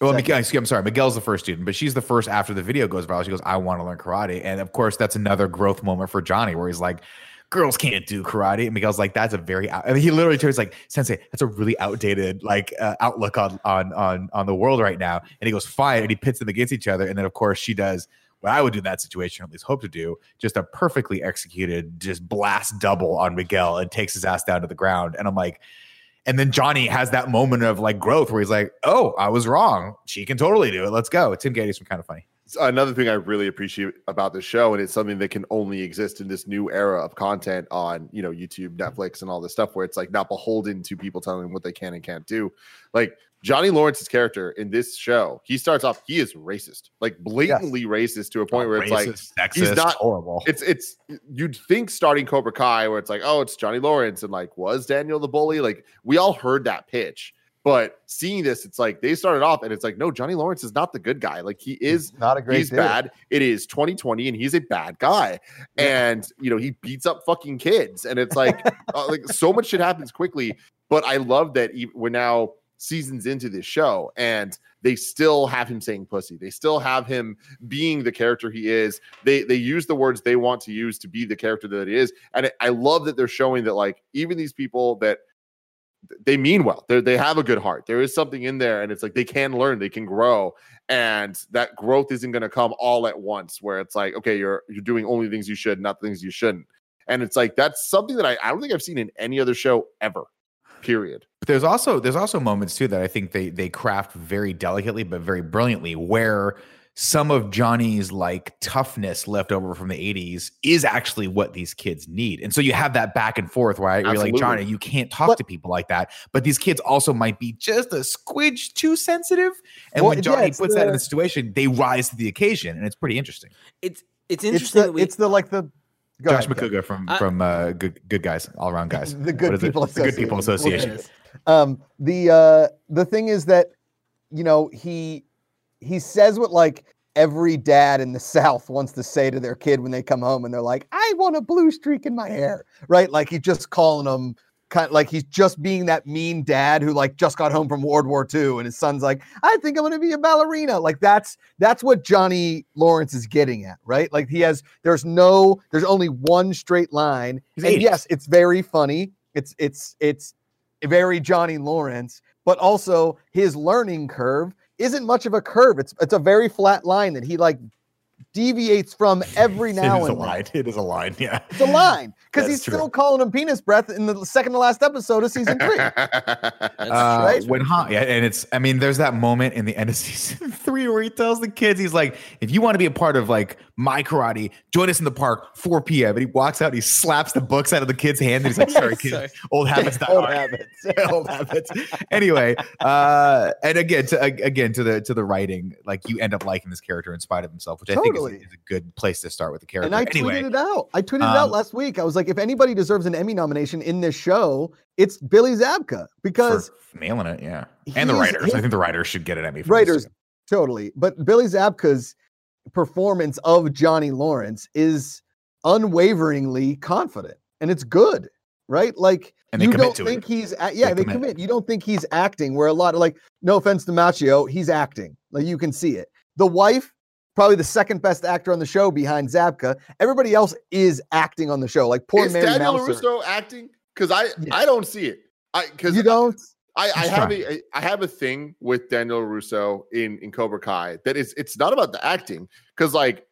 Well, Second. Miguel, excuse- I'm sorry, Miguel's the first student, but she's the first after the video goes viral. She goes, "I want to learn karate," and of course, that's another growth moment for Johnny, where he's like, girls can't do karate. And Miguel's like, that's a very, out-" he literally turns like, Sensei, that's a really outdated like uh, outlook on on on on the world right now. And he goes, fine, and he pits them against each other. And then of course she does what I would do in that situation, or at least hope to do, just a perfectly executed, just blast double on Miguel and takes his ass down to the ground. And I'm like, and then Johnny has that moment of like growth where he's like, "Oh, I was wrong. She can totally do it. Let's go." Tim Gettys from Kind of Funny. Another thing I really appreciate about the show, and it's something that can only exist in this new era of content on you know YouTube, mm-hmm. Netflix, and all this stuff, where it's like not beholden to people telling them what they can and can't do. Like Johnny Lawrence's character in this show, he starts off he is racist, like blatantly racist to a point oh, where it's like sexist, not- horrible. it's it's you'd think starting Cobra Kai where it's like, oh, it's Johnny Lawrence and like was Daniel the bully? Like we all heard that pitch. But seeing this, it's like they started off and it's like, no, Johnny Lawrence is not the good guy. Like he is not a great he's dude. bad. It is 2020 and he's a bad guy. And you know, he beats up fucking kids. And it's like uh, like so much shit happens quickly. But I love that we're now seasons into this show and they still have him saying pussy. They still have him being the character he is. They they use the words they want to use to be the character that it is. And I love that they're showing that like even these people that they mean well. They they have a good heart. There is something in there, and it's like they can learn, they can grow, and that growth isn't going to come all at once. Where it's like, okay, you're you're doing only things you should, not things you shouldn't. And it's like that's something that I, I don't think I've seen in any other show ever. Period. But there's also there's also moments too that I think they they craft very delicately but very brilliantly where some of Johnny's like toughness left over from the 80s is actually what these kids need. And so you have that back and forth where I- you're like, Johnny, you can't talk But- to people like that. But these kids also might be just a squidge too sensitive. And Well, when Johnny it's puts that in the- the situation, they rise to the occasion. And it's pretty interesting. It's it's It's interesting the that we it's the like the go Josh ahead, Kev. From I- from uh, good good guys, all around guys. the Good What is it? People The Good People Association. Association. Um, the uh, the thing is that you know he he says what like every dad in the South wants to say to their kid when they come home and they're like, "I want a blue streak in my hair," right? Like he's just calling them kind of like he's just being that mean dad who like just got home from World War II and his son's like, "I think I'm going to be a ballerina." Like that's that's what Johnny Lawrence is getting at, right? Like he has there's no there's only one straight line He's and 80s. yes, it's very funny. It's it's it's very Johnny Lawrence, but also his learning curve isn't much of a curve. It's it's a very flat line that he like deviates from every now it is a and then. line. It is a line. Yeah. It's a line because he's true. still calling him penis breath in the second to last episode of season three. That's Uh, right. When Han, yeah, and it's, I mean, there's that moment in the end of season three where he tells the kids, he's like, if you want to be a part of like my karate, join us in the park, 4 p.m. And he walks out and he slaps the books out of the kid's hand. And he's like, sorry, kids, Sorry. old habits die Old hard." habits. old habits. Anyway, uh, and again, to again to the to the writing, like you end up liking this character in spite of himself, which I think Totally. is, is a good place to start with the character. And I anyway, tweeted it out. I tweeted it out um, last week. I was like, if anybody deserves an Emmy nomination in this show, it's Billy Zabka because for nailing it, yeah, and the writers. I think the writers should get an Emmy. For writers totally but billy zabka's performance of johnny lawrence is unwaveringly confident and it's good right like And you don't to it. think he's a- yeah They they, commit. commit you don't think he's acting where a lot of like no offense to Macchio he's acting like you can see it the wife probably the second best actor on the show behind zabka everybody else is acting on the show like poor man. is mary Daniel Mouser. Russo acting? Because I Yeah. I don't see it. I because you don't I, I have trying. a I have a thing with Daniel Russo in in Cobra Kai that is it's not about the acting because like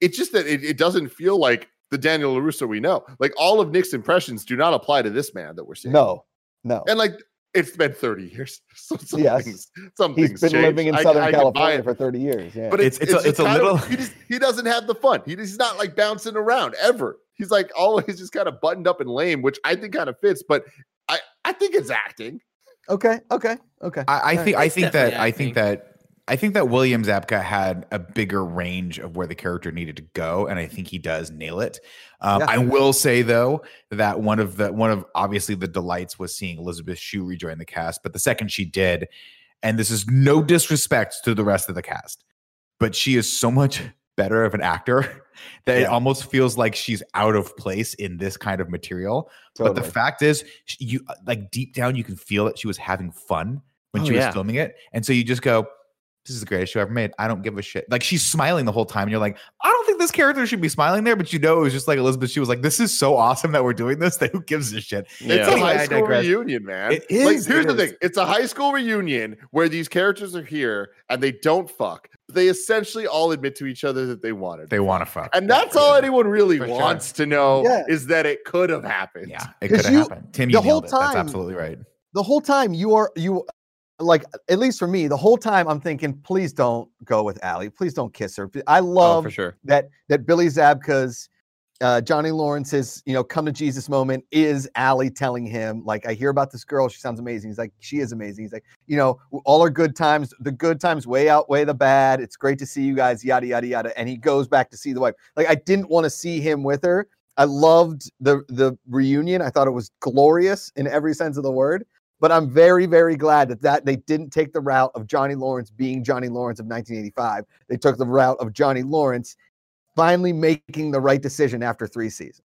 it's just that it, it doesn't feel like the Daniel Russo we know. Like all of Nick's impressions do not apply to this man that we're seeing. no no and like it's been thirty years. So some Yes. things, some he's things been change. living in southern I can buy california for 30 years yeah But it's It's- it's, it's a- it's a kind of- little- he just he doesn't have the fun. He, he's not like bouncing around ever. He's like always just kind of buttoned up and lame, which I think kind of fits. But I I think it's acting. okay okay okay I, I Alright. think I think that definitely I think that I think that William Zabka had a bigger range of where the character needed to go, and I think he does nail it. Um, Yeah. I will say though that one of the one of obviously the delights was seeing Elizabeth Shue rejoin the cast, but the second she did, and this is no disrespect to the rest of the cast, but she is so much better of an actor that it almost feels like she's out of place in this kind of material. But the fact is, you like deep down, you can feel that she was having fun when Oh, she was yeah. filming it, and so you just go, "This is the greatest show ever made." I don't give a shit. Like she's smiling the whole time, and you're like, "I don't think this character should be smiling there, but you know, it was just like Elizabeth. She was like, "This is so awesome that we're doing this. That who gives a shit?" It's Yeah. a Anyway, high I school reunion, man. It Like, here's it the is. thing: it's a high school reunion where these characters are here and they don't fuck. They essentially all admit to each other that they wanted, They want to fuck, and that's all anyone really For sure. wants to know Yeah. is that it could have happened. Yeah, it could have happened. Tim, the you whole nailed it. That's absolutely right. the whole time you are you like at least for me the whole time i'm thinking please don't go with Ali. please don't kiss her. I Oh, love for sure. that that billy zabka's uh, johnny lawrence's you know come to jesus moment is Ali telling him like i hear about this girl. She sounds amazing. He's like she is amazing. He's like you know all our good times. The good times way outweigh the bad. It's great to see you guys yada yada yada. And he goes back to see the wife. Like i didn't want to see him with her. I loved the the reunion. I thought it was glorious in every sense of the word but I'm very, very glad that, that they didn't take the route of Johnny Lawrence being Johnny Lawrence of 1985. They took the route of Johnny Lawrence finally making the right decision after three seasons.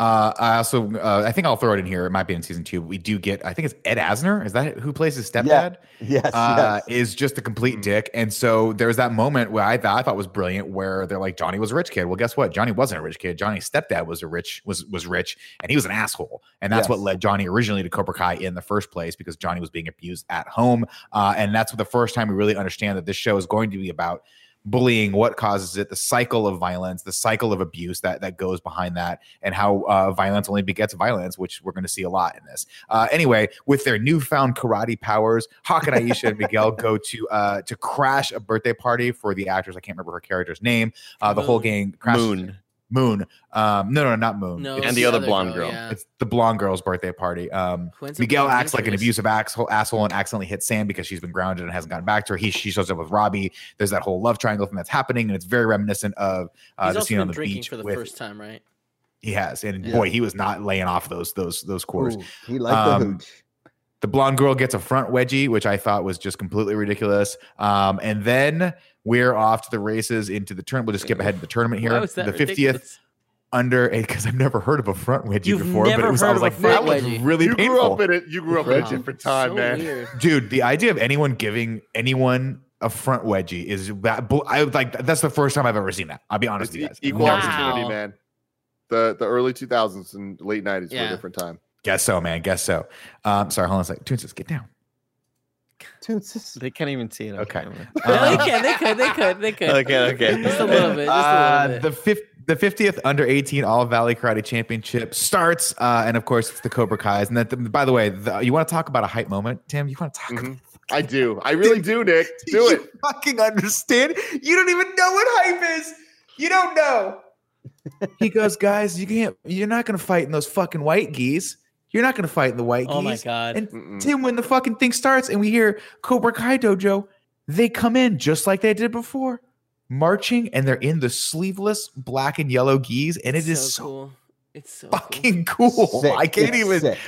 Uh, I also, uh, I think I'll throw it in here. It might be in season two. We do get, I think it's Ed Asner. Is that who plays his stepdad? Yes, uh, yes. is just a complete Mhm. dick. And so there's that moment where I, thought I thought was brilliant, where they're like, Johnny was a rich kid. Well, guess what? Johnny wasn't a rich kid. Johnny's stepdad was a rich was was rich, and he was an asshole. And that's what led Johnny originally to Cobra Kai in the first place because Johnny was being abused at home. Uh, and that's the first time we really understand that this show is going to be about bullying what causes it the cycle of violence the cycle of abuse that that goes behind that and how uh, violence only begets violence which we're going to see a lot in this uh, anyway with their newfound karate powers hawk and aisha and miguel go to uh, to crash a birthday party for the actors i can't remember her character's name uh, the whole gang crashes Moon. Moon um, no no not moon No, And it's the other other blonde girl. Yeah. it's the blonde girl's birthday party. Um, Who ends up Miguel being acts like an abusive asshole, asshole and accidentally hits Sam because she's been grounded and hasn't gotten back to her. He she shows up with Robbie. There's that whole love triangle thing that's happening, and it's very reminiscent of uh, He's the scene on the drinking beach. for the with, first time, right? He has, and Yeah. boy, he was not laying off those those those quarters. Ooh, he liked Um, the hooch. The blonde girl gets a front wedgie, which I thought was just completely ridiculous. Um, and then we're off to the races into the tournament. We'll just skip ahead to the tournament here. Was that The fiftieth ridiculous? under because I've never heard of a front wedgie You've before, but it was I was of like that was wedgie? really you painful. grew up in it. You grew up in a Wow, different time, so man. weird. dude the idea of anyone giving anyone a front wedgie is that i like that's the first time i've ever seen that i'll be honest It's with you guys equal Never seen it. opportunity, Wow. man. The the early 2000s and late 90s were a different time. guess so man guess so um sorry hold on a second Toons, get down Dude, just- They can't even see it. Okay. No, Uh, they can, they could, they could, they could. Okay, okay. Just a little bit, just Uh, a little bit. the fifth the 50th under 18 all valley karate championship starts uh and of course it's the cobra kai's and that by the way the, you want to talk about a hype moment tim you want to talk Mhm. I do. I really do, Nick. Do you it. fucking understand you don't even know what hype is you don't know he goes guys you can't you're not gonna fight in those fucking white gis you're not gonna fight in the white oh my gis god. And Mm-mm. Tim, when the fucking thing starts and we hear Cobra Kai Dojo, they come in just like they did before, marching, and they're in the sleeveless black and yellow gis, and it is so, cool. It's so fucking cool. sick. I can't It's even. sick.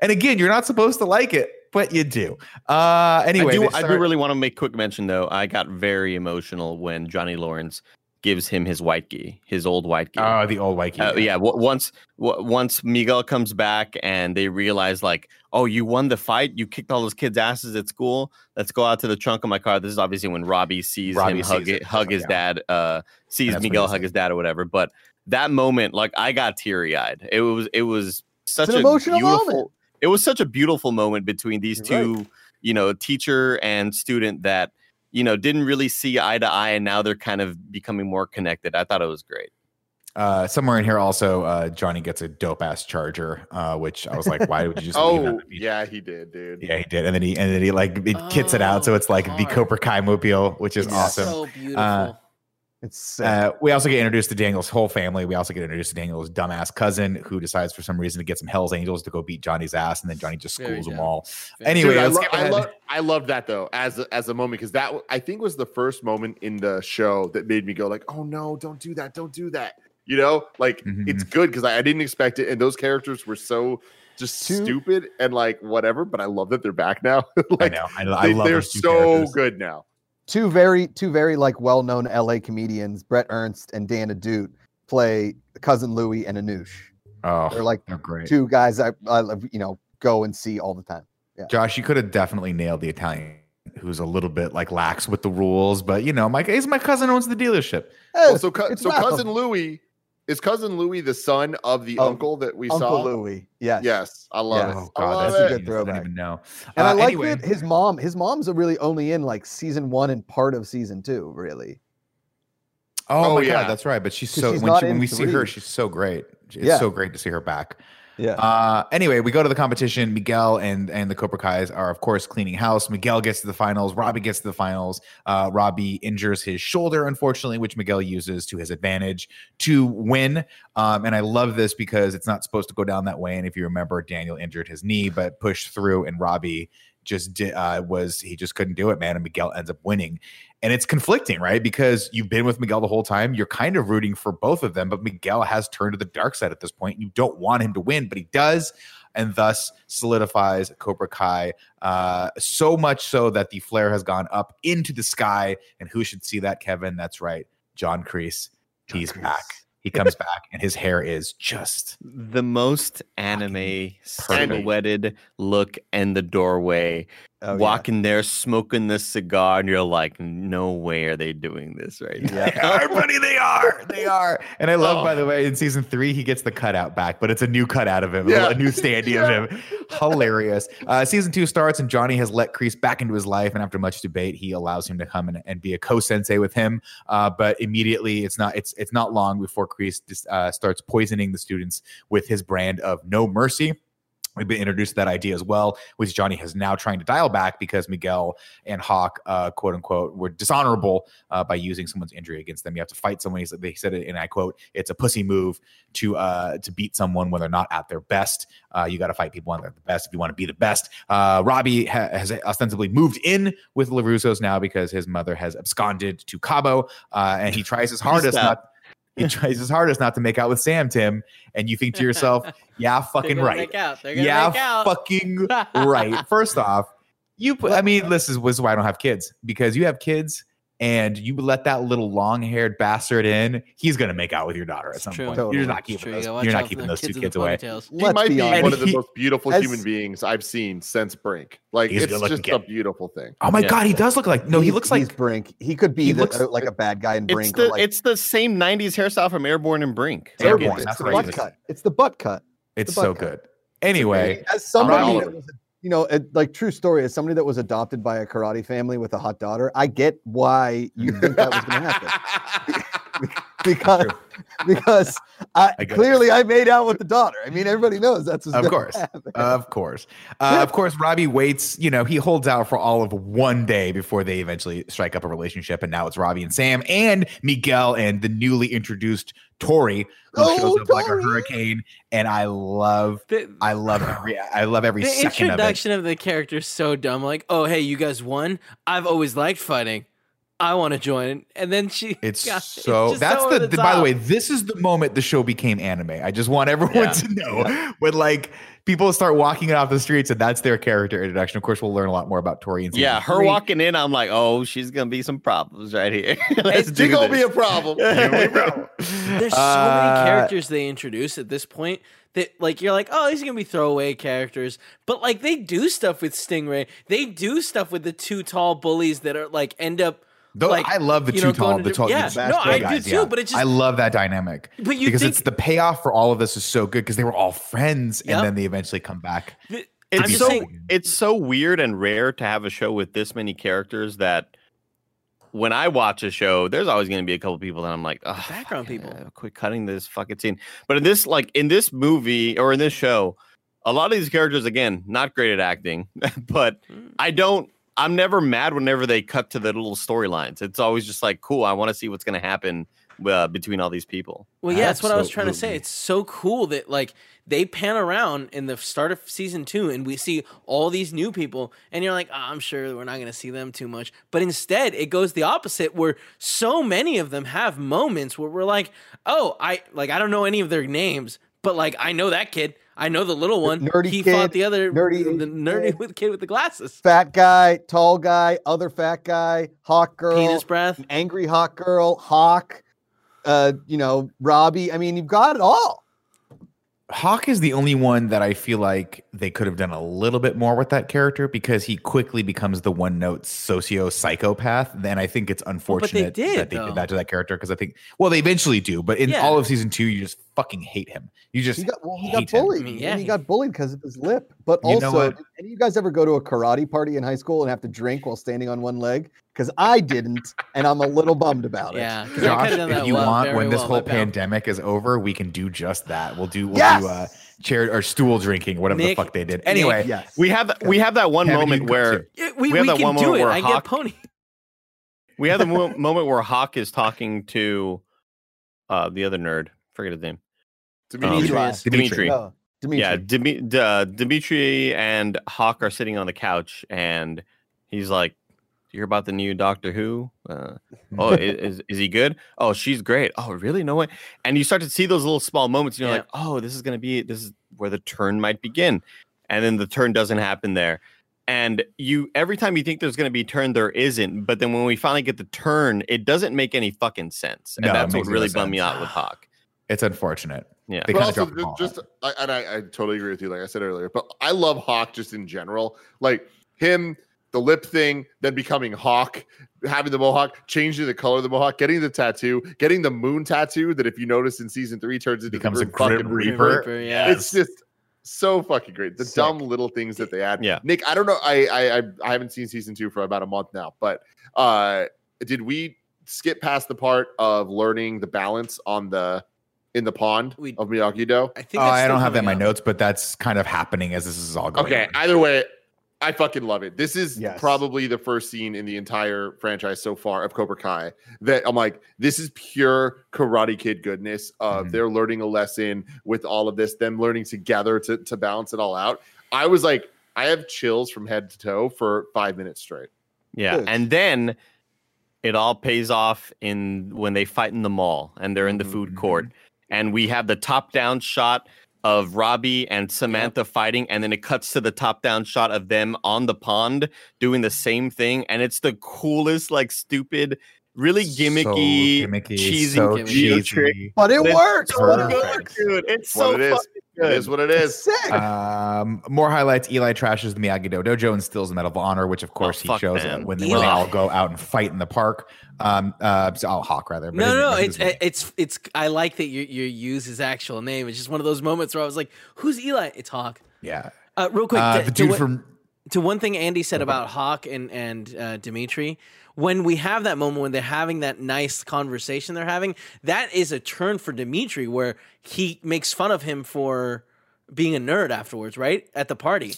And again, you're not supposed to like it, but you do. Uh, anyway, I do. they I do really want to make quick mention though. I got very emotional when Johnny Lawrence gives him his white gi, his old white gi. Oh, the old white gis. Uh, yeah. W- once w- once Miguel comes back and they realize like, oh, you won the fight. You kicked all those kids' asses at school. Let's go out to the trunk of my car. This is obviously when Robbie sees Robbie him hug sees it, it, hug his yeah. dad. Uh, sees Miguel hug his dad or whatever. But that moment, like, I got teary eyed. It was it was such an a emotional beautiful. moment. It was such a beautiful moment between these You're right. two, you know, teacher and student that you know didn't really see eye to eye, and now they're kind of becoming more connected. I thought it was great. Uh, somewhere in here, also, uh, Johnny gets a dope ass charger, uh, which I was like, why would you just leave it on Oh, the yeah, he did, dude. Yeah, he did, and then he and then he like it kits it out, so it's like the Oh. Cobra Kai mobile, which is It's awesome. So beautiful. It's. Uh, we also get introduced to Daniel's whole family. We also get introduced to Daniel's dumbass cousin, who decides for some reason to get some Hell's Angels to go beat Johnny's ass, and then Johnny just schools them all. Very Anyway, Dude, I, let's lo- I, ahead. love I love that though as a, as a moment because that I think was the first moment in the show that made me go like, oh no, don't do that, don't do that. You know, like Mhm. it's good because I, I didn't expect it, and those characters were so just Two- stupid and like whatever. But I love that they're back now. I like know. I, I they, love they're so characters. good now. Two very two very like well-known LA comedians, Bret Ernst and Dan Ahdoot, play cousin Louie and Anoush. Oh, They're like they're great. two guys I, I you know go and see all the time. Yeah. Josh, you could have definitely nailed the Italian who's a little bit like lax with the rules, but you know, my he's my cousin owns the dealership. Hey, Well, so cou- so cousin Louis is cousin Louis the son of the Of uncle that we Uncle saw. Louis. Yes. Yes, I love Yes. it. Oh I god, love that's a good a genius. I throwback. didn't even know. And Uh, I like anyway, that his mom, his mom's really only in like season one and part of season two, really. Oh, Oh, yeah. god, that's right. But she's so she's when, she, when in we see her, she's so great. It's Yeah. so great to see her back. Yeah. Uh, anyway, we go to the competition. Miguel and and the Cobra Kai's are of course cleaning house. Miguel gets to the finals. Robbie gets to the finals. Uh, Robbie injures his shoulder, unfortunately, which Miguel uses to his advantage to win. Um, and I love this because it's not supposed to go down that way. And if you remember, Daniel injured his knee, but pushed through, and Robbie just di- uh, was he just couldn't do it, man. And Miguel ends up winning. And it's conflicting, right? Because you've been with Miguel the whole time. You're kind of rooting for both of them, but Miguel has turned to the dark side at this point. You don't want him to win, but he does, and thus solidifies Cobra Kai uh, so much so that the flare has gone up into the sky. And who should see that, Kevin? That's right, John Kreese. He's Kreese. back. He comes back, and his hair is just The most anime silhouetted look in the doorway, Oh, yeah. walking there smoking the cigar, and you're like, no way are they doing this right now. They are, buddy. They are. They are. And I love, Oh. by the way, in season three, he gets the cutout back, but it's a new cutout of him, Yeah. a new standee of him. Hilarious. Uh, season two starts, and Johnny has let Kreese back into his life. And after much debate, he allows him to come and, and be a co-sensei with him. Uh, but immediately, it's not it's it's not long before Kreese dis- uh, starts poisoning the students with his brand of no mercy. We've been introduced to that idea as well, which Johnny has now trying to dial back because Miguel and Hawk, uh, quote unquote, were dishonorable uh, by using someone's injury against them. You have to fight someone. He said, they said it, and I quote, "It's a pussy move to uh, to beat someone when they're not at their best. Uh, you got to fight people when they're the best if you want to be the best." Uh, Robbie ha- has ostensibly moved in with LaRusso's now because his mother has absconded to Cabo, uh, and he tries his hardest not. He tries his hardest not to make out with Sam Tim, and you think to yourself, "Yeah, fucking right." Make out. They're gonna yeah, fucking right. First off, you put, I mean, this is, this is why I don't have kids because you have kids and you let that little long haired bastard in, he's going to make out with your daughter at some true. point. Totally. You're not keeping true. You those, gotta watch you're not keeping the those two kids kids away. ponytails. He Let's might be be honest. one of the He- most beautiful as- human beings I've seen since Brink. Like He's it's good-looking just a beautiful thing. Oh my Yeah. God, he does look like, no, he He's- looks like, he's Brink. He could be he the, looks- uh, like a bad guy in It's Brink. the like it's the same '90s hairstyle from Airborne and Brink. Airborne, Airborne. it's- It's the butt cut. It's the butt cut. it's the so cut. good. Anyway, as somebody Oliver. that was, you know, like true story, as somebody that was adopted by a karate family with a hot daughter, I get why you mm. think that was going to happen because because I, I get it. clearly I made out with the daughter. I mean, everybody knows that's what's Of course. happen. Of course. Uh, of course, Robbie waits, you know, he holds out for all of one day before they eventually strike up a relationship. And now it's Robbie and Sam and Miguel and the newly introduced Tori, who Oh, shows up like a hurricane. And I love, The, I love every, I love every the second of it. introduction of, the character is so dumb. Like, oh hey, you guys won. I've always liked fighting. I want to join. And then she. It's God, so just that's so the, the- by the way, this is the moment the show became anime. I just want everyone Yeah. to know when like people start walking it off the streets and that's their character introduction. Of course, we'll learn a lot more about Tori and Yeah, her three. walking in, I'm like, oh, she's gonna be some problems right here. Let's It's gonna be a problem. There's so Uh, many characters they introduce at this point that like you're like, oh, these are gonna be throwaway characters. But like they do stuff with Stingray. They do stuff with the two tall bullies that are like end up Though like I love the you two know, tall, going the to- tall, yeah, the no, I guys, do too, but it's just I love that dynamic but you because think it's the payoff for all of this is so good because they were all friends Yep. and then they eventually come back. th- It's so saying- it's so weird and rare to have a show with this many characters that when I watch a show, there's always going to be a couple people that I'm like, oh, Background people. quit cutting this fucking scene. But in this, like in this movie or in this show, a lot of these characters, again, not great at acting, but Mm. I don't. I'm never mad whenever they cut to the little storylines. It's always just like, cool. I want to see what's going to happen uh, between all these people. Well, yeah, that's what I was trying to say. It's so cool that like they pan around in the start of season two, and we see all these new people, and you're like, oh, I'm sure we're not going to see them too much. But instead, it goes the opposite, where so many of them have moments where we're like, oh, I like I don't know any of their names, but like I know that kid. I know the little one. nerdy he kid, fought the other nerdy the nerdy kid. with kid with the glasses. Fat guy, tall guy, other fat guy, hawk girl, Penis breath. angry hawk girl, hawk, uh, you know, Robbie. I mean, you've got it all. Hawk is the only one that I feel like they could have done a little bit more with that character because he quickly becomes the one note socio psychopath. Then I think it's unfortunate did, that they though. did that to that character because I think well they eventually do, but in Yeah. all of season two you just fucking hate him. You just He got well, he got bullied. I mean, and he he- got bullied because of his lip. But You also, what? did any of you guys ever go to a karate party in high school and have to drink while standing on one leg? Because I didn't, and I'm a little bummed about it. Yeah, Josh, if you well- want, very when this well, whole my pal. pandemic is over, we can do just that. We'll do we'll Yes! do uh, chair or stool drinking, whatever Nick- the fuck they did. Anyway, Yes. We have we have that one Kevin, moment where. Yeah, we, We have we that can one do moment it. where I Hawk- get pony. we have the moment where Hawk is talking to uh the other nerd. Forget his name. Demetri. Eli. Demetri. Oh, Demetri. Yeah, Dimi- uh, Demetri and Hawk are sitting on the couch, and he's like, "You hear about the new Doctor Who? Uh, oh, i- is is he good? Oh, she's great. Oh, really? No way." And you start to see those little small moments, and you're Yeah. like, "Oh, this is gonna be this is where the turn might begin," and then the turn doesn't happen there. And you every time you think there's going to be a turn, there isn't. But then when we finally get the turn, it doesn't make any fucking sense, and No, it that's what makes no really bummed me out with Hawk. it's unfortunate. Yeah. They but also dropped just, just I, and I, I totally agree with you like i said earlier but i love hawk just in general like him the lip thing then becoming hawk having the mohawk changing the color of the mohawk getting the tattoo getting the moon tattoo that if you notice in season three turns into Becomes the a Grim Grim Reaper. reaper yeah. it's just so fucking great the Sick. dumb little things that they add Yeah. nick i don't know I, I i i haven't seen season two for about a month now but uh did we skip past the part of learning the balance on the in the pond We- of miyagi do I think Oh, I don't have that in my up. notes, but that's kind of happening as this is all going. Okay, on. either way, I fucking love it. This is Yes. probably the first scene in the entire franchise so far of Cobra Kai that I'm like, this is pure Karate Kid goodness. Of Mhm. they're learning a lesson with all of this, them learning together to to balance it all out. I was like, I have chills from head to toe for five minutes straight. Yeah, Good. and then it all pays off in when they fight in the mall and they're in the Mhm, food court, and we have the top-down shot of Robbie and Samantha fighting, and then it cuts to the top-down shot of them on the pond doing the same thing, and it's the coolest, like stupid, really So gimmicky, gimmicky, cheesy so video trick. But it It's works. so But it good, works. dude. It's What so it is. fucking good. It is what it is. Sick. Um, more highlights. Eli trashes the Miyagi Do dojo and steals the Medal of Honor, which of course he shows them. when, they, when they all go out and fight in the park. Um, uh, so- oh, Hawk rather. but No, no, his it's it's it's. I like that you you use his actual name. It's just one of those moments where I was like, "Who's Eli?" It's Hawk. yeah. Uh, real quick, Uh, to, the to what- from to one thing Andy said about Hawk and and uh, Demetri, when we have that moment when they're having that nice conversation they're having, that is a turn for Demetri where he makes fun of him for being a nerd afterwards, right at the party.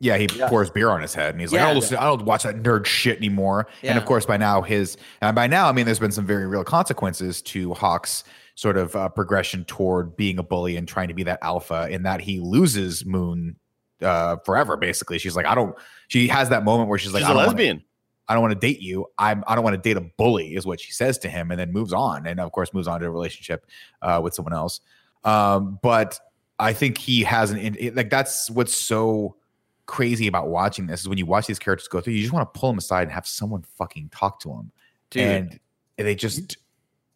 Yeah, he pours beer on his head, and he's like, "I don't, listen, I don't watch that nerd shit anymore." And of course, by now, his and by now, I mean, there's been some very real consequences to Hawk's sort of uh, progression toward being a bully and trying to be that alpha. In that he loses Moon uh, forever. Basically, she's like, "I don't." She has that moment where she's like, She's "I a don't wanna- lesbian. I don't want to date you. I'm I don't want to date a bully, is what she says to him, and then moves on, and of course moves on to a relationship uh, with someone else. Um, but I think he has an it- like that's what's so crazy about watching this is when you watch these characters go through, you just want to pull them aside and have someone fucking talk to them, Dude. and they just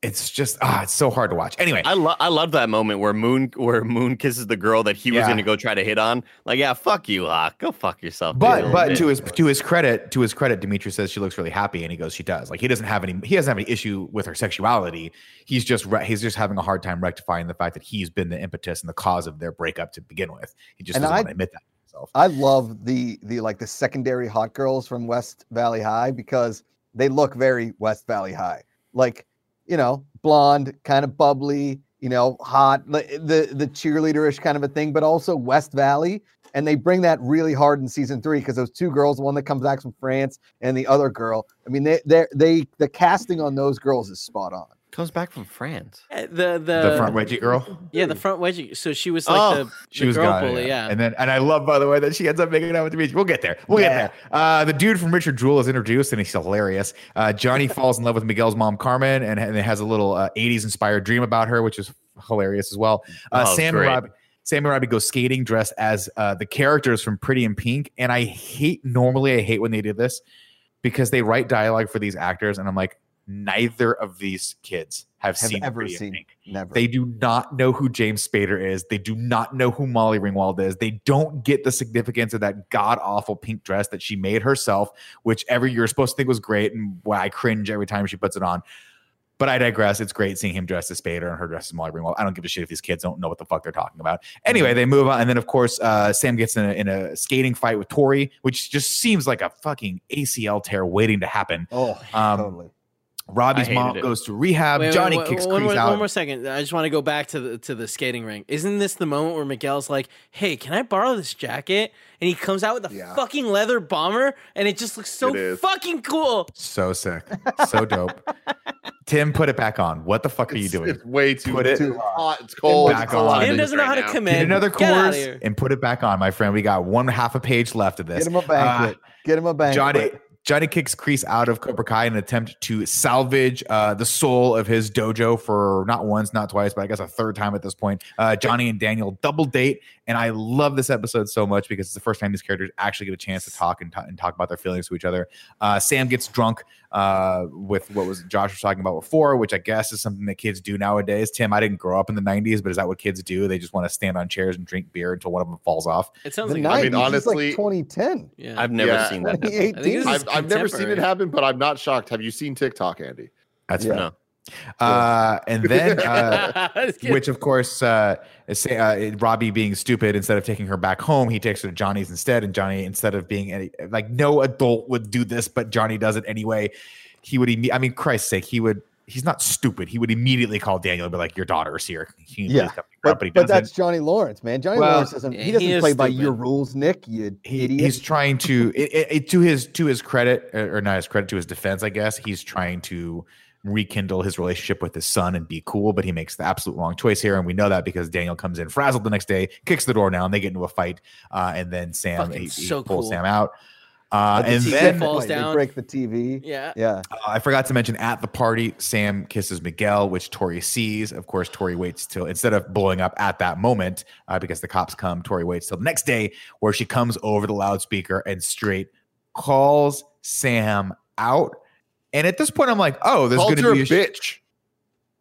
it's just ah, it's so hard to watch. Anyway, I love I love that moment where Moon where Moon kisses the girl that he was gonna go try to hit on. Like, yeah, fuck you, Hawk. Go fuck yourself. But little but bit. to his to his credit, to his credit, Demetri says she looks really happy, and he goes, she does. Like he doesn't have any he doesn't have any issue with her sexuality. He's just re- he's just having a hard time rectifying the fact that he's been the impetus and the cause of their breakup to begin with. He just And doesn't I- want to admit that to himself. I love the the like the secondary hot girls from West Valley High because they look very West Valley High. Like, you know, blonde, kind of bubbly, you know, hot, the the cheerleaderish kind of a thing, but also West Valley. And they bring that really hard in season three because those two girls, one that comes back from France and the other girl. I mean, they they they the casting on those girls is spot on. Comes back from France. Uh, The the, the front wedgie girl. yeah the front wedgie. So she was like Oh, the, She the was girl gone, bully, yeah. And then and I love by the way that she ends up making out with Demetri. We'll get there. We'll Yeah. get there. Uh, the dude from Richard Jewell is introduced and he's hilarious. Uh, Johnny falls in love with Miguel's mom Carmen and, and it has a little uh, 80s inspired dream about her, which is hilarious as well. Uh, Oh, Sam and great. Robbie. Sam and Robbie go skating dressed as uh, the characters from Pretty in Pink, and I hate normally I hate when they do this because they write dialogue for these actors, and I'm like, neither of these kids have, Have seen ever seen. Pink. Never. They do not know who James Spader is. They do not know who Molly Ringwald is. They don't get the significance of that god awful pink dress that she made herself, which every year you're supposed to think was great, and why I cringe every time she puts it on. But I digress. It's great seeing him dressed as Spader and her dressed as Molly Ringwald. I don't give a shit if these kids don't know what the fuck they're talking about. Anyway, they move on, and then of course uh, Sam gets in a, in a skating fight with Tori, which just seems like a fucking ACL tear waiting to happen. oh, Um, totally. Robbie's mom it. goes to rehab. Wait, wait, Johnny wait, kicks one Kreese more, out. One more second. I just want to go back to the to the skating ring. Isn't this the moment where Miguel's like, "Hey, can I borrow this jacket?" And he comes out with a Yeah. fucking leather bomber, and it just looks so fucking cool. So sick. So dope. Tim, put it back on. What the fuck are you doing? It's way too, Put it too hot. It's cold. back It's a on. Tim doesn't know how right to commit. Get another course here. and put it back on, my friend. We got one half a page left of this. Get him a banquet. Uh, Get him a banquet. Johnny Johnny kicks Kreese out of Cobra Kai in an attempt to salvage uh, the soul of his dojo for not once, not twice, but I guess a third time at this point. Uh, Johnny and Daniel double date, and I love this episode so much because it's the first time these characters actually get a chance to talk and, ta- and talk about their feelings to each other. Uh, Sam gets drunk uh, with what was Josh was talking about before, which I guess is something that kids do nowadays. Tim, I didn't grow up in the '90s, but is that what kids do? They just want to stand on chairs and drink beer until one of them falls off. It sounds the like I mean, 90s, honestly- like 2010, yeah. I've never Yeah. seen that. 2018. I've, I've never seen it happen, but I'm not shocked. Have you seen TikTok, Andy? That's Yeah. fair. No. Uh, and then. Uh, which of course uh, say, uh, robbie being stupid instead of taking her back home he takes her to johnny's instead and johnny instead of being any like no adult would do this but johnny does it anyway he would imme- i mean christ's sake he would he's not stupid he would immediately call daniel and be like your daughter is here Can you Yeah, please come pick her up?" But, but but that's Johnny Lawrence, man. Johnny Well, Lawrence doesn't. He doesn't he play by stupid. your rules, Nick. You he, idiot. he's trying to it, it, it- to his to his credit or not his credit to his defense i guess he's trying to rekindle his relationship with his son and be cool but he makes the absolute wrong choice here and we know that because daniel comes in frazzled the next day kicks the door down and they get into a fight uh, and then sam Fucking he, he so pulls cool. sam out uh, the and TV then falls Wait, they break the TV. yeah. Yeah. uh, I forgot to mention at the party, Sam kisses Miguel, which Tori sees. Of course, Tori waits till instead of blowing up at that moment uh, because the cops come. Tori waits till the next day, where she comes over the loudspeaker and straight calls Sam out. And at this point, I'm like, oh, there's Called going to be a sh- bitch.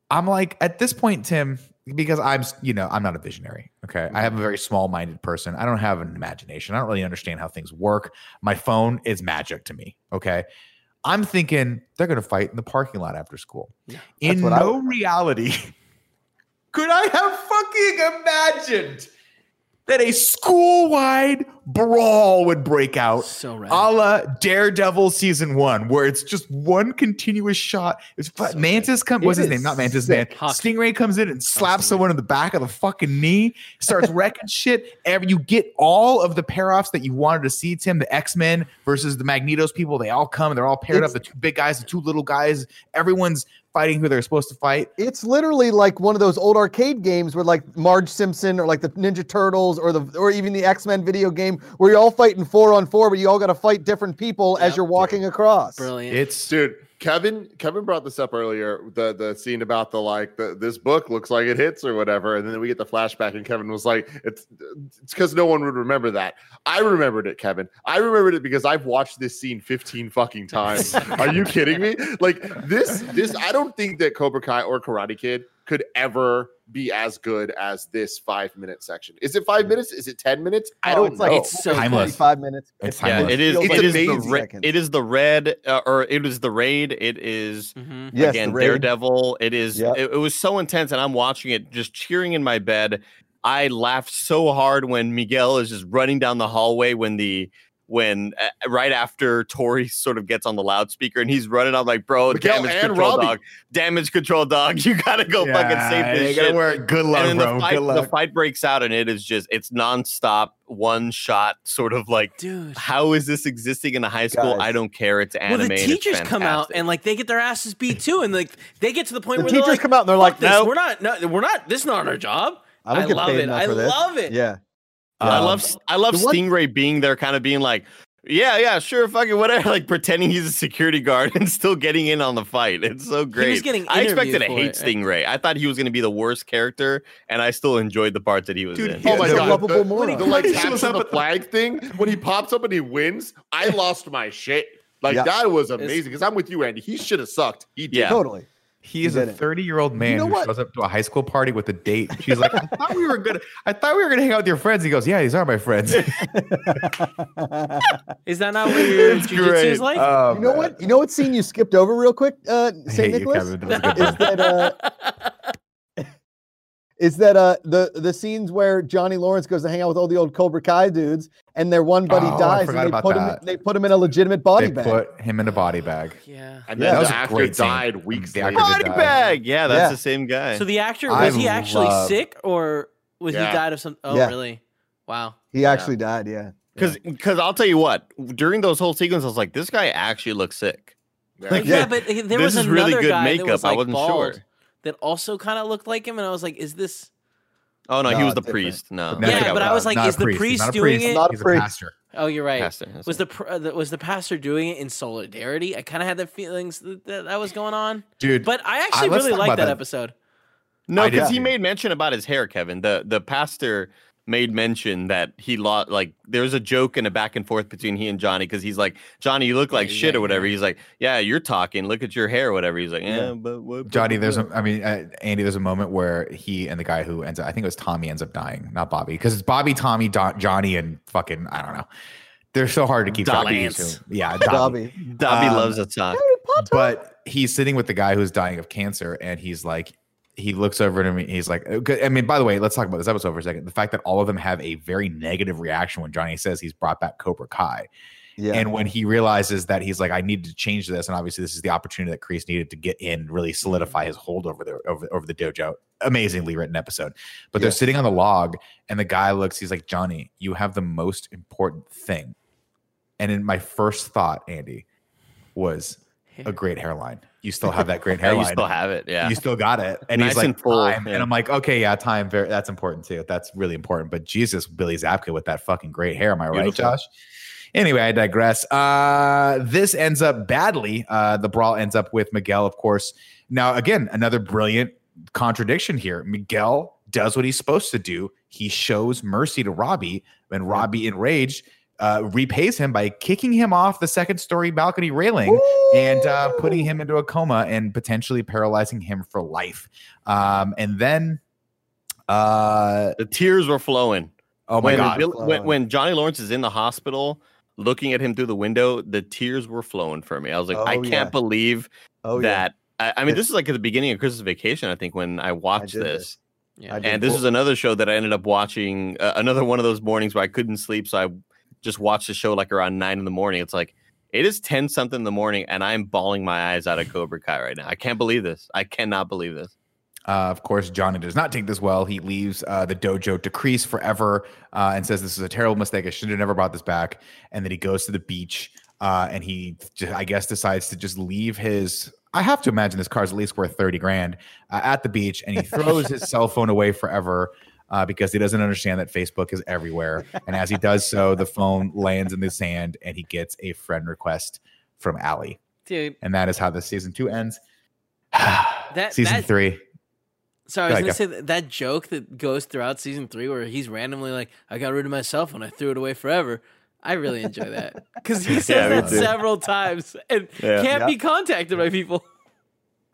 I'm like, at this point, Tim, because I'm, you know, I'm not a visionary. Okay. I have a mm-hmm. very small minded person. I don't have an imagination. I don't really understand how things work. My phone is magic to me. Okay. I'm thinking they're going to fight in the parking lot after school. In what I no reality could I have fucking imagined that a school wide brawl would break out So rad. a la Daredevil season one, where it's just one continuous shot. It's So Mantis comes. What's his name? Not Mantis, man. Stingray comes in and slaps someone in the back of the fucking knee, starts wrecking shit. Every you get all of the pair offs that you wanted to see. Tim, the X Men versus the Magnetos people. They all come. They're all paired It's- up. The two big guys, the two little guys. Everyone's fighting who they're supposed to fight. It's literally like one of those old arcade games where like Marge Simpson or like the Ninja Turtles or the or even the X-Men video game where you're all fighting four on four, but you all got to fight different people as you're walking across. Brilliant. It's Dude, Kevin, Kevin brought this up earlier. The the scene about the like the this book looks like it hits or whatever, and then we get the flashback, and Kevin was like, "It's it's because no one would remember that." I remembered it, Kevin. I remembered it because I've watched this scene fifteen fucking times. Are you kidding me? Like this this I don't think that Cobra Kai or Karate Kid could ever be as good as this five minute section. Is it five minutes? Is it ten minutes? I Oh, don't it's know. like It's so Timeless. Five minutes. It's Yeah, timeless. it is. Feels It like is the amazing ra- seconds. it is the red, uh, or it was the raid. It is hmm Yes, again the. Daredevil. It is. Yep. It, it was so intense, and I'm watching it, just cheering in my bed. I laughed so hard when Miguel is just running down the hallway when the when uh, right after Tori sort of gets on the loudspeaker and he's running. I'm like, bro, Miguel damage control Robbie. dog, damage control dog. You gotta go fucking save you this gotta shit. work. Good luck, and then bro. the fight, Good luck. the fight breaks out, and it is just it's nonstop, one shot, sort of like. Dude. How is this existing in a high school? Guys. I don't care. It's anime. Well, the and it's teachers come out and like they get their asses beat too, and like they get to the point The where they're teachers like, come out and they're like, this. "No." we're not, no, we're not. This is not our job." I don't I get love paid it. enough I for this. love it. Yeah. I Um, love I love the one- Stingray being there, kind of being like, yeah, yeah, sure, fucking whatever, like pretending he's a security guard and still getting in on the fight. It's so great. He was getting I expected to hate it. Stingray. I thought he was going to be the worst character, and I still enjoyed the parts that he was Dude, in. he- Oh my He's god, lovable the, moron. the like He taps shows on up the the- flag thing when he pops up and he wins. I lost my shit. Like Yeah. that was amazing. Because I'm with you, Andy. He should have sucked. He did. Yeah. Totally. He is a 30 year old man know who what? shows up to a high school party with a date. She's like, I thought we were gonna, I thought we were gonna hang out with your friends. He goes, Yeah, these are my friends. Is that not what your It's jujitsu great. is like? Oh, you know man. what? You know what scene you skipped over real quick, uh, St. hate you, Nicholas? Kevin. That was a good is that uh, is that uh the the scenes where Johnny Lawrence goes to hang out with all the old Cobra Kai dudes, and their one buddy Oh, dies, and they about put him they put him in a legitimate body bag. They bag. put him in a body bag. yeah. And then that was the actor great scene. died weeks The later. Body bag. Yeah, that's Yeah. the same guy. So the actor I was he actually love- sick or was Yeah. he died of some? Oh, Yeah. really? Wow. He actually died. Yeah. Because because I'll tell you what, during those whole sequences, I was like, this guy actually looks sick. Like, Yeah. yeah, but there was is really another good guy that makeup. was, I wasn't bald sure. That also kind of looked like him, and I was like, "Is this?" Oh no, he was the different. priest. No, No, Yeah, but I was like, is the He's priest doing priest. it? Not a He's a priest. pastor. Oh, you're right. pastor. Was right. the, pr- uh, the was the pastor doing it in solidarity? I kind of had the feelings that, that that was going on, Dude, but I actually let's really talk liked that, that. episode. no? Because he made mention about his hair, Kevin. The the pastor made mention that he lost. Like there's a joke and a back and forth between he and Johnny because he's like, Johnny, you look like Yeah, shit yeah, or whatever. yeah. He's like, Yeah, you're talking. Look at your hair or whatever. He's like, Yeah, Yeah. but what, Johnny, what- there's what?" a, I mean, uh, Andy, there's a moment where he and the guy who ends up, I think it was Tommy, ends up dying, not Bobby, because it's Bobby, Tommy, Do- Johnny, and fucking, I don't know. They're so hard to keep track of. Dobby. Yeah, Dobby. Dobby. Dobby Um, loves to talk. But he's sitting with the guy who's dying of cancer, and he's like, he looks over at him. He's like, I mean, by the way, let's talk about this episode for a second. The fact that all of them have a very negative reaction when Johnny says he's brought back Cobra Kai. Yeah. And when he realizes that he's like, I need to change this, and obviously this is the opportunity that Kreese needed to get in, really mm-hmm. solidify his hold over the over, over the dojo. Amazingly written episode. But they're sitting on the log, and the guy looks. He's like, Johnny, you have the most important thing. And in my first thought, Andy, was a great hairline. You still have that great hairline. you still have it. Yeah. You still got it. And Nice he's like, and full, time. yeah. And I'm like, okay, yeah, time. Very, that's important too. That's really important. But Jesus, Billy Zabka with that fucking great hair. Am I right, Josh? Anyway, I digress. Uh, this ends up badly. Uh, the brawl ends up with Miguel, of course. Now, again, another brilliant contradiction here. Miguel does what he's supposed to do. He shows mercy to Robbie, and Robbie, enraged, uh, repays him by kicking him off the second story balcony railing and uh, putting him into a coma and potentially paralyzing him for life. Um, and then, uh, the tears were flowing. oh my when, god, Bill- when when Johnny Lawrence is in the hospital looking at him through the window, the tears were flowing for me. I was like, I Oh, can't yeah. believe Oh yeah. that. I, I mean, this is like at the beginning of Christmas Vacation. I think when I watched did this, this. Yeah. And this Well- is another show that I ended up watching. Uh, another one of those mornings where I couldn't sleep, so I just watch the show like around nine in the morning. It's like it is ten something in the morning, and I'm bawling my eyes out of Cobra Kai right now. I can't believe this. I cannot believe this. Uh, of course, Johnny does not take this well. He leaves uh, the dojo to Kreese forever uh, and says, This is a terrible mistake. I should have never brought this back. And then he goes to the beach uh, and he, just, I guess, decides to just leave his. I have to imagine this car's at least worth 30 grand uh, at the beach. And he throws his cell phone away forever uh, because he doesn't understand that Facebook is everywhere. And as he does so, the phone lands in the sand and he gets a friend request from Ali. Dude, And that is how the season two ends. That- season that- three. so I was ahead, gonna say that, that joke that goes throughout season three, where he's randomly like, "I got rid of my cell phone, I threw it away forever." I really enjoy that because he says Yeah, that too. several times and Yeah. can't Yeah. be contacted by people.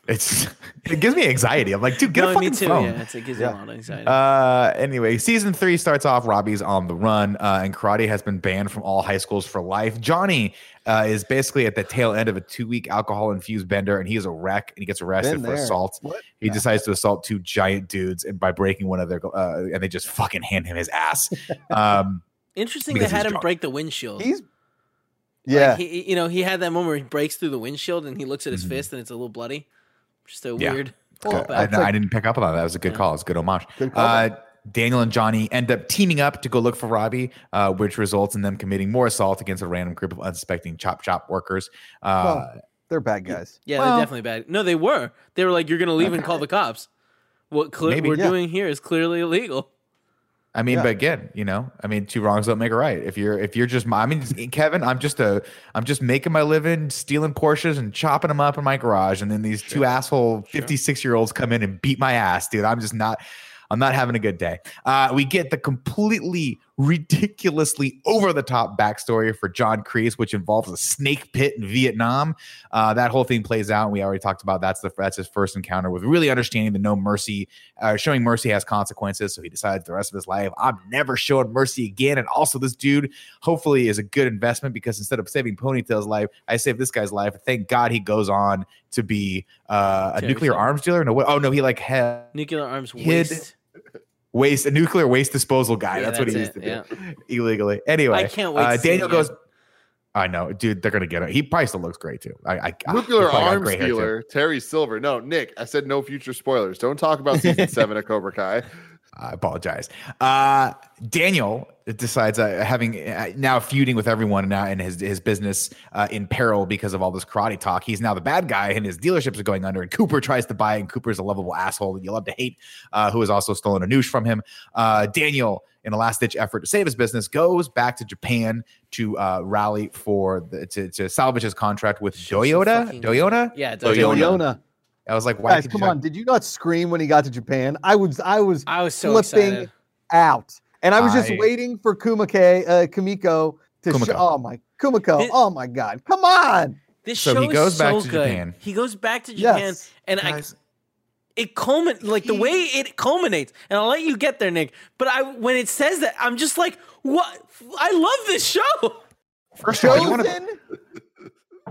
It's it gives me anxiety. I'm like, dude, get no, a fucking me too. phone. Yeah, it's, it gives Yeah. you a lot of anxiety. Uh, anyway, season three starts off. Robbie's on the run, uh, and karate has been banned from all high schools for life. Johnny uh, is basically at the tail end of a two-week alcohol-infused bender, and he is a wreck, and he gets arrested for assault. What? He Yeah. decides to assault two giant dudes, and by breaking one of their, uh, and they just fucking hand him his ass. Um, Interesting, they had him drunk. break the windshield. He's Like, yeah. he, you know, he had that moment where he breaks through the windshield and he looks at his Mhm. fist and it's a little bloody. Just a Yeah. weird. Well, I, like- I didn't pick up on that. That was a good Yeah. call. It's a good homage. Good call. Uh, Daniel and Johnny end up teaming up to go look for Robbie, uh, which results in them committing more assault against a random group of unsuspecting chop chop workers. Uh, They're bad guys. Yeah, Well- they're definitely bad. No, they were. They were like, "You're gonna leave and call the cops." What cle- Maybe. we're Yeah. doing here is clearly illegal. I mean, Yeah. but again, you know, I mean, two wrongs don't make a right. If you're, if you're just, I mean, Kevin, I'm just a, I'm just making my living stealing Porsches and chopping them up in my garage, and then these two asshole 56 year olds come in and beat my ass, dude. I'm just not, I'm not having a good day. Uh, we get the completely ridiculously over the top backstory for John Kreese, which involves a snake pit in Vietnam. Uh, that whole thing plays out. And we already talked about that's the that's his first encounter with really understanding the no mercy, uh, showing mercy has consequences. So he decides the rest of his life, I'm never showing mercy again. And also, this dude hopefully is a good investment because instead of saving Ponytail's life, I saved this guy's life. Thank God he goes on to be uh, a nuclear arms dealer. No, what? Oh no, he like had Nuclear arms Hid- waste. Waste a nuclear waste disposal guy. Yeah, that's, what he that's used it, to do illegally. Anyway, I can't wait Uh, to Daniel it goes. I know, dude. They're gonna get it. He probably still looks great too. I, I ah, Nuclear he's probably arms gray hair, too. dealer Terry Silver. No, Nick. I said no future spoilers. Don't talk about season seven of Cobra Kai. I apologize. Uh, Daniel decides, uh, having uh, now feuding with everyone now in his his business uh, in peril because of all this karate talk. He's now the bad guy, and his dealerships are going under. And Cooper tries to buy, and Cooper's a lovable asshole that you love to hate, uh, who has also stolen Anoush from him. Uh, Daniel, in a last ditch effort to save his business, goes back to Japan to uh, rally for the, to to salvage his contract with Shoot some Toyota. fucking- Toyota. Yeah, it Does. Yona. Yona. I was like, why? Guys, come you- on. Did you not scream when he got to Japan? I was I was I was so flipping excited. out. And I was just I- waiting for Kumike, uh, Kumiko to Kumiko. show. Oh my, Kumiko. This- oh my God. Come on. This So show he goes is back so to good. Japan. He goes back to Japan, Yes. and I, it culminates like the way it culminates. And I'll let you get there, Nick. But I, when it says that, I'm just like, what? I love this show. first of all, you wanna- Chozen.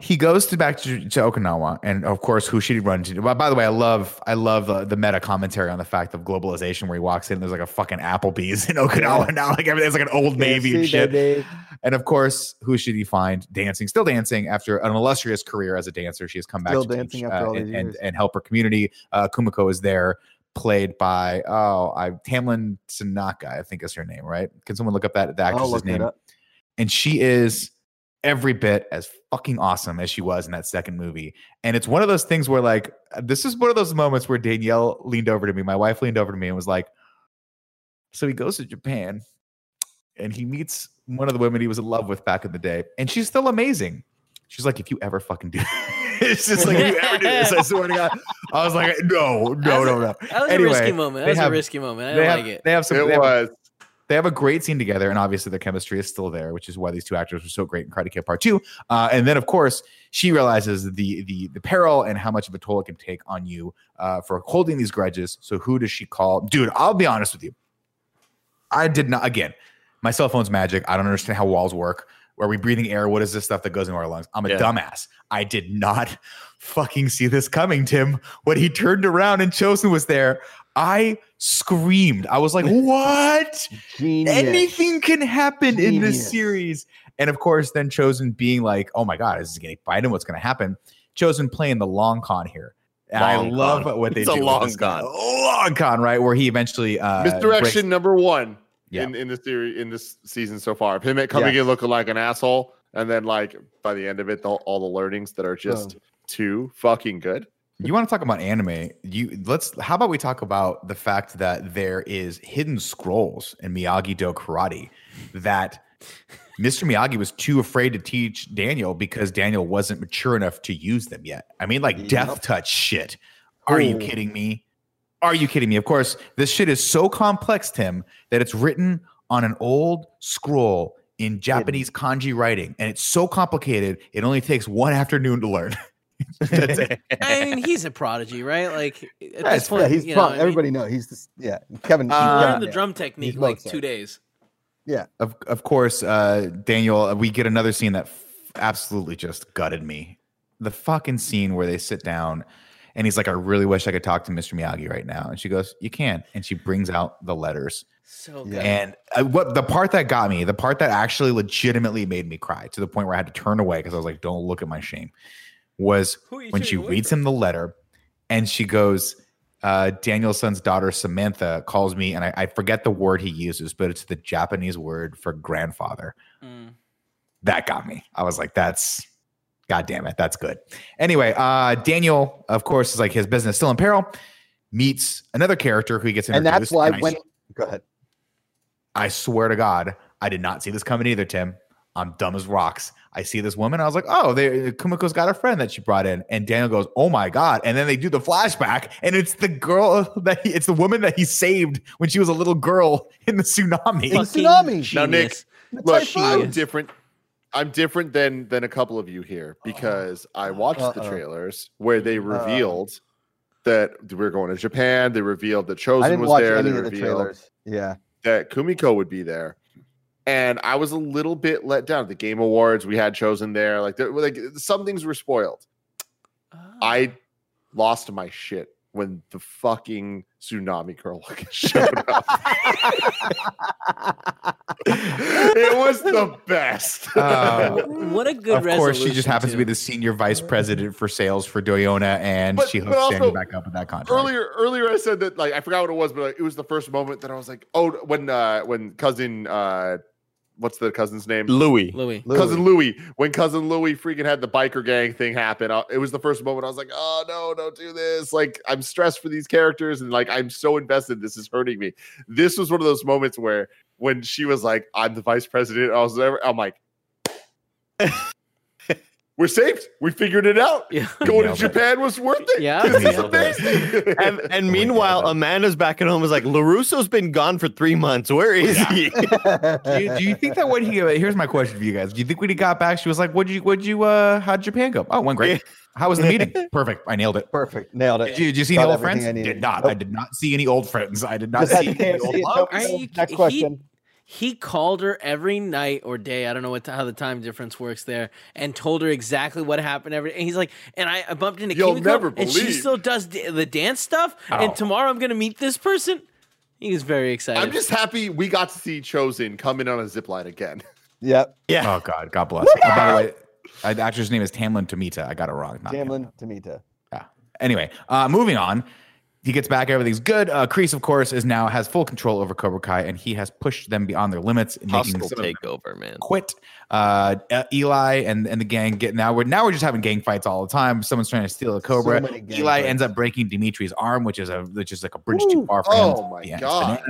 He goes to back to, to Okinawa, and of course, who should he run to? Well, by the way, I love I love uh, the meta commentary on the fact of globalization, where he walks in, and there's like a fucking Applebee's in Okinawa now, like everything's like an old Navy and shit. baby. And of course, who should he find dancing? Still dancing after an illustrious career as a dancer. She has come back Still to dancing teach, after uh, all and, and and help her community. Uh, Kumiko is there, played by oh, I Tamlyn Tanaka, I think is her name, right? Can someone look up that the actress's name? and she is every bit as fucking awesome as she was in that second movie. And it's one of those things where, like, this is one of those moments where Danielle leaned over to me. My wife leaned over to me and was like, "So he goes to Japan, and he meets one of the women he was in love with back in the day, and she's still amazing." She's like, "If you ever fucking do." It's just like if you ever do this. I swear to God, I was like, no, no, no, no. That was Anyway, a risky moment. That was have- a risky moment. I They don't have, like it. they have some. It they have was. They have a great scene together, and obviously their chemistry is still there, which is why these two actors were so great in Karate Kid Part Two. Uh, and then, of course, she realizes the the the peril and how much of a toll it can take on you uh, for holding these grudges. So who does she call? Dude, I'll be honest with you. I did not. Again, my cell phone's magic. I don't understand how walls work. Are we breathing air? What is this stuff that goes into our lungs? I'm a Yeah. dumbass. I did not fucking see this coming, Tim. When he turned around and Chozen was there, I screamed. I was like, "What? Genius. anything can happen in this series. And of course, then Chozen being like, oh my God, is this getting Biden? What's going to happen? Chozen playing the long con here. And Long I love con. what they It's do. a long this con. Long con, right? Where he eventually uh, Misdirection breaks- number one Yeah. in, in the series in this season so far. Him coming Yes. in looking like an asshole, and then like by the end of it, the, all the learnings that are just Boom. too fucking good. You want to talk about anime? You let's. How about we talk about the fact that there is hidden scrolls in Miyagi Do Karate that Mr. Miyagi was too afraid to teach Daniel because Daniel wasn't mature enough to use them yet. I mean, like death touch shit. Are you oh. kidding me? Are you kidding me? Of course, this shit is so complex, Tim, that it's written on an old scroll in Japanese kanji writing, and it's so complicated. It only takes one afternoon to learn. That's it. I mean, he's a prodigy, right? Like at it's this point, Yeah, he's you pro- know, I mean, everybody knows he's just yeah. Kevin, Uh, he yeah, learned the yeah. drum technique He's like two days. Yeah, of of course, uh, Daniel, uh, we get another scene that f- absolutely just gutted me. The fucking scene where they sit down and he's like, I really wish I could talk to Mr. Miyagi right now. And she goes, You can. And she brings out the letters. So Yeah. good. And uh, what the part that got me, the part that actually legitimately made me cry to the point where I had to turn away because I was like, Don't look at my shame, was Who are you when she reads him the letter and she goes, uh, Daniel's son's daughter, Samantha, calls me, and I, I forget the word he uses, but it's the Japanese word for grandfather. Mm. That got me. I was like, that's, God damn it, that's good. Anyway, uh, Daniel, of course, is like his business still in peril, meets another character who he gets and introduced. that's why I when go ahead. I swear to God, I did not see this coming either, Tim. I'm dumb as rocks. I see this woman. I was like, oh, they, Kumiko's got a friend that she brought in. And Daniel goes, oh my God. And then they do the flashback, and it's the girl that he, it's the woman that he saved when she was a little girl in the tsunami. In the tsunami. Genius. Now, Nick, The Look. I'm different. I'm different than than a couple of you here because I watched the Uh-oh. trailers where they revealed that we are going to Japan. They revealed that I Chozen didn't was watch there. any They of the revealed trailers. Yeah. that Kumiko would be there. And I was a little bit let down. The Game Awards, we had Chozen there. Like, there, like some things were spoiled. Oh. I lost my shit when the fucking tsunami girl showed up. it was the best. Uh, what a good of course, she just resolution, happens to be the senior vice president for sales for Doyona, and But- she but hooks also, Danny back up with that contract. earlier earlier I said that like I forgot what it was, but like, it was the first moment that I was like, oh, when uh when cousin uh what's the cousin's name? Louis. Louis. Cousin Louis, when cousin Louis freaking had the biker gang thing happen, uh, it was the first moment I was like, "Oh no, don't do this!" Like I'm stressed for these characters, and like I'm so invested. This is hurting me. This was one of those moments where when she was like, "I'm the vice president," I was never. I'm like, "We're saved. We figured it out. Yeah. Going to Japan was worth it. Yeah. this is Nailed it. amazing." And, and meanwhile, Amanda's back at home is like, LaRusso's been gone for three months. Where is he? do, you, do you think that when he here's my question for you guys? Do you think when he got back, she was like, "What'd you, what'd you, uh, how'd Japan go? Oh, went great. How was the meeting? Perfect. I nailed it. Perfect. Nailed it. Did you, did you see Got any old friends? I. Did not. I did not see any old friends. I did not Just see any old KFC. love. Nope. Next he- question. He called her every night or day. I don't know what how the time difference works there, and told her exactly what happened. Every and he's like, and I, I bumped into You'll Kimiko, never and she still does d- the dance stuff. Oh. And tomorrow I'm gonna meet this person. He was very excited. I'm just happy we got to see Chozen come in on a zip line again. Yep. Yeah. Oh God, God bless. Oh, by the way, uh, the actor's name is Tamlyn Tomita. I got it wrong. not Tamlyn Tamita. Yeah. Anyway, uh, moving on. He gets back. Everything's good. Uh, Kreese, of course, is now has full control over Cobra Kai, and he has pushed them beyond their limits, in making Hostile some of them takeover, man. quit. Uh, Eli and, and the gang get now. We're now we're just having gang fights all the time. Someone's trying to steal a Cobra. many gang Eli fights. ends up breaking Demetri's arm, which is a which is like a bridge too far for him. Oh my God.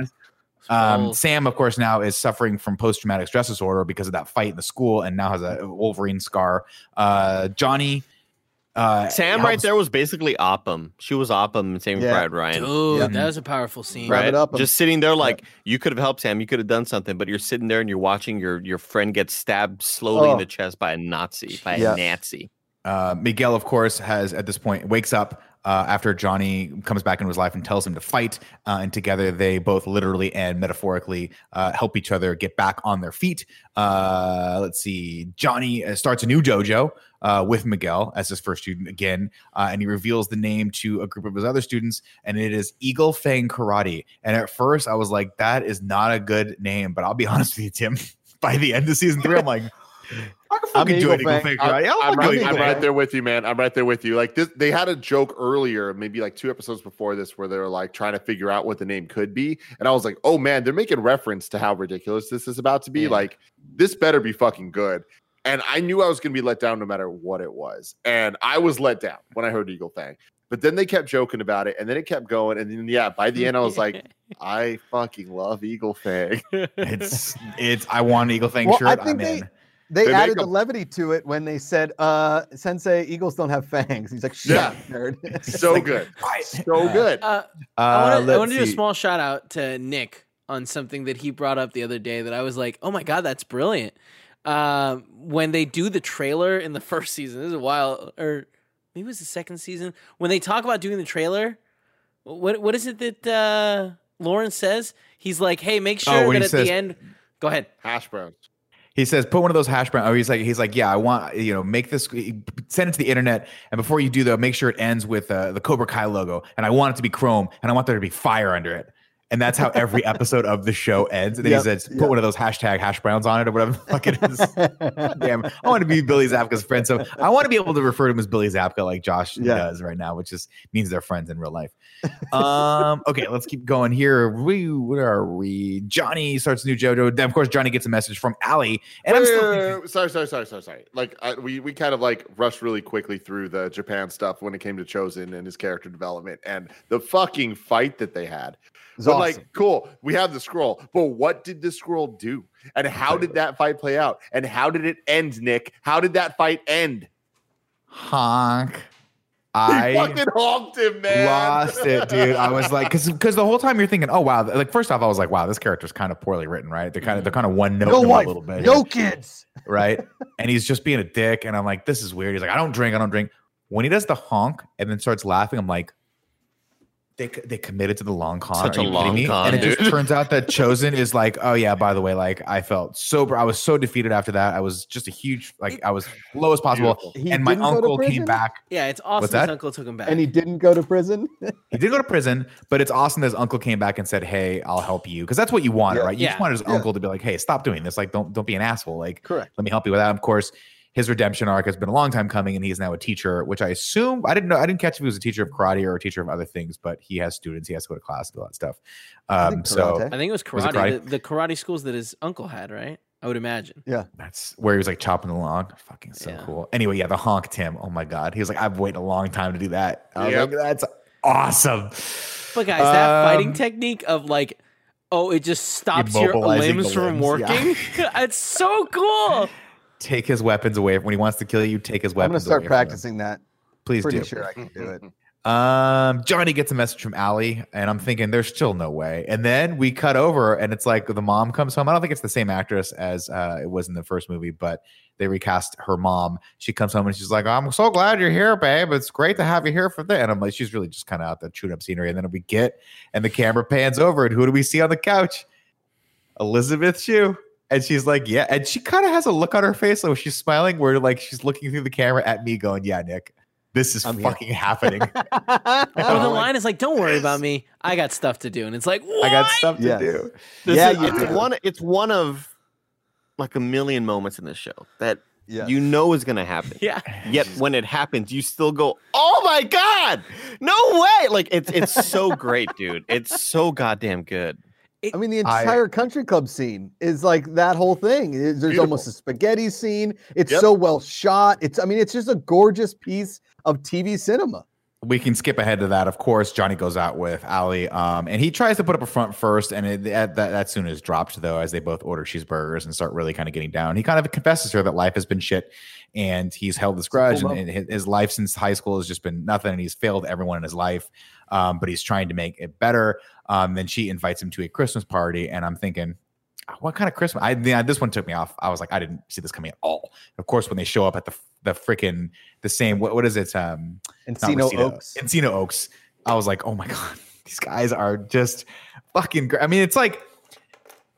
Um, Sam, of course, now is suffering from post traumatic stress disorder because of that fight in the school, and now has a Wolverine scar. Uh, Johnny, uh, Sam right helps- there was basically Upham. She was Upham and Saving Yeah. Private Ryan. Dude, Yeah. that was a powerful scene. Right, it up and- just sitting there like you could have helped Sam. You could have done something, but you're sitting there and you're watching your your friend get stabbed slowly in Oh. the chest by a Nazi, by Yeah. a Nazi. Uh, Miguel, of course, has at this point wakes up uh, after Johnny comes back into his life and tells him to fight. Uh, and together, they both literally and metaphorically uh, help each other get back on their feet. Uh, let's see. Johnny uh, starts a new dojo uh, with Miguel as his first student again, and he reveals the name to a group of his other students, and it is Eagle Fang Karate. And at first, I was like, "That is not a good name," but I'll be honest with you, Tim. By the end of season three, I'm like. I can fucking Eagle join Eagle Fang. Fang I'm, I'll I'm right, I'm right there with you, man. I'm right there with you. Like this, they had a joke earlier, maybe like two episodes before this, where they were like trying to figure out what the name could be, and I was like, "Oh man, they're making reference to how ridiculous this is about to be. Yeah. Like this better be fucking good." And I knew I was going to be let down no matter what it was, and I was let down when I heard Eagle Fang. But then they kept joking about it, and then it kept going, and then yeah, by the end I was like, "I fucking love Eagle Fang." It's it's. I want Eagle Fang Well, I shirt. think I'm they- in. They, They added make the levity to it when they said, uh, Sensei, eagles don't have fangs. He's like, shut Yeah. up, nerd. So like, good, Right. so good. Uh, Uh, I want to do a small shout out to Nick on something that he brought up the other day that I was like, oh my god, that's brilliant. Um, when they do the trailer in the first season, this is a while, or maybe it was the second season. When they talk about doing the trailer, what what is it that uh, Lauren says? He's like, hey, make Oh, sure when that he at says- the end. Go ahead. Hash browns. He says, put one of those hash brown. Oh, he's like, he's like, yeah, I want, you know, make this, send it to the internet. And before you do though, make sure it ends with uh, the Cobra Kai logo. And I want it to be chrome and I want there to be fire under it. And that's how every episode of the show ends. And then Yep, he says, put yep. one of those hashtag hash browns on it or whatever the fuck it is. Damn, I want to be Billy Zabka's friend. So I want to be able to refer to him as Billy Zabka like Josh Yeah. does right now, which just means they're friends in real life. Um, okay, let's keep going here. We where are we? Johnny starts a new JoJo. Then of course Johnny gets a message from Ali. And I'm still wait, wait, wait, sorry, sorry, sorry, sorry, sorry. Like I, we we kind of like rushed really quickly through the Japan stuff when it came to Chozen and his character development and the fucking fight that they had. It's When awesome. like, cool, we have the scroll, but what did the scroll do? And how did that fight play out? And how did it end, Nick? How did that fight end? Honk. He I fucking honked him, man. lost it, dude. I was like, because because the whole time you're thinking, oh wow, like first off, I was like, wow, this character's kind of poorly written, right? They're kind of they're kind of one note no a little bit, no kids. right? And he's just being a dick, and I'm like, this is weird. He's like, I don't drink, I don't drink. When he does the honk and then starts laughing, I'm like. They, they committed to the long con. Such a long con, and it just turns out that Chozen is like, oh yeah, by the way, like I felt sober. I was so defeated after that. I was just a huge, like I was low as possible. He and my didn't go to uncle came back Yeah, it's awesome. that? His uncle took him back. And he didn't go to prison. He did go to prison, but it's awesome that his uncle came back and said, "Hey, I'll help you," because that's what you wanted, Yeah. right? You just Yeah. wanted his Yeah. uncle to be like, "Hey, stop doing this. Like, don't don't be an asshole. Like, Correct. let me help you with that." Of course, his redemption arc has been a long time coming, and he's now a teacher, which I assume I didn't know. I didn't catch if he was a teacher of karate or a teacher of other things, but he has students. He has to go to class and all that stuff. Um, think so. I think it was Was karate. it karate? The, the karate schools that his uncle had, right? I would imagine. Yeah. That's where he was like chopping the lawn. Fucking so Yeah. cool. Anyway, yeah, the honk Tim. Oh my god, he was like, "I've waited a long time to do that." I was Yep. like, "That's awesome." But guys, that fighting Um, technique of like, oh, it just stops your Immobilizing limbs from limbs, yeah. working. it's so cool. Take his weapons away when he wants to kill you. Take his weapons. I'm gonna start practicing that. Please Pretty do. sure I can do it. Um, Johnny gets a message from Ali, and I'm thinking there's still no way. And then we cut over, and it's like the mom comes home. I don't think it's the same actress as uh, it was in the first movie, but they recast her mom. She comes home and she's like, "I'm so glad you're here, babe. It's great to have you here for that." And I'm like, she's really just kind of out there chewing up scenery. And then we get, and the camera pans over, and who do we see on the couch? Elizabeth Shue. And she's like, yeah. And she kind of has a look on her face, like she's smiling, where like she's looking through the camera at me, going, "Yeah, Nick, this is um, I'm here." fucking happening." Or the Oh, line is like, "Don't worry about me. I got stuff to do." And it's like, I got stuff to Yes. do. This Yeah, is, it's do. one. It's one of like a million moments in this show that Yeah. you know is going to happen. Yeah. Yet when it happens, you still go, "Oh my god, no way!" Like it's it's so great, dude. It's so goddamn good. I mean, the I- entire country club scene is like that whole thing. There's Beautiful. almost a spaghetti scene. It's Yep. so well shot. It's, I mean, it's just a gorgeous piece of TV cinema. We can skip ahead to that. Of course, Johnny goes out with Ali, um, and he tries to put up a front first, and it, that, that that soon is dropped though as they both order cheeseburgers and start really kind of getting down. He kind of confesses to her that life has been shit, and he's held this grudge, cool and, and his, his life since high school has just been nothing, and he's failed everyone in his life. Um, but he's trying to make it better. Um, then she invites him to a Christmas party, and I'm thinking, what kind of Christmas? I yeah, this one took me off. I was like, I didn't see this coming at all. Of course, when they show up at the the freaking the same what what is it? Um, Encino Oaks. Encino Oaks. I was like, oh my god, these guys are just fucking. Great. I mean, it's like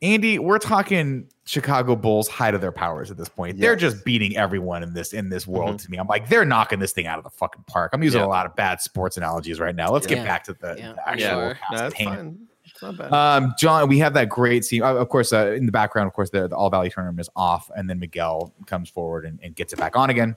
Andy. We're talking Chicago Bulls height of their powers at this point. They're just beating everyone in this in this world. To me, I'm like, they're knocking this thing out of the fucking park. I'm using Yeah. a lot of bad sports analogies right now. Let's get back to the, Yeah. the actual Yeah. No, that's pain. fine. It's not bad. Um, John, we have that great scene. Uh, of course, uh, in the background, of course, the, the All Valley tournament is off, and then Miguel comes forward and, and gets it back on again.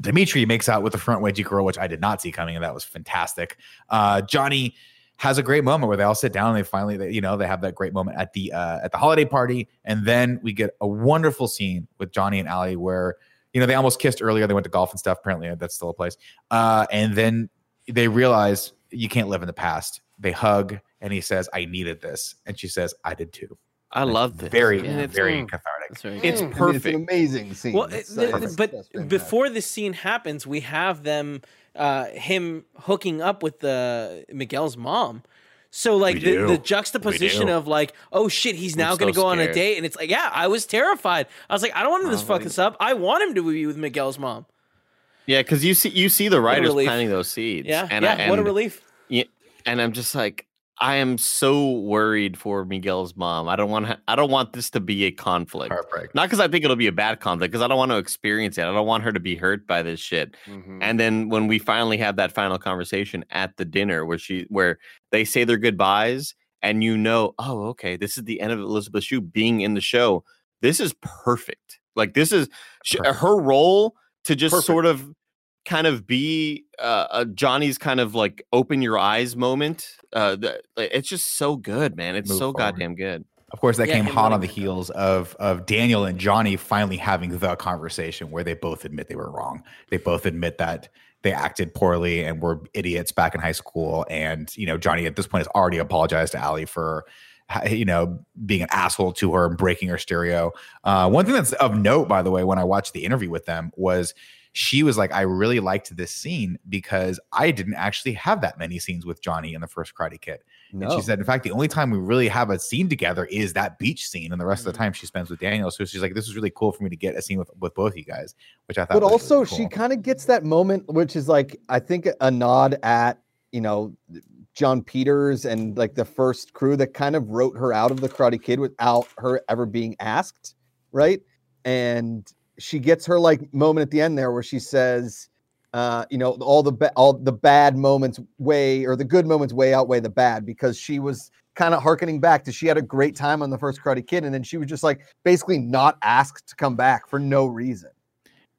Demetri makes out with the front wedgie girl, which I did not see coming, and that was fantastic. Uh, Johnny has a great moment where they all sit down and they finally, they, you know, they have that great moment at the uh, at the holiday party, and then we get a wonderful scene with Johnny and Ali where you know they almost kissed earlier. They went to golf and stuff. Apparently, that's still a place. Uh, and then they realize you can't live in the past. They hug, and he says, "I needed this," and she says, "I did too." I love this. Very, Yeah, it's- very mm. cathartic. Very It's good. I mean, perfect. it's an amazing scene. Well, It's, it- uh, the- it's but just fantastic. before this scene happens, we have them, uh, him hooking up with the Miguel's mom. So like the, the juxtaposition of like, oh shit, he's now I'm gonna so go on a date, and it's like, yeah, I was terrified. I was like, I don't want him to Oh, fuck this up. I want him to be with Miguel's mom. Yeah, because you see you see the writers planting those seeds. Yeah, and yeah. I, what a and- relief. and I'm just like, I am so worried for Miguel's mom. I don't want I don't want this to be a conflict. Heartbreak. Not because I think it'll be a bad conflict, because I don't want to experience it. I don't want her to be hurt by this shit. Mhm. And then when we finally have that final conversation at the dinner where she where they say their goodbyes and you know, oh, okay, this is the end of Elizabeth Shue being in the show. This is perfect. Like this is sh- Perfect. her role to just Perfect. sort of kind of be uh, a Johnny's kind of like open your eyes moment. Uh, the, it's just so good, man. It's Move so forward. goddamn good. Of course, that Yeah, came him hot on the heels of of Daniel and Johnny finally having the conversation where they both admit they were wrong. They both admit that they acted poorly and were idiots back in high school. And you know, Johnny at this point has already apologized to Ali for you know being an asshole to her and breaking her stereo. Uh, one thing that's of note, by the way, when I watched the interview with them was she was like, I really liked this scene because I didn't actually have that many scenes with Johnny in the first Karate Kid. And she said, in fact, the only time we really have a scene together is that beach scene, and the rest of Mm-hmm. the time she spends with Daniel. So she's like, this is really cool for me to get a scene with, with both you guys, which I thought. but was also really she kind of gets that moment which is like i think a nod at you know john peters and like the first crew that kind of wrote her out of the karate kid without her ever being asked right and she gets her like moment at the end there where she says uh you know all the ba- all the bad moments way or the good moments way outweigh the bad because she was kind of harkening back to she had a great time on the first karate kid and then she was just like basically not asked to come back for no reason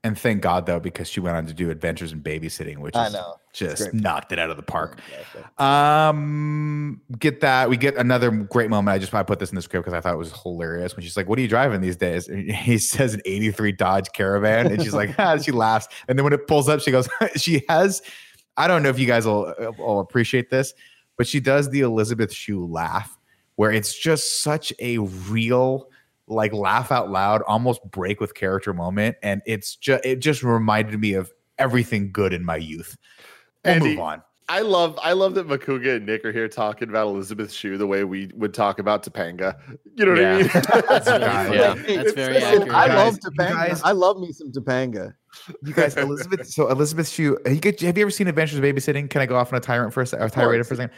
and thank God though, because she went on to do Adventures in Babysitting, which I is know. just knocked it out of the park. Um, get that. We get another great moment. I just I put this in the script because I thought it was hilarious when she's like, "What are you driving these days?" And he says an '83 Dodge Caravan, and she's like, ah, she laughs. And then when it pulls up, she goes, she has. I don't know if you guys will, will appreciate this, but she does the Elizabeth Shue laugh, where it's just such a real, like laugh out loud, almost break with character moment, and it's just it just reminded me of everything good in my youth. We'll Andy, move on. I love I love that Macuga and Nick are here talking about Elizabeth Shue the way we would talk about Topanga. You know what I mean? That's very Yeah. funny. Yeah. That's very listen, accurate. I guys- love Topanga. guys- I love me some Topanga. You guys, Elizabeth. So Elizabeth Shue. Uh, you have you ever seen Adventures of Babysitting? Can I go off on a tyrant for a second? Tirade for a second.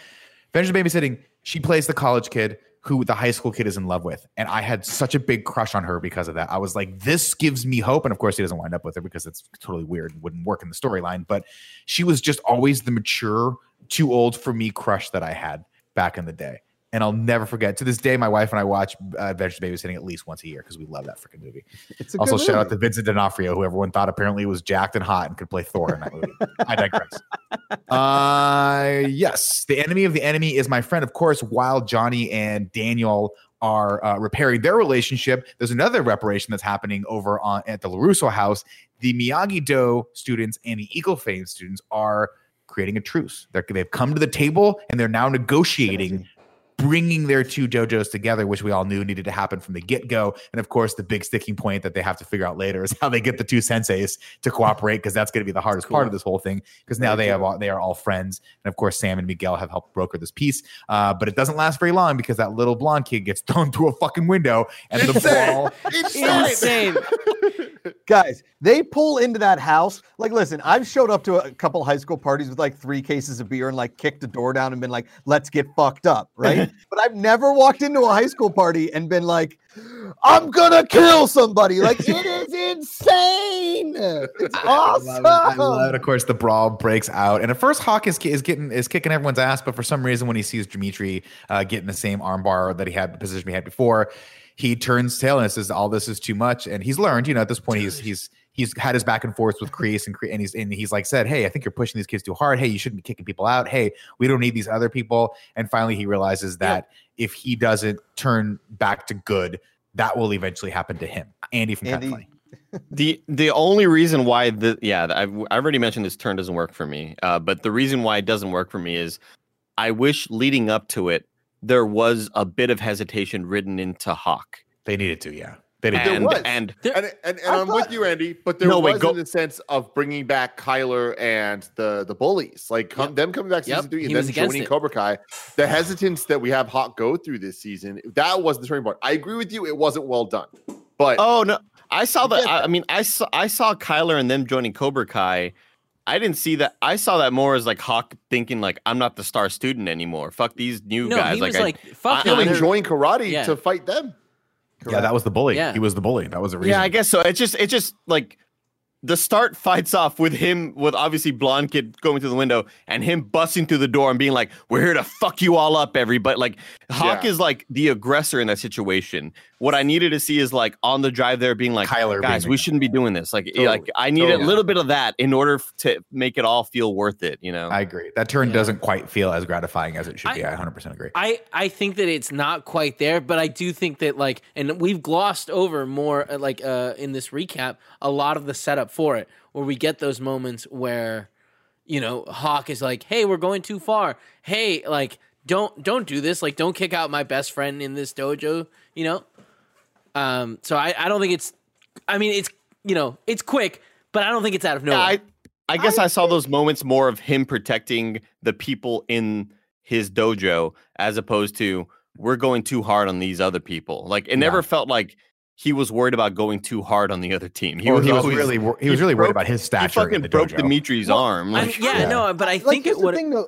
Adventures of Babysitting. She plays the college kid who the high school kid is in love with, and I had such a big crush on her because of that. I was like, this gives me hope, and of course, he doesn't wind up with her because it's totally weird and wouldn't work in the storyline. But she was just always the mature, too old for me crush that I had back in the day. And I'll never forget. To this day, my wife and I watch uh, Adventures of Babysitting at least once a year because we love that freaking movie. Also, shout out to. Vincent D'Onofrio, who everyone thought apparently was jacked and hot and could play Thor in that movie. I digress. Uh, yes, the enemy of the enemy is my friend. Of course, while Johnny and Daniel are uh, repairing their relationship, there's another reparation that's happening over on at the LaRusso house. The Miyagi Do students and the Eagle Fang students are creating a truce. They're, they've come to the table and they're now negotiating bringing their two dojos together, which we all knew needed to happen from the get go. And of course, the big sticking point that they have to figure out later is how they get the two senseis to cooperate, because that's going to be the hardest part of this whole thing. Because now they have all, they are all friends, and of course, Sam and Miguel have helped broker this peace. Uh, but it doesn't last very long because that little blonde kid gets thrown through a fucking window, and the ball. Insane. Guys, they pull into that house. Like, listen, I've showed up to a couple high school parties with like three cases of beer and like kicked a door down and been like, let's get fucked up, right? but I've never walked into a high school party and been like, I'm gonna kill somebody. Like, it is insane. It's awesome. I love it. Of course, the brawl breaks out, and at first, Hawk is, is getting is kicking everyone's ass, but for some reason, when he sees Demetri uh, getting the same armbar that he had the position he had before, he turns tail and says, "All this is too much." And he's learned, you know, at this point, he's he's he's had his back and forth with Kreese and and he's and he's like said, "Hey, I think you're pushing these kids too hard. Hey, you shouldn't be kicking people out. Hey, we don't need these other people." And finally, he realizes that if he doesn't turn back to good, that will eventually happen to him. Andy from Kind Andy, of The the only reason why the yeah I've I already mentioned this turn doesn't work for me. Uh, but the reason why it doesn't work for me is I wish leading up to it there was a bit of hesitation written into Hawk. They needed to, yeah. They did. There And was. and There- And, and, and I I'm thought- with you, Andy, but there No, wait, was go- in the sense of bringing back Kyler and the the bullies, like come, Yep. them coming back season Yep, three and was then joining it. Cobra Kai. The hesitance that we have Hawk go through this season, that was the turning point. I agree with you; it wasn't well done, but oh no, I saw the. I. I mean, I saw I saw Kyler and them joining Cobra Kai. I didn't see that. I saw that more as like Hawk thinking like I'm not the star student anymore. Fuck these new No, guys. he like, was I- like, fuck I- still them. Enjoying karate Yeah. to fight them. Yeah, that was the bully. Yeah. He was the bully. That was the reason. Yeah, I guess so. It's just it's just like the start fights off with him with obviously blonde kid going through the window and him busting through the door and being like, "We're here to fuck you all up, everybody." Like Hawk Yeah. is like the aggressor in that situation. What I needed to see is like on the drive there being like, Kyler "Guys, being we shouldn't be doing this." Like, Totally. like I needed Totally. a little bit of that in order to make it all feel worth it. You know. I agree. That turn Yeah. doesn't quite feel as gratifying as it should I- be. I 100% agree. I I think that it's not quite there, but I do think that like, and we've glossed over more uh, like uh in this recap a lot of the setup for it, where we get those moments where you know, Hawk is like, "Hey, we're going too far. Hey, like don't don't do this. Like don't kick out my best friend in this dojo, you know?" Um so I I don't think it's I mean, it's you know, it's quick, but I don't think it's out of Yeah, nowhere. I, I guess I, saw those moments more of him protecting the people in his dojo as opposed to we're going too hard on these other people. Like it never felt like he was worried about going too hard on the other team. He Or was, he was always, really wor- he was he really worried about his he stature. in fucking broke dojo. Demetri's Well, arm. I mean, yeah, Yeah. no, but I Like, think here's it the would.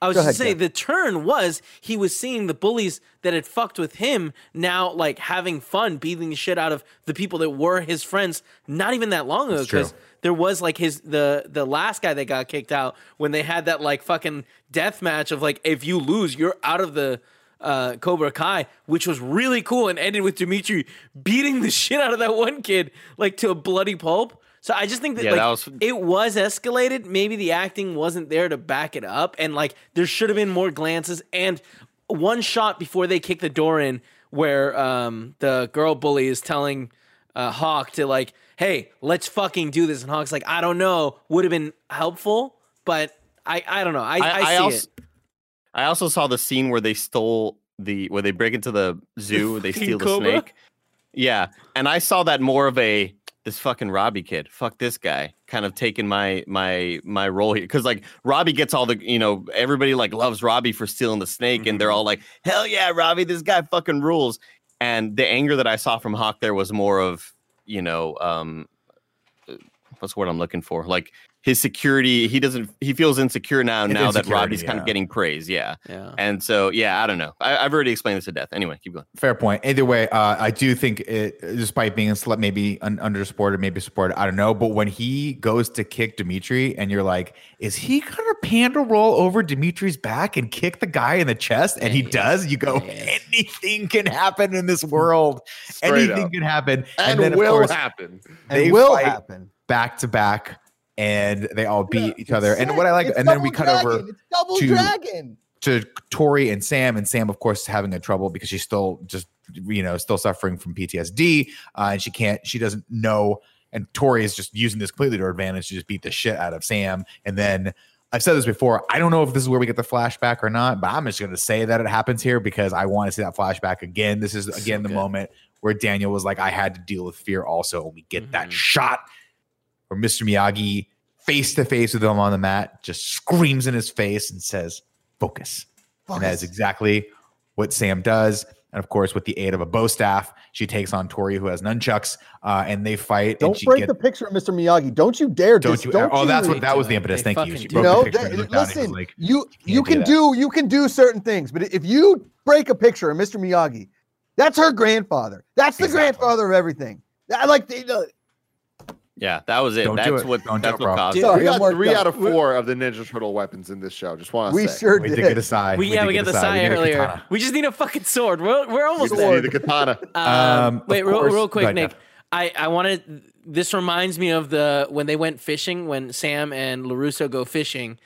I was just saying the turn was he was seeing the bullies that had fucked with him now like having fun beating the shit out of the people that were his friends not even that long ago because there was like his the the last guy that got kicked out when they had that like fucking death match of like if you lose you're out of the uh, Cobra Kai, which was really cool and ended with Demetri beating the shit out of that one kid like to a bloody pulp. So I just think that Yeah, like that was- it was escalated. Maybe the acting wasn't there to back it up, and like there should have been more glances and one shot before they kick the door in, where um, the girl bully is telling uh, Hawk to like, "Hey, let's fucking do this," and Hawk's like, "I don't know," would have been helpful, but I I don't know. I I, see also, it. I also saw the scene where they stole the where they break into the zoo, they steal the cobra? snake. Yeah, and I saw that more of a this fucking Robbie kid, fuck this guy, kind of taking my my my role here because like Robbie gets all the you know everybody like loves Robbie for stealing the snake, and they're Mm-hmm. all like hell yeah, Robbie, this guy fucking rules. And the anger that I saw from Hawk there was more of you know um uh, what's the word I'm looking for like his security he doesn't he feels insecure now His now that insecurity, Robbie's kind yeah. of getting praise yeah Yeah. and so, yeah, I don't know. I, I've already explained this to death. Anyway, keep going. Fair point. Either way, uh, I do think it, despite being a slut, maybe un- under supported, maybe supported, I don't know. But when he goes to kick Demetri, and you're like, is he gonna panda roll over Demetri's back and kick the guy in the chest? And he Yes. does. You go, Yes. anything can happen in this world. Straight anything up. can happen. And, then, of will course, happen. And they will fight happen. back to back, and they all beat each other. And sick. what I like, It's and then we Double cut over It's double to- dragon. to Tori and Sam, and Sam, of course, is having a trouble because she's still just you know still suffering from PTSD, uh, and she can't, she doesn't know. And Tori is just using this completely to her advantage to just beat the shit out of Sam. And then I've said this before. I don't know if this is where we get the flashback or not, but I'm just going to say that it happens here because I want to see that flashback again. This is again the good. moment where Daniel was like, "I had to deal with fear." Also, and we get that Mhm. shot where Mr. Miyagi face to face with him on the mat, just screams in his face and says, "Focus." And that is exactly what Sam does. And of course, with the aid of a bow staff, she takes on Tori, who has nunchucks, uh, and they fight. Don't and she break get, the picture of Mr. Miyagi. Don't you dare. don't dis- you? don't oh, that's what that was the impetus. They Thank you. fucking She You broke know, the picture that- and looked down and was listen, like, you you can that. do you can do certain things, but if you break a picture of Mr. Miyagi, that's her grandfather. That's the Exactly. grandfather of everything. I like the, the- Yeah, that was it. Don't do that's it. what Don't do that's it, what caused Sorry, We I'm got three out of four of the Ninja Turtle weapons in this show. Just want to we say. sure we did. did get a sai. We, yeah, we got the a sai We did a earlier. katana. We just need a fucking sword. We're we're almost just there. need the katana. Um, Um, wait, real, real quick, ahead, Nick. Jeff. I I wanted. This reminds me of the when they went fishing when Sam and LaRusso go fishing,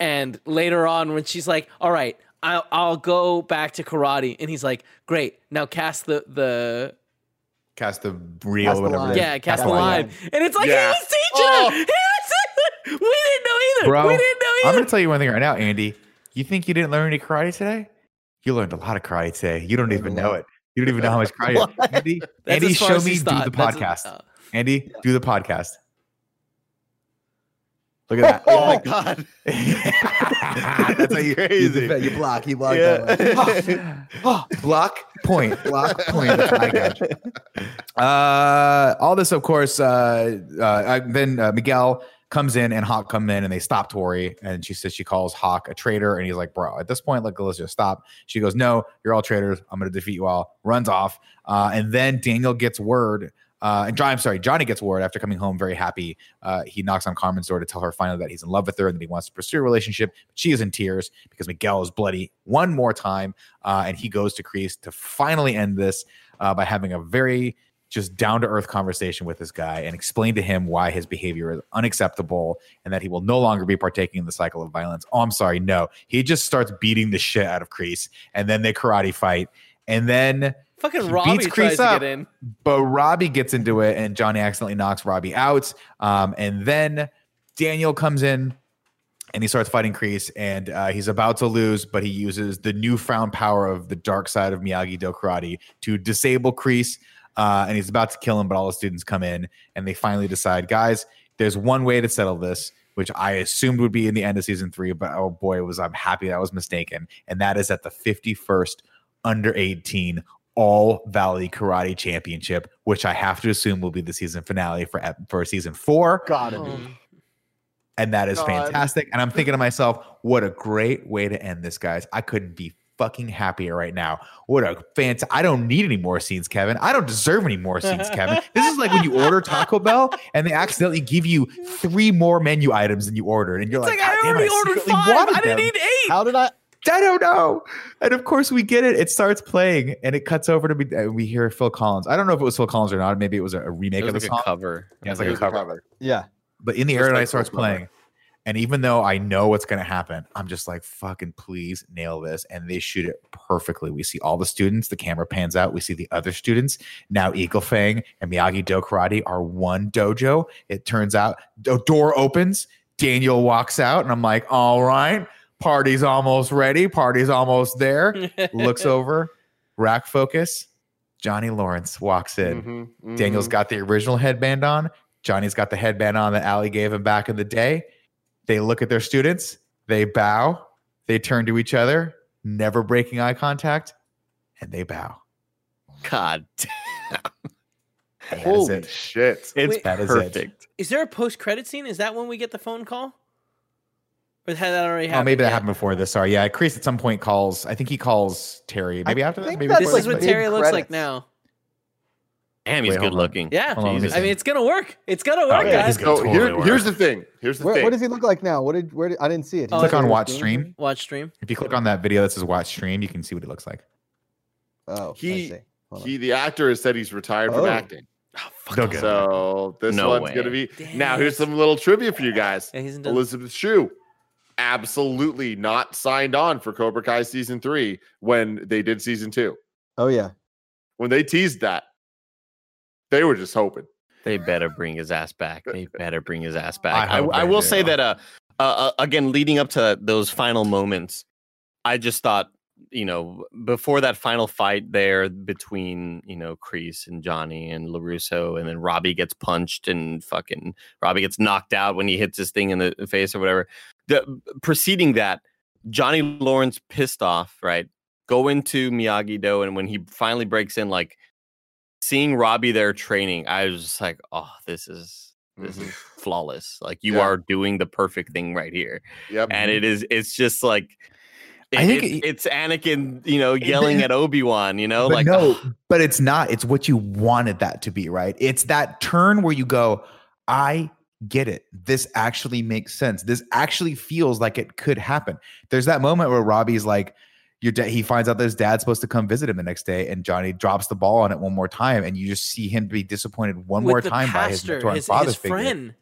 and later on when she's like, "All right, I'll I'll go back to karate," and he's like, "Great, now cast the the Cast the reel, Cast whatever. it line. is. yeah cast the the line. line," and it's like Yeah. he was teaching Oh. her. He we didn't know either. Bro, we didn't know I'm going to tell you one thing right now, Andy. You think you didn't learn any karate today? You learned a lot of karate today. You don't even know it. You don't even know how much karate. What? Andy, Andy, show me do the That's- podcast. uh, Andy, do the podcast. Look at that. Oh Oh my god. That's how you, Crazy. You, you block. You block Yeah. that one. block point. Block point. That's my catch. Uh, all this, of course. Uh, uh, then uh, Miguel comes in and Hawk come in and they stop Tori and she says she calls Hawk a traitor and he's like, bro, at this point, like let's just stop. She goes, no, you're all traitors. I'm gonna defeat you all. Runs off. Uh, and then Daniel gets word. Uh, and John, I'm sorry, Johnny gets word after coming home very happy. Uh, he knocks on Carmen's door to tell her finally that he's in love with her and that he wants to pursue a relationship. But she is in tears because Miguel is bloody one more time. Uh, and he goes to Kreese to finally end this uh, by having a very just down to earth conversation with this guy and explain to him why his behavior is unacceptable and that he will no longer be partaking in the cycle of violence. Oh, I'm sorry. No, he just starts beating the shit out of Kreese and then they karate fight. And then Fucking Robbie beats tries Kreese to up. get in. but Robbie gets into it, and Johnny accidentally knocks Robbie out. Um, and then Daniel comes in and he starts fighting Kreese, and uh, he's about to lose, but he uses the newfound power of the dark side of Miyagi Do karate to disable Kreese, uh, and he's about to kill him. But all the students come in, and they finally decide, guys, there's one way to settle this, which I assumed would be in the end of season three, but oh boy, was I'm happy that I was mistaken, and that is at the 51st under 18 All Valley Karate Championship, which I have to assume will be the season finale for for season four Gotta Oh, be. and that is God. fantastic. And I'm thinking to myself, what a great way to end this, guys. I couldn't be fucking happier right now. What a fantastic! I don't need any more scenes, Kevin. I don't deserve any more scenes, Kevin. This is like when you order Taco Bell and they accidentally give you three more menu items than you ordered, and you're It's like, like, I "God damn, already ordered five. I didn't them." need eight. How did I? I don't know. And of course, we get it. It starts playing, and it cuts over to be. uh, We hear Phil Collins. I don't know if it was Phil Collins or not. Maybe it was a, a remake It of was the like song. a cover. Yeah, it's I like a think. cover. Yeah. But in the air like tonight starts Cold Summer. playing. And even though I know what's going to happen, I'm just like, fucking please nail this. And they shoot it perfectly. We see all the students, the camera pans out. We see the other students. Now Eagle Fang and Miyagi Do Karate are one dojo. It turns out the door opens. Daniel walks out, and I'm like, all right, party's almost ready. Party's almost there. Looks over, rack focus. Johnny Lawrence walks in. Mhm, mhm. Daniel's got the original headband on. Johnny's got the headband on that Ali gave him back in the day. They look at their students, they bow, they turn to each other, never breaking eye contact, and they bow. God, damn. that is Holy it. shit! it's Wait. That is it. perfect. Is there a post credit scene? Is that when we get the phone call? Or had that already Oh, maybe that yet? happened before this. Sorry. Yeah, Chris at some point calls. I think he calls Terry. Maybe I after this. think Maybe that's This is like what this. mid- Terry looks like now. Damn, he's Wait, good looking. Yeah. On, I mean, it's gonna work. It's gonna oh, work, Oh, yeah, guys. gonna So totally here, work. here's the thing. Here's the Where, thing. what does he look like now? What did? Where did? I didn't see it. Oh, Click on watch doing stream. Watch stream. If you click on that video that says watch stream, you can see what he looks like. Oh, He- I see. Hold on. he, the actor, has said he's retired from Oh. acting. Oh, fuck. Don't get it. So this No one's way. gonna be. Damn Now here's some little trivia for you guys. Yeah, he's. Elizabeth Shue, absolutely not signed on for Cobra Kai season three when they did season two. Oh yeah. When they teased that, they were just hoping. They better bring his ass back. They better bring his ass back. I, hope I, they will do. say that uh, uh, uh, again, leading up to those final moments, I just thought, you know, before that final fight there between you know Kreese and Johnny and LaRusso, and then Robbie gets punched and fucking Robbie gets knocked out when he hits his thing in the face or whatever. The preceding that, Johnny Lawrence pissed off, right? Go into Miyagi Do, and when he finally breaks in, like seeing Robbie there training, I was just like, oh, this is this is mm-hmm. flawless. Like you Yeah. are doing the perfect thing right here, Yep. and it is. It's just like. I think it's, it- it's Anakin, you know, yelling at Obi Wan. You know, like no, but it's not. It's what you wanted that to be, right? It's that turn where you go, I get it. This actually makes sense. This actually feels like it could happen. There's that moment where Robbie's like, your dad, he finds out that his dad's supposed to come visit him the next day, and Johnny drops the ball on it one more time, and you just see him be disappointed one With more time by his pastor, mentor and his, father his figure. friend.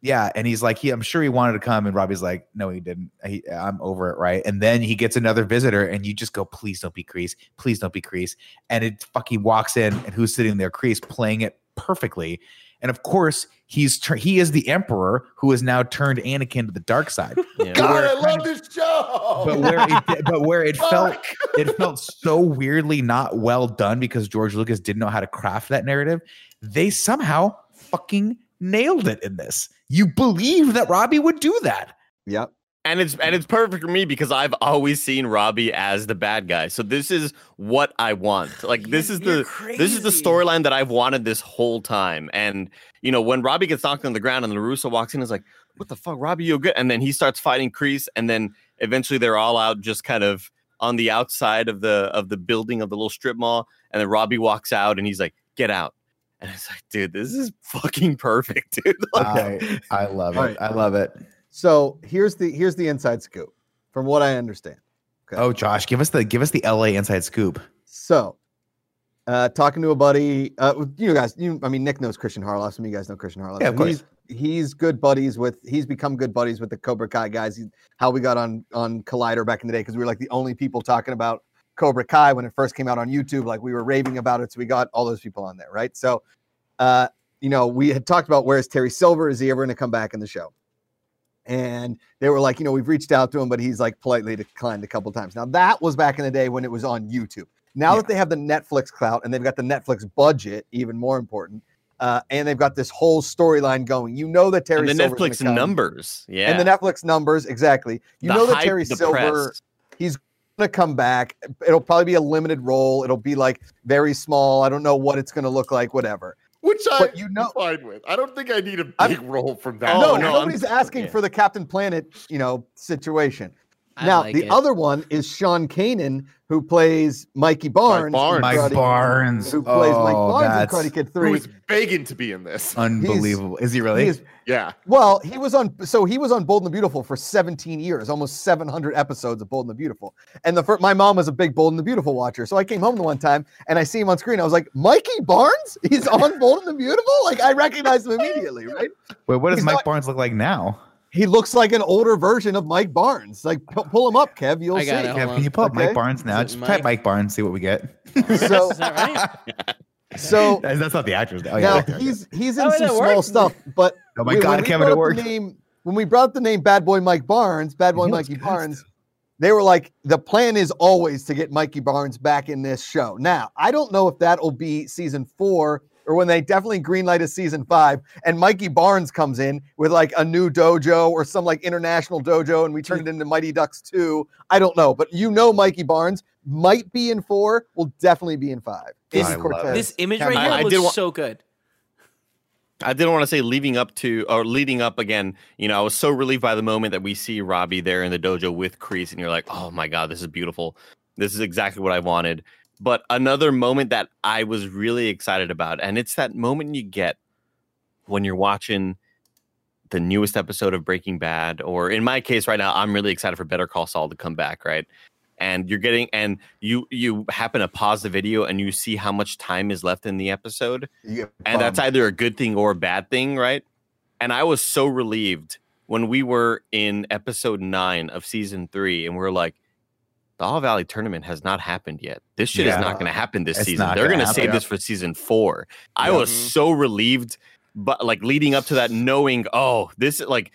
Yeah, and he's like, he, I'm sure he wanted to come, and Robbie's like, no, he didn't. He, I'm over it, right? And then he gets another visitor, and you just go, please don't be Kreese, please don't be Kreese, and it fucking walks in, and who's sitting there? Kreese playing it perfectly, and of course he's tur- he is the emperor who has now turned Anakin to the dark side. yeah. God, where I love this show. But where it, but where it felt it felt so weirdly not well done because George Lucas didn't know how to craft that narrative. They somehow fucking nailed it in this. You believe that Robbie would do that. Yep. And it's and it's perfect for me because I've always seen Robbie as the bad guy. So this is what I want. Like this is You're the this is the storyline that I've wanted this whole time. And you know, when Robbie gets knocked on the ground and LaRusso walks in, is like, "What the fuck, Robbie? You good?" And then he starts fighting Kreese, and then eventually they're all out, just kind of on the outside of the of the building of the little strip mall. And then Robbie walks out, and he's like, "Get out!" And it's like, dude, this is fucking perfect, dude. Like, I, I love it. All right. I love it. So here's the here's the inside scoop, from what I understand. Okay. Oh, Josh, give us the give us the LA inside scoop. So, uh, talking to a buddy, uh, you guys, you, I mean, Nick knows Christian Harloff. Some of you guys know Christian Harloff. Yeah, of course. He's, he's good buddies with. He's become good buddies with the Cobra Kai guys. He's, how we got on on Collider back in the day because we were like the only people talking about Cobra Kai when it first came out on YouTube. Like we were raving about it, so we got all those people on there, right? So, uh, you know, we had talked about where's Terry Silver? Is he ever going to come back in the show? And they were like, you know, we've reached out to him, but he's like politely declined a couple times. Now that was back in the day when it was on YouTube. Now Yeah. that they have the Netflix clout and they've got the Netflix budget, even more important, uh, and they've got this whole storyline going, you know that Terry and the Silver's Netflix numbers. Yeah. and the Netflix numbers exactly. You The know that Terry the Silver he's gonna come back. It'll probably be a limited role. It'll be like very small. I don't know what it's gonna look like. Whatever. Which I But you know- fine with. I don't think I need a I'm- big role from that. Oh, no, no, I'm- nobody's asking yeah. for the Captain Planet, you know, situation. I now like the it. other one is Sean Kanan, who plays Mikey Barnes. in Barnes. Mike Barnes. who plays Mike Oh, Barnes in that's Karate Kid Who Three. is begging to be in this? Unbelievable. Is he really? He is- Yeah. well, he was on. So he was on Bold and the Beautiful for 17 years, almost 700 episodes of Bold and the Beautiful. And the first, my mom was a big Bold and the Beautiful watcher, so I came home the one time and I see him on screen. I was like, Mikey Barnes, he's on Bold and the Beautiful. Like I recognized him immediately, right? Wait, what does he's Mike not- Barnes look like now? He looks like an older version of Mike Barnes. Like pu- pull him up, Kev. You'll I see. it. Kev, can you pull up Okay. Mike Barnes now? Just Mike? type Mike Barnes, see what we get. So, Is that right? so that's, that's not the actor's. Oh, now yeah, okay, okay. he's he's in would some small work? stuff, but Oh my we- God, when we Kevin, brought it the worked. Name, when we brought the name Bad Boy Mike Barnes, Bad Boy Mikey good Barnes, they were like, the plan is always to get Mikey Barnes back in this show. Now, I don't know if that'll be season four or when they definitely greenlight a season five and Mikey Barnes comes in with like a new dojo or some like international dojo and we turn it into Mighty Ducks 2. I don't know, but you know Mikey Barnes might be in four, will definitely be in five. This- Andy Cortez. This image right here I- I looks did wa- so good. I didn't want to say leading up to or leading up again. You know, I was so relieved by the moment that we see Robbie there in the dojo with Kreese, and you're like, oh my god, this is beautiful. This is exactly what I wanted. But another moment that I was really excited about, and it's that moment you get when you're watching the newest episode of Breaking Bad, or in my case right now, I'm really excited for Better Call Saul to come back, right? And you're getting and you you happen to pause the video and you see how much time is left in the episode get and that's either a good thing or a bad thing, right? And I was so relieved when we were in episode nine of season three, and we are like, the All Valley tournament has not happened yet. This shit is not going to happen this It's season. not They're gonna save this for season four. I Yeah. was so relieved, but like leading up to that, knowing, oh, this like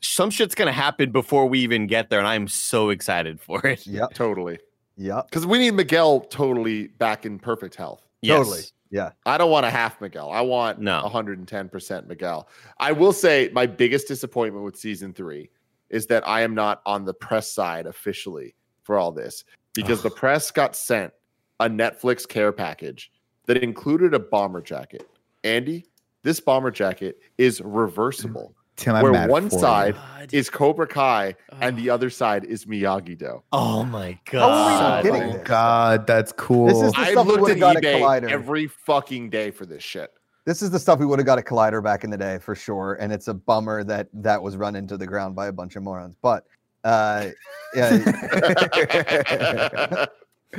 some shit's going to happen before we even get there, and I'm so excited for it. Yep. Totally. Yep. Because we need Miguel totally back in perfect health. Totally. Yeah. I don't want a half Miguel. I want No. 110% Miguel. I will say my biggest disappointment with season three is that I am not on the press side officially for all this because the press got sent a Netflix care package that included a bomber jacket. Andy, this bomber jacket is reversible, Tim, where one for you. side is Cobra Kai and Oh. the other side is Miyagi Do. Oh my How are we not god! Oh this? God, that's cool. This is the I stuff we looked would've at got at eBay Collider. every fucking day for this shit. This is the stuff we would have got at Collider back in the day for sure, and it's a bummer that that was run into the ground by a bunch of morons. But uh, yeah,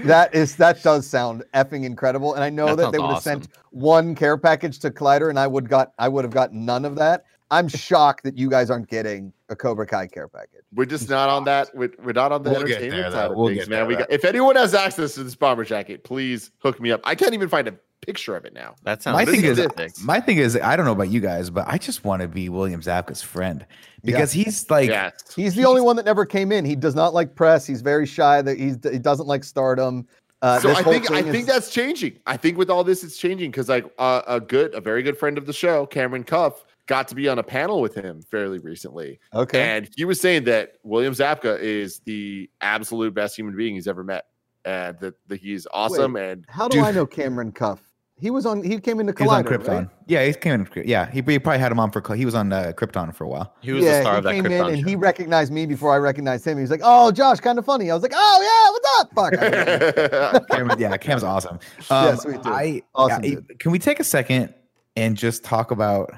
that is that does sound effing incredible, and I know That that, they sounds would have sent one care package to Collider, and I would got I would have got none of that. I'm shocked that you guys aren't getting a Cobra Kai care package. We're just not on that. We're, we're not on the We'll get entertainment there, side though. of We'll things, get man. there, We got, if anyone has access to this bomber jacket, please hook me up. I can't even find a picture of it now. That sounds my thing is, ridiculous. my thing is, I don't know about you guys, but I just want to be William Zabka's friend because he's like, yes. He's the only one that never came in. He does not like press. He's very shy. That he's he doesn't like stardom. Uh, so I think I thing think that's changing. I think with all this, it's changing because like uh, a good, a very good friend of the show, Cameron Cuffe, got to be on a panel with him fairly recently, okay. and he was saying that William Zabka is the absolute best human being he's ever met, and that, that he's awesome. And How do Dude. I know Cameron Cuffe? He was on. He came into he was on Krypton. right? Yeah, he came in. Yeah, he, he probably had him on for. He was on uh, Krypton for a while. he was yeah, the star he of that came in Krypton and show. he recognized me before I recognized him. He was like, "Oh, Josh, kind of funny." I was like, "Oh yeah, what's up?" Fuck. I know him. Cameron, yeah, Cam's awesome. Um, Yeah, sweet dude. I, Awesome I- dude. can we take a second and just talk about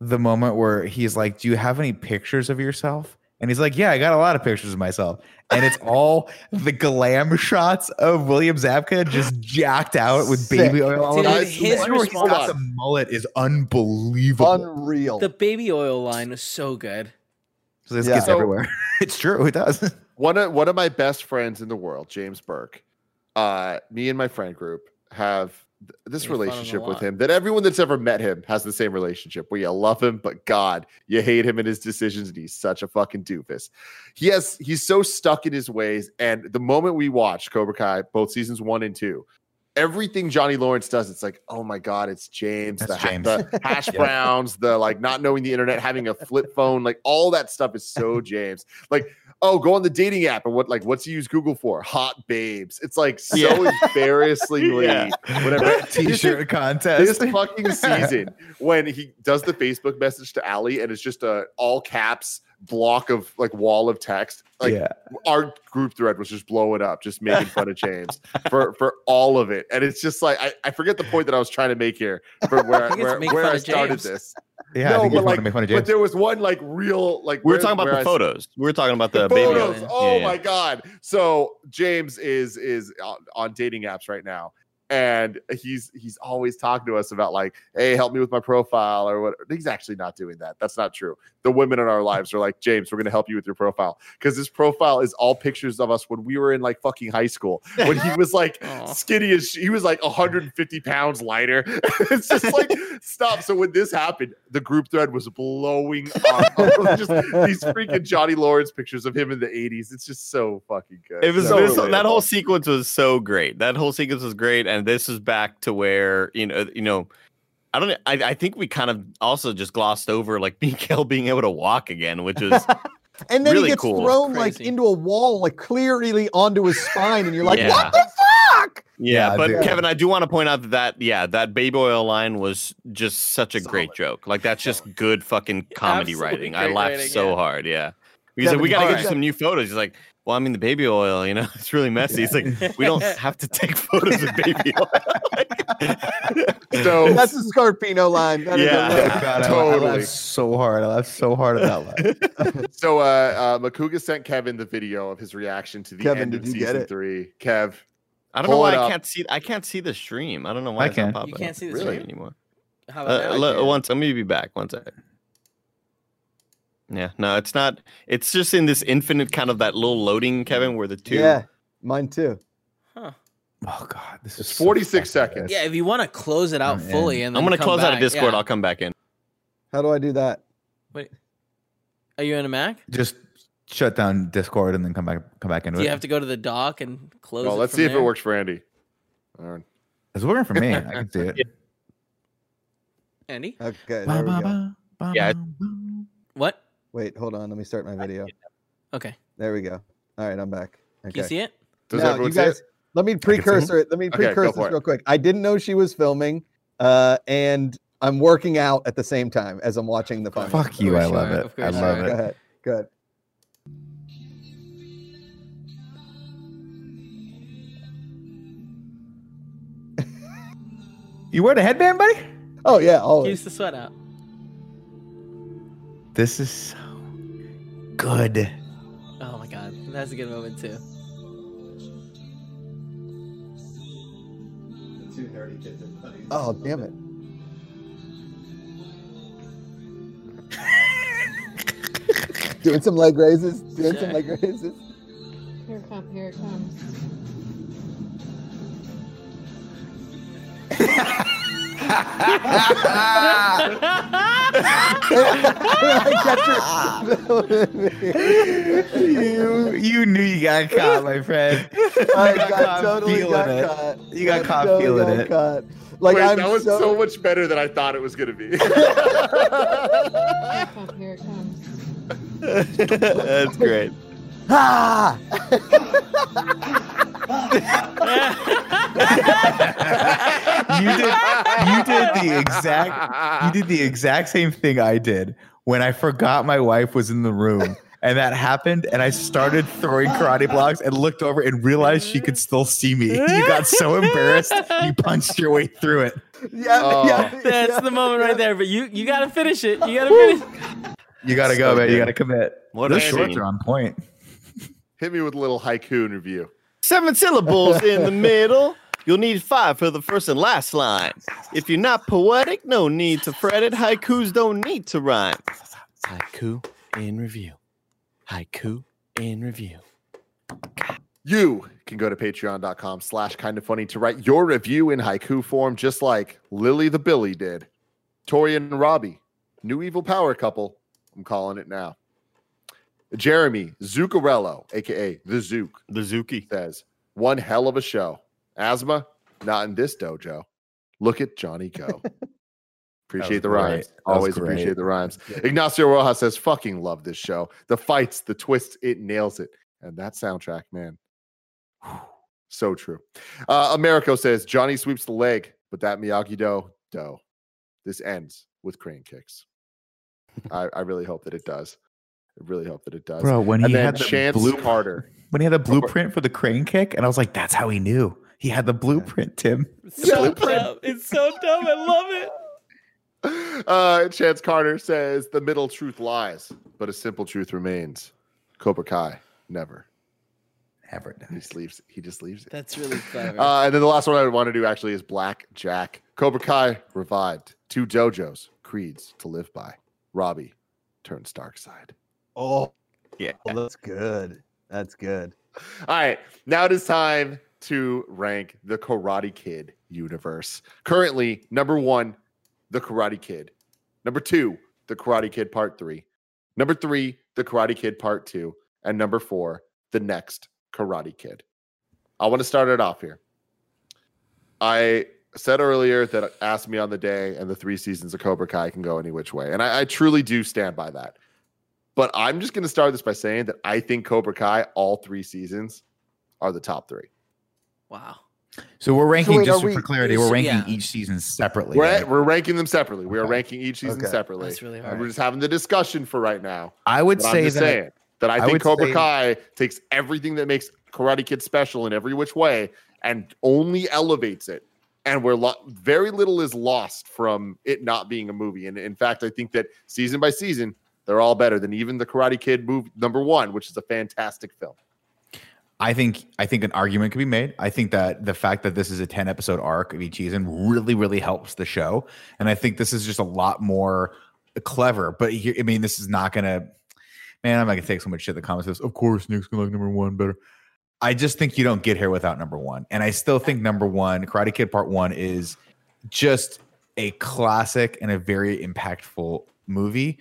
the moment where he's like, "Do you have any pictures of yourself?" And he's like, "Yeah, I got a lot of pictures of myself." And it's all the glam shots of William Zabka just jacked out with baby oil. all Dude, over. his The where he's got response- the mullet is unbelievable. Unreal. The baby oil line was so good. so this Yeah. gets So- everywhere. it's true. It does. one of one of my best friends in the world, James Burke. Uh, me and my friend group have th- this Make fun of him a relationship with him that everyone that's ever met him has the same relationship where you love him, but God, you hate him and his decisions, and he's such a fucking doofus. He has he's so stuck in his ways. And the moment we watch Cobra Kai, both seasons one and two, everything Johnny Lawrence does, it's like, oh my God, it's James, the, James. the hash browns, the like not knowing the internet, having a flip phone, like all that stuff is so James. Like, oh, go on the dating app and what like what's he use Google for? Hot babes. It's like so Yeah. embarrassingly Yeah. whatever. T-shirt contest. This fucking season, when he does the Facebook message to Ali and it's just a all caps block of like wall of text, like yeah. our group thread was just blowing up, just making fun of James for for all of it. And it's just like I, I forget the point that I was trying to make here for where think it's where, where I started James. this. Yeah, No, I think but like- make fun of But there was one like real like We were where- talking about the I- photos. We were talking about the, the baby. photos. oil. Oh Yeah, yeah. my god! So James is is on, on dating apps right now, and he's he's always talking to us about like, hey, help me with my profile or what. He's actually not doing that. That's not true. The women in our lives are like, James, we're gonna help you with your profile because this profile is all pictures of us when we were in like fucking high school when he was like Aw. skinny as he was like 150 pounds lighter. it's just like stop. So when this happened, the group thread was blowing up. just these freaking Johnny Lawrence pictures of him in the 80s. It's just so fucking good. It was so this, that whole sequence was so great. That whole sequence was great, and this is back to where you know, you know, I don't. I, I think we kind of also just glossed over like Miguel being able to walk again, which is And then Really he gets cool. thrown like into a wall, like clearly onto his spine, and you're like, Yeah. what the fuck? yeah. Yeah, but dude. Kevin, I do want to point out that, that yeah, that baby oil line was just such a great joke. Like that's just good fucking comedy Absolutely writing. I laughed writing, so yeah. hard. Yeah. He's Kevin, like, we gotta get right. you some new photos. He's like, well, I mean, the baby oil, you know, it's really messy. It's like we don't have to take photos of baby oil. So That's the Scarpino line. That is a Yeah. line. God, I- I, Totally. laughed so hard. I laughed so hard at that line. so uh uh Macuga sent Kevin the video of his reaction to the Kevin, end of did you get season it? three. Kev, I don't know why I can't see. I can't see the stream. I don't know why I can't. can. popping. You can't see the Really? stream? anymore. How about Uh, now? le- Yeah. once, let me be back. One second. Yeah, no, it's not. It's just in this infinite kind of that little loading, Kevin, where the two. Yeah, mine too. Huh. Oh God, this is It's so 46 fucking seconds. Yeah, if you want to close it out Oh, yeah. fully, and I'm gonna come close out of Discord. yeah. I'll come back in. How do I do that? Wait, are you in a Mac? Just shut down Discord and then come back come back into Do it. you have to go to the dock and close? well, it let's from see if it works for Andy. All right. It's working for me. I can see it. Andy, Okay, there we go. Yeah. What? Wait, hold on. Let me start my video. Okay, There we go. All right, I'm back. can you see it? Does now, you everyone see guys, it? let me see it. precursor it. Let me precursor go for this it. real quick. I didn't know she was filming, uh, and I'm working out at the same time as I'm watching the final. Fuck you. I course love it. of I course you love Go it. ahead. Good. You wearing a headband, buddy? Oh yeah, always. Keeps the sweat out. This is so good. Oh my god, that's a good moment too. Oh damn it. Doing some leg raises. Doing some leg raises. Here it comes, here it comes. you you knew you got caught, my friend. I got got caught totally got it. caught. You got caught totally feeling got it. Caught. Like Wait, I'm that was so, so... much better than I thought it was going to be. Here here it comes. That's great. Ah! You did you did the exact you did the exact same thing I did when I forgot my wife was in the room. And that happened, and I started throwing karate blocks and looked over and realized she could still see me. You got so embarrassed, you punched your way through it. Yeah, Oh. yeah, That's yeah. the moment right there. But you you gotta finish it. You gotta finish. You gotta go, So man. You gotta commit. What Those shorts are on point. Hit me with a little haiku in review. Seven syllables in the middle. You'll need five for the first and last line. If you're not poetic, no need to fret it. Haikus don't need to rhyme. Haiku in review. Haiku in review. You can go to patreon.com slash kind of funny to write your review in haiku form, just like Lily the Billy did. Tori and Robbie, new evil power couple. I'm calling it now. Jeremy Zuccarello, aka the Zook, The Zuki. says, one hell of a show. Asthma, not in this dojo. Look at Johnny go. Appreciate the great. rhymes. Always great. appreciate the rhymes. Ignacio Rojas says, fucking love this show. The fights, the twists, it nails it. And that soundtrack, man. So true. Uh, Americo says, Johnny sweeps the leg, but that Miyagi Do, Do. This ends with crane kicks. I, I really hope that it does. I really hope that it does. Bro, when and he then had the Chance blue Carter. when he had the blueprint for the crane kick, and I was like, that's how he knew. He had the blueprint, Tim. It's so Blueprint. dumb. It's so dumb. I love it. Uh, Chance Carter says the middle truth lies, but a simple truth remains. Cobra Kai never. Ever never. He just leaves. He just leaves it. That's really clever. Uh, and then the last one I would want to do actually is Black Jack. Cobra Kai revived. Two dojos, creeds to live by. Robbie turns dark side. Oh, Yeah. that's good. That's good. All right, now it is time to rank the Karate Kid universe. Currently, number one, the Karate Kid. Number two, the Karate Kid Part Three. Number three, the Karate Kid Part Two. And number four, the next Karate Kid. I want to start it off here. I said earlier that Ask Me on the Day and the three seasons of Cobra Kai can go any which way. And I, I truly do stand by that. But I'm just going to start this by saying that I think Cobra Kai, all three seasons, are the top three. wow. So we're ranking wait, just we- for clarity. We're ranking yeah. each season separately. We're, right? we're ranking them separately. We are Okay. ranking each season Okay. separately. That's really And hard. We're just having the discussion for right now. I would But I'm say just that saying that I, I think would Cobra say- Kai takes everything that makes Karate Kid special in every which way and only elevates it. And where lo- very little is lost from it not being a movie. And in fact, I think that season by season, they're all better than even the Karate Kid movie number one, which is a fantastic film. I think I think an argument could be made. I think that the fact that this is a 10 episode arc of each season really, really helps the show. And I think this is just a lot more clever. But here, I mean, this is not gonna man, I'm not gonna take so much shit the comments says, of course Nick's gonna like number one better. I just think you don't get here without number one. And I still think number one, Karate Kid Part One, is just a classic and a very impactful movie.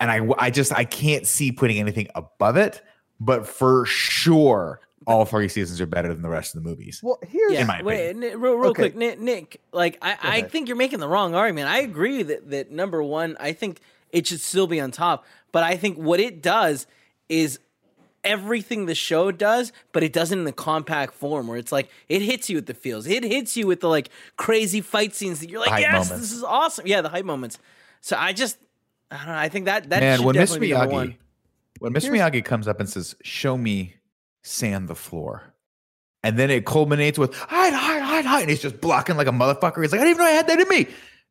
And I I just I can't see putting anything above it, but for sure all three seasons are better than the rest of the movies. Well, here's Yeah, my wait, opinion. Nick, real, real Okay. quick, Nick, Nick. Like, I, I think you're making the wrong argument. I agree that that number one, I think it should still be on top. But I think what it does is everything the show does, but it does it in the compact form where it's like it hits you with the feels. It hits you with the like crazy fight scenes that you're like, yes, moments. this is awesome. Yeah, the hype moments. So I just, I don't know. I think that that Man, should when Mr. definitely be number Miyagi, one. when Mr. Miyagi comes up and says, "Show me sand the floor," and then it culminates with "hide, hide, hide, hide," and he's just blocking like a motherfucker. He's like, "I didn't even know I had that in me."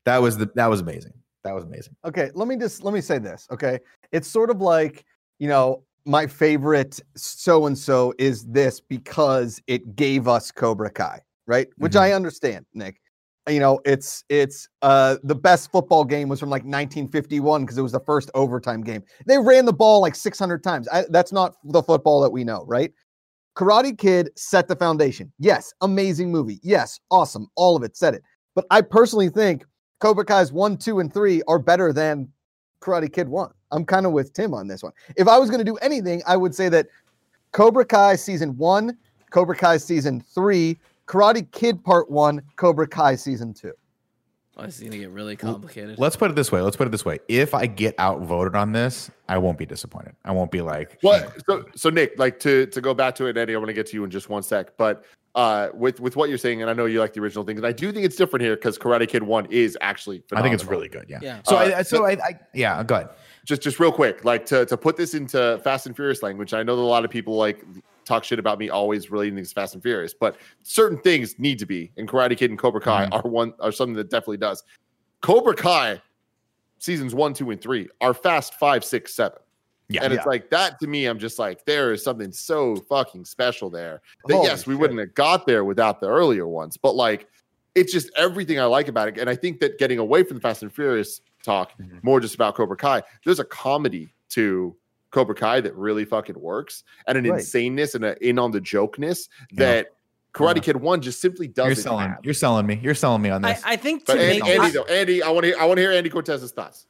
That was the that was amazing. That was amazing. okay let me just let me say this okay it's sort of like you know my favorite so and so is this because it gave us cobra kai right which i mm-hmm. understand nick you know it's it's uh the best football game was from like 1951 because it was the first overtime game. They ran the ball like 600 times. I, that's not the football that we know right? Karate kid set the foundation. Yes amazing movie. Yes awesome. All of it said it. But i personally think Cobra Kai's one, two, and three are better than Karate Kid one. I'm kind of with Tim on this one. If I was going to do anything, I would say that Cobra Kai season one, Cobra Kai season three, Karate Kid part one, Cobra Kai season two. Oh, this is gonna get really complicated. Let's put it this way. Let's put it this way. If I get outvoted on this, I won't be disappointed. I won't be like, What? So, so Nick, like to to go back to it, Eddie, I want to get to you in just one sec. But uh, with with what you're saying, and I know you like the original thing, and I do think it's different here because Karate Kid One is actually. I think it's really good. Yeah. Yeah. So Uh, I, so I, I, yeah. Go ahead. just just real quick, like to to put this into Fast and Furious language. I know that a lot of people like talk shit about me always relating things to Fast and Furious, but certain things need to be, and Karate Kid and Cobra Kai Mhm. are one are something that definitely does. Cobra Kai seasons one, two, and three are Fast five, six, seven. Yeah. and it's like that to me. I'm just like, there is something so fucking special there that Holy yes, we shit. wouldn't have got there without the earlier ones, but like it's just everything I like about it. And I think that getting away from the Fast and Furious talk, Mhm. more just about Cobra Kai, there's a comedy to Cobra Kai that really fucking works, and an Right. insaneness and an in on the jokeness that Karate Yeah. Kid One just simply doesn't You're selling. have. You're selling me. You're selling me on I, this. I think to But Andy, make Andy this- though, Andy, I want to hear, I want to hear Andy Cortez's thoughts.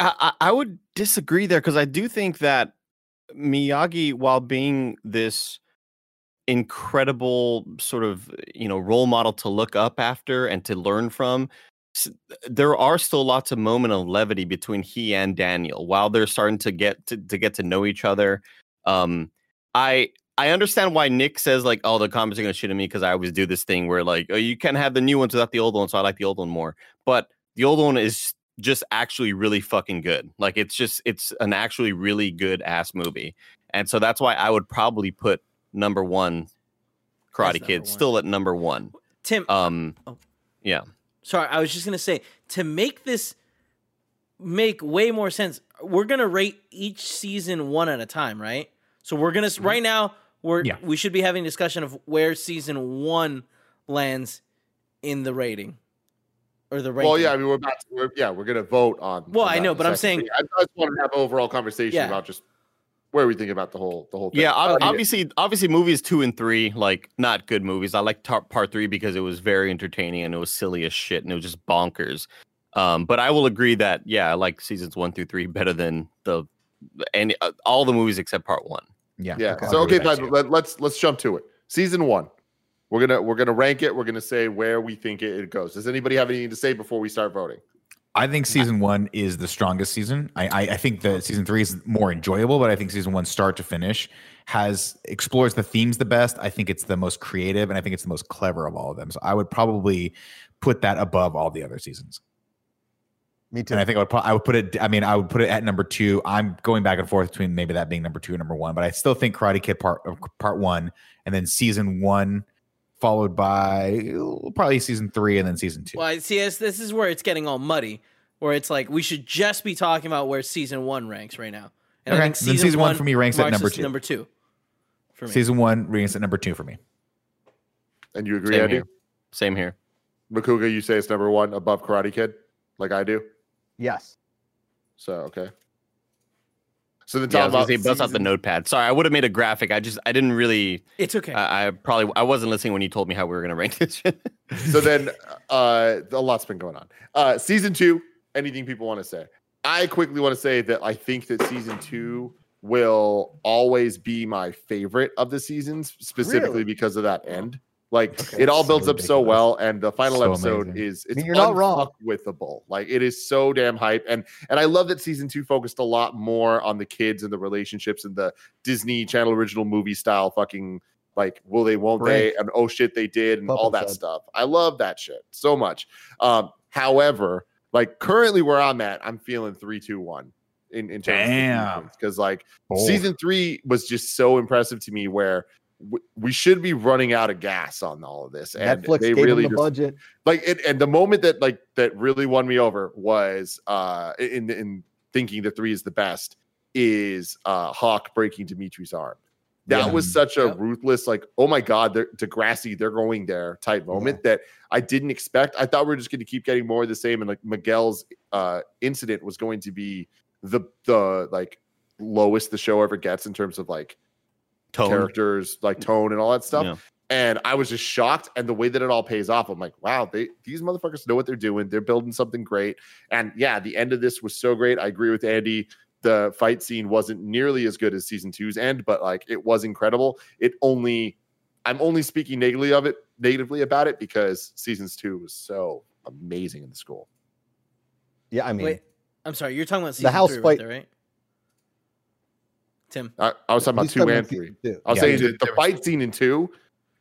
I, I I would disagree there because I do think that Miyagi, while being this incredible sort of you know role model to look up after and to learn from, s- there are still lots of moment of levity between he and Daniel while they're starting to get to, to get to know each other. Um, I I understand why Nick says like, oh, the comments are gonna shit at me because I always do this thing where like, oh, you can't have the new ones without the old one, so I like the old one more. But the old one is just actually really fucking good. Like it's just it's an actually really good ass movie. And so that's why I would probably put number 1 Karate Kid still at number 1. Tim, Um Oh. yeah. Sorry, I was just gonna say to make this make way more sense. We're gonna rate each season one at a time, right? So we're gonna s mm-hmm. right now we're Yeah. we should be having a discussion of where season one lands in the rating or the ranking. Well, yeah, I mean, we're about to, we're, yeah, we're gonna vote on. Well, I know, but I'm saying- I I just want to have an overall conversation Yeah. about just where we think about the whole the whole thing. Yeah, ob- I mean, obviously obviously movies 2 and 3 like not good movies. I like tar- part 3 because it was very entertaining and it was silly as shit and it was just bonkers. Um but I will agree that yeah, I like seasons 1 through 3 better than the and uh, all the movies except part 1. yeah. Yeah. I'll So okay, with fine. Let, let's let's jump to it. Season one. We're gonna we're gonna rank it. We're gonna say where we think it, it goes. Does anybody have anything to say before we start voting? I think season one is the strongest season. I, I, I think that season three is more enjoyable, but I think season one, start to finish, has explores the themes the best. I think it's the most creative, and I think it's the most clever of all of them. So I would probably put that above all the other seasons. Me too. And I think I would, I would put it. I mean, I would put it at number two. I'm going back and forth between maybe that being number two and number one, but I still think Karate Kid part part one, and then season one, followed by uh, probably season three, and then season two. Well, I see, this, this is where it's getting all muddy, where it's like we should just be talking about where season one ranks right now. And Okay, I think then season one for me ranks at number two. Number two. For me. Season one ranks at number two for me. And you agree, Same Andy? here. Same here. Macuga, you say it's number one above Karate Kid, like I do. yes. So okay. So then Yeah, I talk was gonna about say bust out the notepad. Sorry, I would have made a graphic. I just I didn't really it's okay. I, I probably I wasn't listening when you told me how we were gonna rank this shit. So then, uh, a lot's been going on. Uh, season two. Anything people want to say? I quickly want to say that I think that season two will always be my favorite of the seasons, specifically Really? because of that end. Like Okay. it all So builds up so well, and the final So episode amazing. is it's you're not wrong. unfuckwithable. Like it is so damn hype, and and I love that season two focused a lot more on the kids and the relationships and the Disney Channel original movie style fucking like will they won't they and oh shit they did and all that shed. stuff. I love that shit so much. Um, however, like currently where I'm at, I'm feeling three, two, one in in terms Damn. because like Bold. season three was just so impressive to me where. W- We should be running out of gas on all of this, and Netflix they gave really the just budget. like it, and the moment that like that really won me over was uh in in thinking the three is the best is uh hawk breaking demetri's arm that Yeah. was such a Yep. ruthless like oh my god they're degrassi they're going there type moment that i didn't expect i thought we are just going to keep getting more of the same and like miguel's uh incident was going to be the the like lowest the show ever gets in terms of like Tone. characters like tone and all that stuff Yeah. and I was just shocked. And the way that it all pays off, I'm like, wow, they these motherfuckers know what they're doing. They're building something great. And yeah, the end of this was so great. I agree with Andy. The fight scene wasn't nearly as good as season two's end, but like it was incredible. It only I'm only speaking negatively of it, negatively about it because seasons two was so amazing in the school. Yeah, I mean, Wait, I'm sorry. You're talking about season house three fight- right there, right? Tim. I, I was talking about two and three. two. I was Yeah, saying that the fight scene in two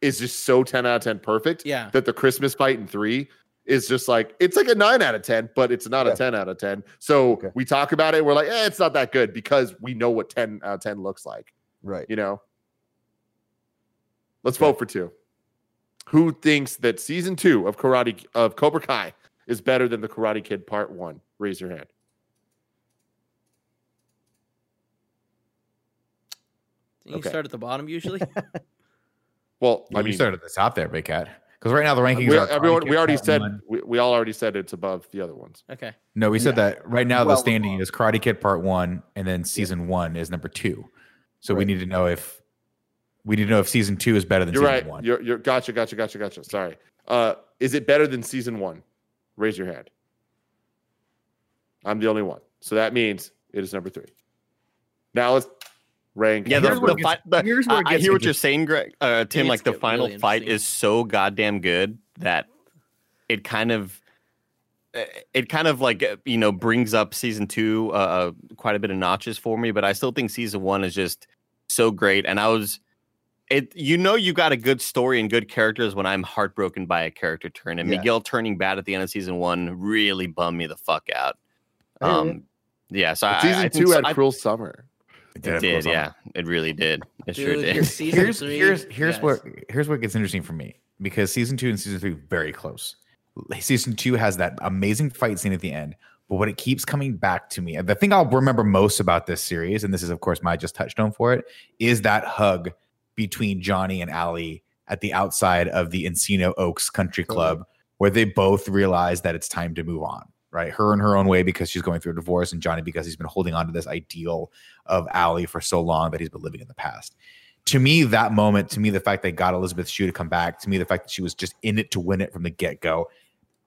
is just so 10 out of 10 perfect. Yeah. that the Christmas fight in three is just like it's like a nine out of ten, but it's not Yeah. a ten out of ten. So Okay. we talk about it, we're like, eh, it's not that good because we know what ten out of ten looks like. Right. You know. Let's vote for two. Who thinks that season two of Karate of Cobra Kai is better than the Karate Kid Part One? Raise your hand. You Okay. start at the bottom usually. Well, I I mean, you mean, started at the top there, Big Cat. Because right now the rankings We, are everyone, we already said we, we all already said it's above the other ones. Okay. No, we said Yeah. that right now the standing is Karate Kid Part One, and then season one is number two. So we need to know if we need to know if season two is better than You're season right. one. You're you're gotcha, gotcha, gotcha, gotcha. Sorry. Uh, is it better than season one? Raise your hand. I'm the only one, so that means it is number three. Now let's rank. Yeah, the, Here's where the it fight. gets- The, here's where it I, I hear what you're saying, Greg. Uh, Tim, It's like the final really fight is so goddamn good that it kind of, it kind of like uh, you know brings up season two uh, uh, quite a bit of notches for me. But I still think season one is just so great, and I was. It you know you got a good story and good characters when I'm heartbroken by a character turn and Yeah. Miguel turning bad at the end of season one really bummed me the fuck out. I hear you. Um, yeah, so I, season I think two so- had I- Cruel Summer. It it did, yeah, it really did. It sure did. your here's three, here's here's yes. what here's what gets interesting for me because season two and season three very close. Season two has that amazing fight scene at the end, but what it keeps coming back to me, the thing I'll remember most about this series, and this is of course my just touchstone for it, is that hug between Johnny and Ali at the outside of the Encino Oaks Country Club, where they both realize that it's time to move on. Right, her in her own way because she's going through a divorce, and Johnny because he's been holding on to this ideal of Ali for so long that he's been living in the past to me, that moment, to me, the fact they got Elizabeth Shue to come back, to me, the fact that she was just in it to win it from the get go,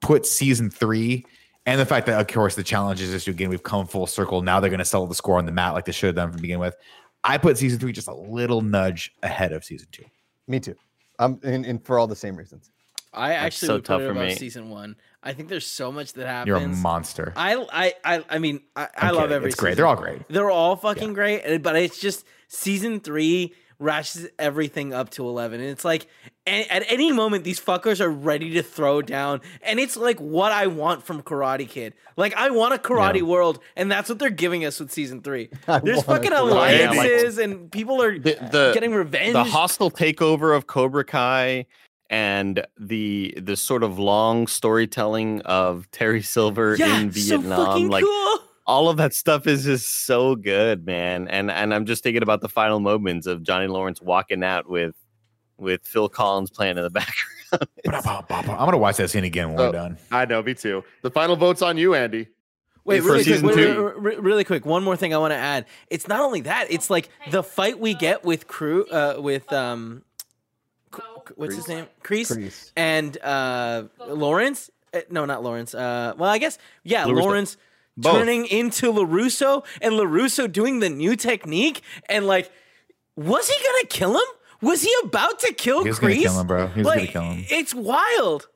put season three, and the fact that, of course, the challenges issue again, we've come full circle. Now they're going to settle the score on the mat like they should have done from the begin with. I put season three just a little nudge ahead of season two. Me too. Um, and, and for all the same reasons. I actually so would tough put it for above me. season one. I think there's so much that happens. You're a monster. I, I, I, I mean, I, I love kidding. every. It's great. season. They're all great. They're all fucking great, but it's just season three ratchets everything up to eleven, and it's like at any moment these fuckers are ready to throw down, and it's like what I want from Karate Kid. Like I want a Karate Yeah. World, and that's what they're giving us with season three. I There's fucking Karate World. alliances, and people are the, the, getting revenge. the hostile takeover of Cobra Kai and the the sort of long storytelling of Terry Silver yeah, in Vietnam, fucking like cool. all of that stuff is just so good, man. And and I'm just thinking about the final moments of Johnny Lawrence walking out with with Phil Collins playing in the background. I'm going to watch that scene again when Oh. we're done. I know, me too. The final vote's on you, Andy. Wait, for really quick, season wait, two. wait, wait, really quick. One more thing I want to add. It's not only that. It's like the fight we get with crew, uh, with um, C- C- what's his name, Kreese, Kreese. and uh, Lawrence. Uh, no, not Lawrence. Uh, well, I guess yeah, LaRusso. Lawrence Both. turning into LaRusso and LaRusso doing the new technique and like, was he gonna kill him? Was he about to kill He was going to Kreese? kill him, bro. He was like, going to kill him. It's wild.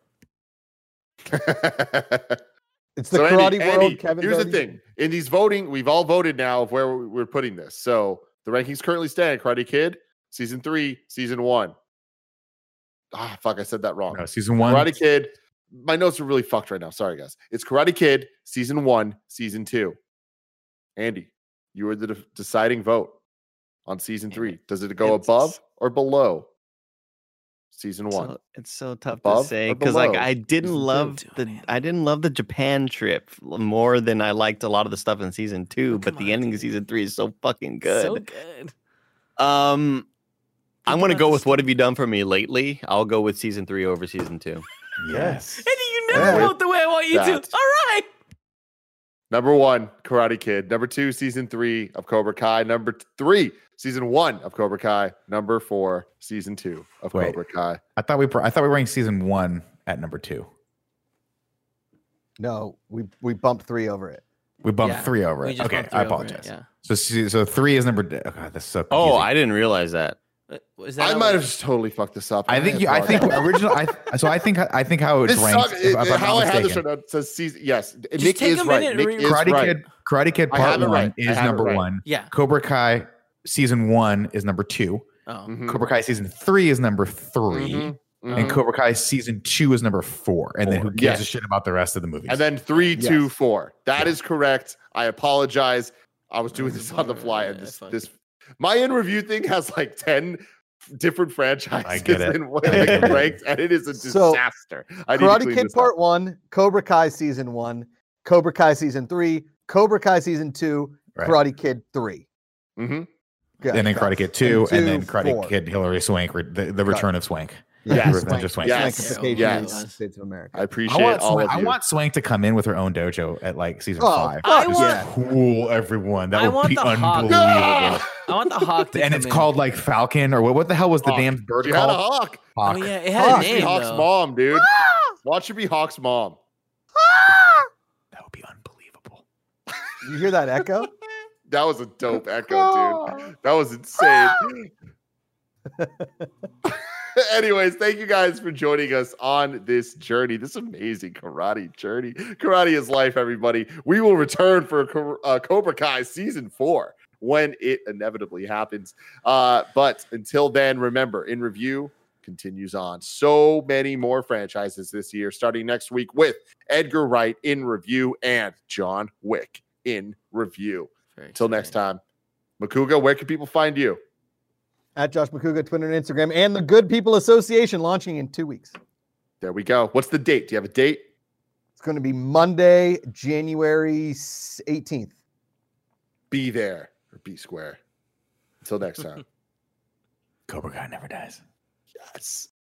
It's the So, Karate Andy, World. Andy, Kevin here's the voted. thing: in these voting, we've all voted now of where we're putting this. So the rankings currently stand: Karate Kid, season three, season one. Ah, fuck! I said that wrong. No, season one. Karate Kid. My notes are really fucked right now. Sorry, guys. It's Karate Kid, season one, season two. Andy, you were the de- deciding vote on season three. Does it go It's- above or below season one? So, it's so tough Above to say because like? I didn't Season love Doing the it. I didn't love the Japan trip more than I liked a lot of the stuff in season two. Oh, but come the on, ending of season three is so fucking good. So good. um, I'm gonna go with what have you done for me lately? I'll go with season three over season two. Yes. And you never Yeah. vote the way I want you That. to. All right. Number one, Karate Kid. Number two, season three of Cobra Kai. Number three, season one of Cobra Kai. Number four, season two of Wait. Cobra Kai. I thought we pr- I thought we were ranking season one at number two. No, we we bumped three over it. We bumped Yeah, three over it. Okay, I three over it, apologize. Yeah. So so three is number. Oh God, this is so. Oh. I didn't realize that. Uh, Is that I might have just totally fucked this up. I think you. I think apologize. original. I, so I think I think how it's This ranked. sucks. if- It- if how I have this mistaken. right says season. Yes, Just Nick take is a right. Nick is Karate right. Kid. Karate Kid I Part One right. Is number right. one. Yeah. Cobra Kai season one is number two. Oh. Mhm, Cobra Kai season three is number 3 mhm, and mhm. Cobra Kai season two is number four. And then who Four. gives a shit about the rest of the movies? And then three, two, Yes. four. That is correct. I apologize. I was doing this on the fly, and this fuck. this my in review thing has like ten different franchises get it. in what like, ranked, and it is a So, disaster. I need to Karate clean Kid this up. Part One, Cobra Kai Season One, Cobra Kai Season Three, Cobra Kai Season Two, Right. Karate Kid Three. Mhm. Good. and then Karate Kid two, and, then Karate four. Kid Hilary Swank, re- the, the return of Swank. Yes. Revenge of Swank. Yes. Swankification of the Yes. States of America. I appreciate I want, all Swank, of I want Swank to come in with her own dojo at like season Oh, five. I fuck want- yeah. Cool, everyone. That I would be unbelievable. Ah! I want the hawk to and it's in. called like Falcon or what? What the hell was the damn bird She had a called? hawk. Oh Hawk. yeah, it had Hawk. a Be name Hawk's though. mom, dude. Watch her be Hawk's mom. Ah! That would be unbelievable. You hear that echo? That was a dope echo, dude. That was insane. Anyways, thank you guys for joining us on this journey, this amazing karate journey. Karate is life, everybody. We will return for uh, Cobra Kai season four when it inevitably happens. Uh, but until then, remember, in review continues on. So many more franchises this year, starting next week with Edgar Wright in review and John Wick in review. Until next time, Macuga, where can people find you? At Josh Macuga, Twitter and Instagram, and the Good People Association launching in two weeks. There we go. What's the date? Do you have a date? It's going to be Monday, January 18th. Be there or be square. Until next time. Cobra Kai never dies. yes.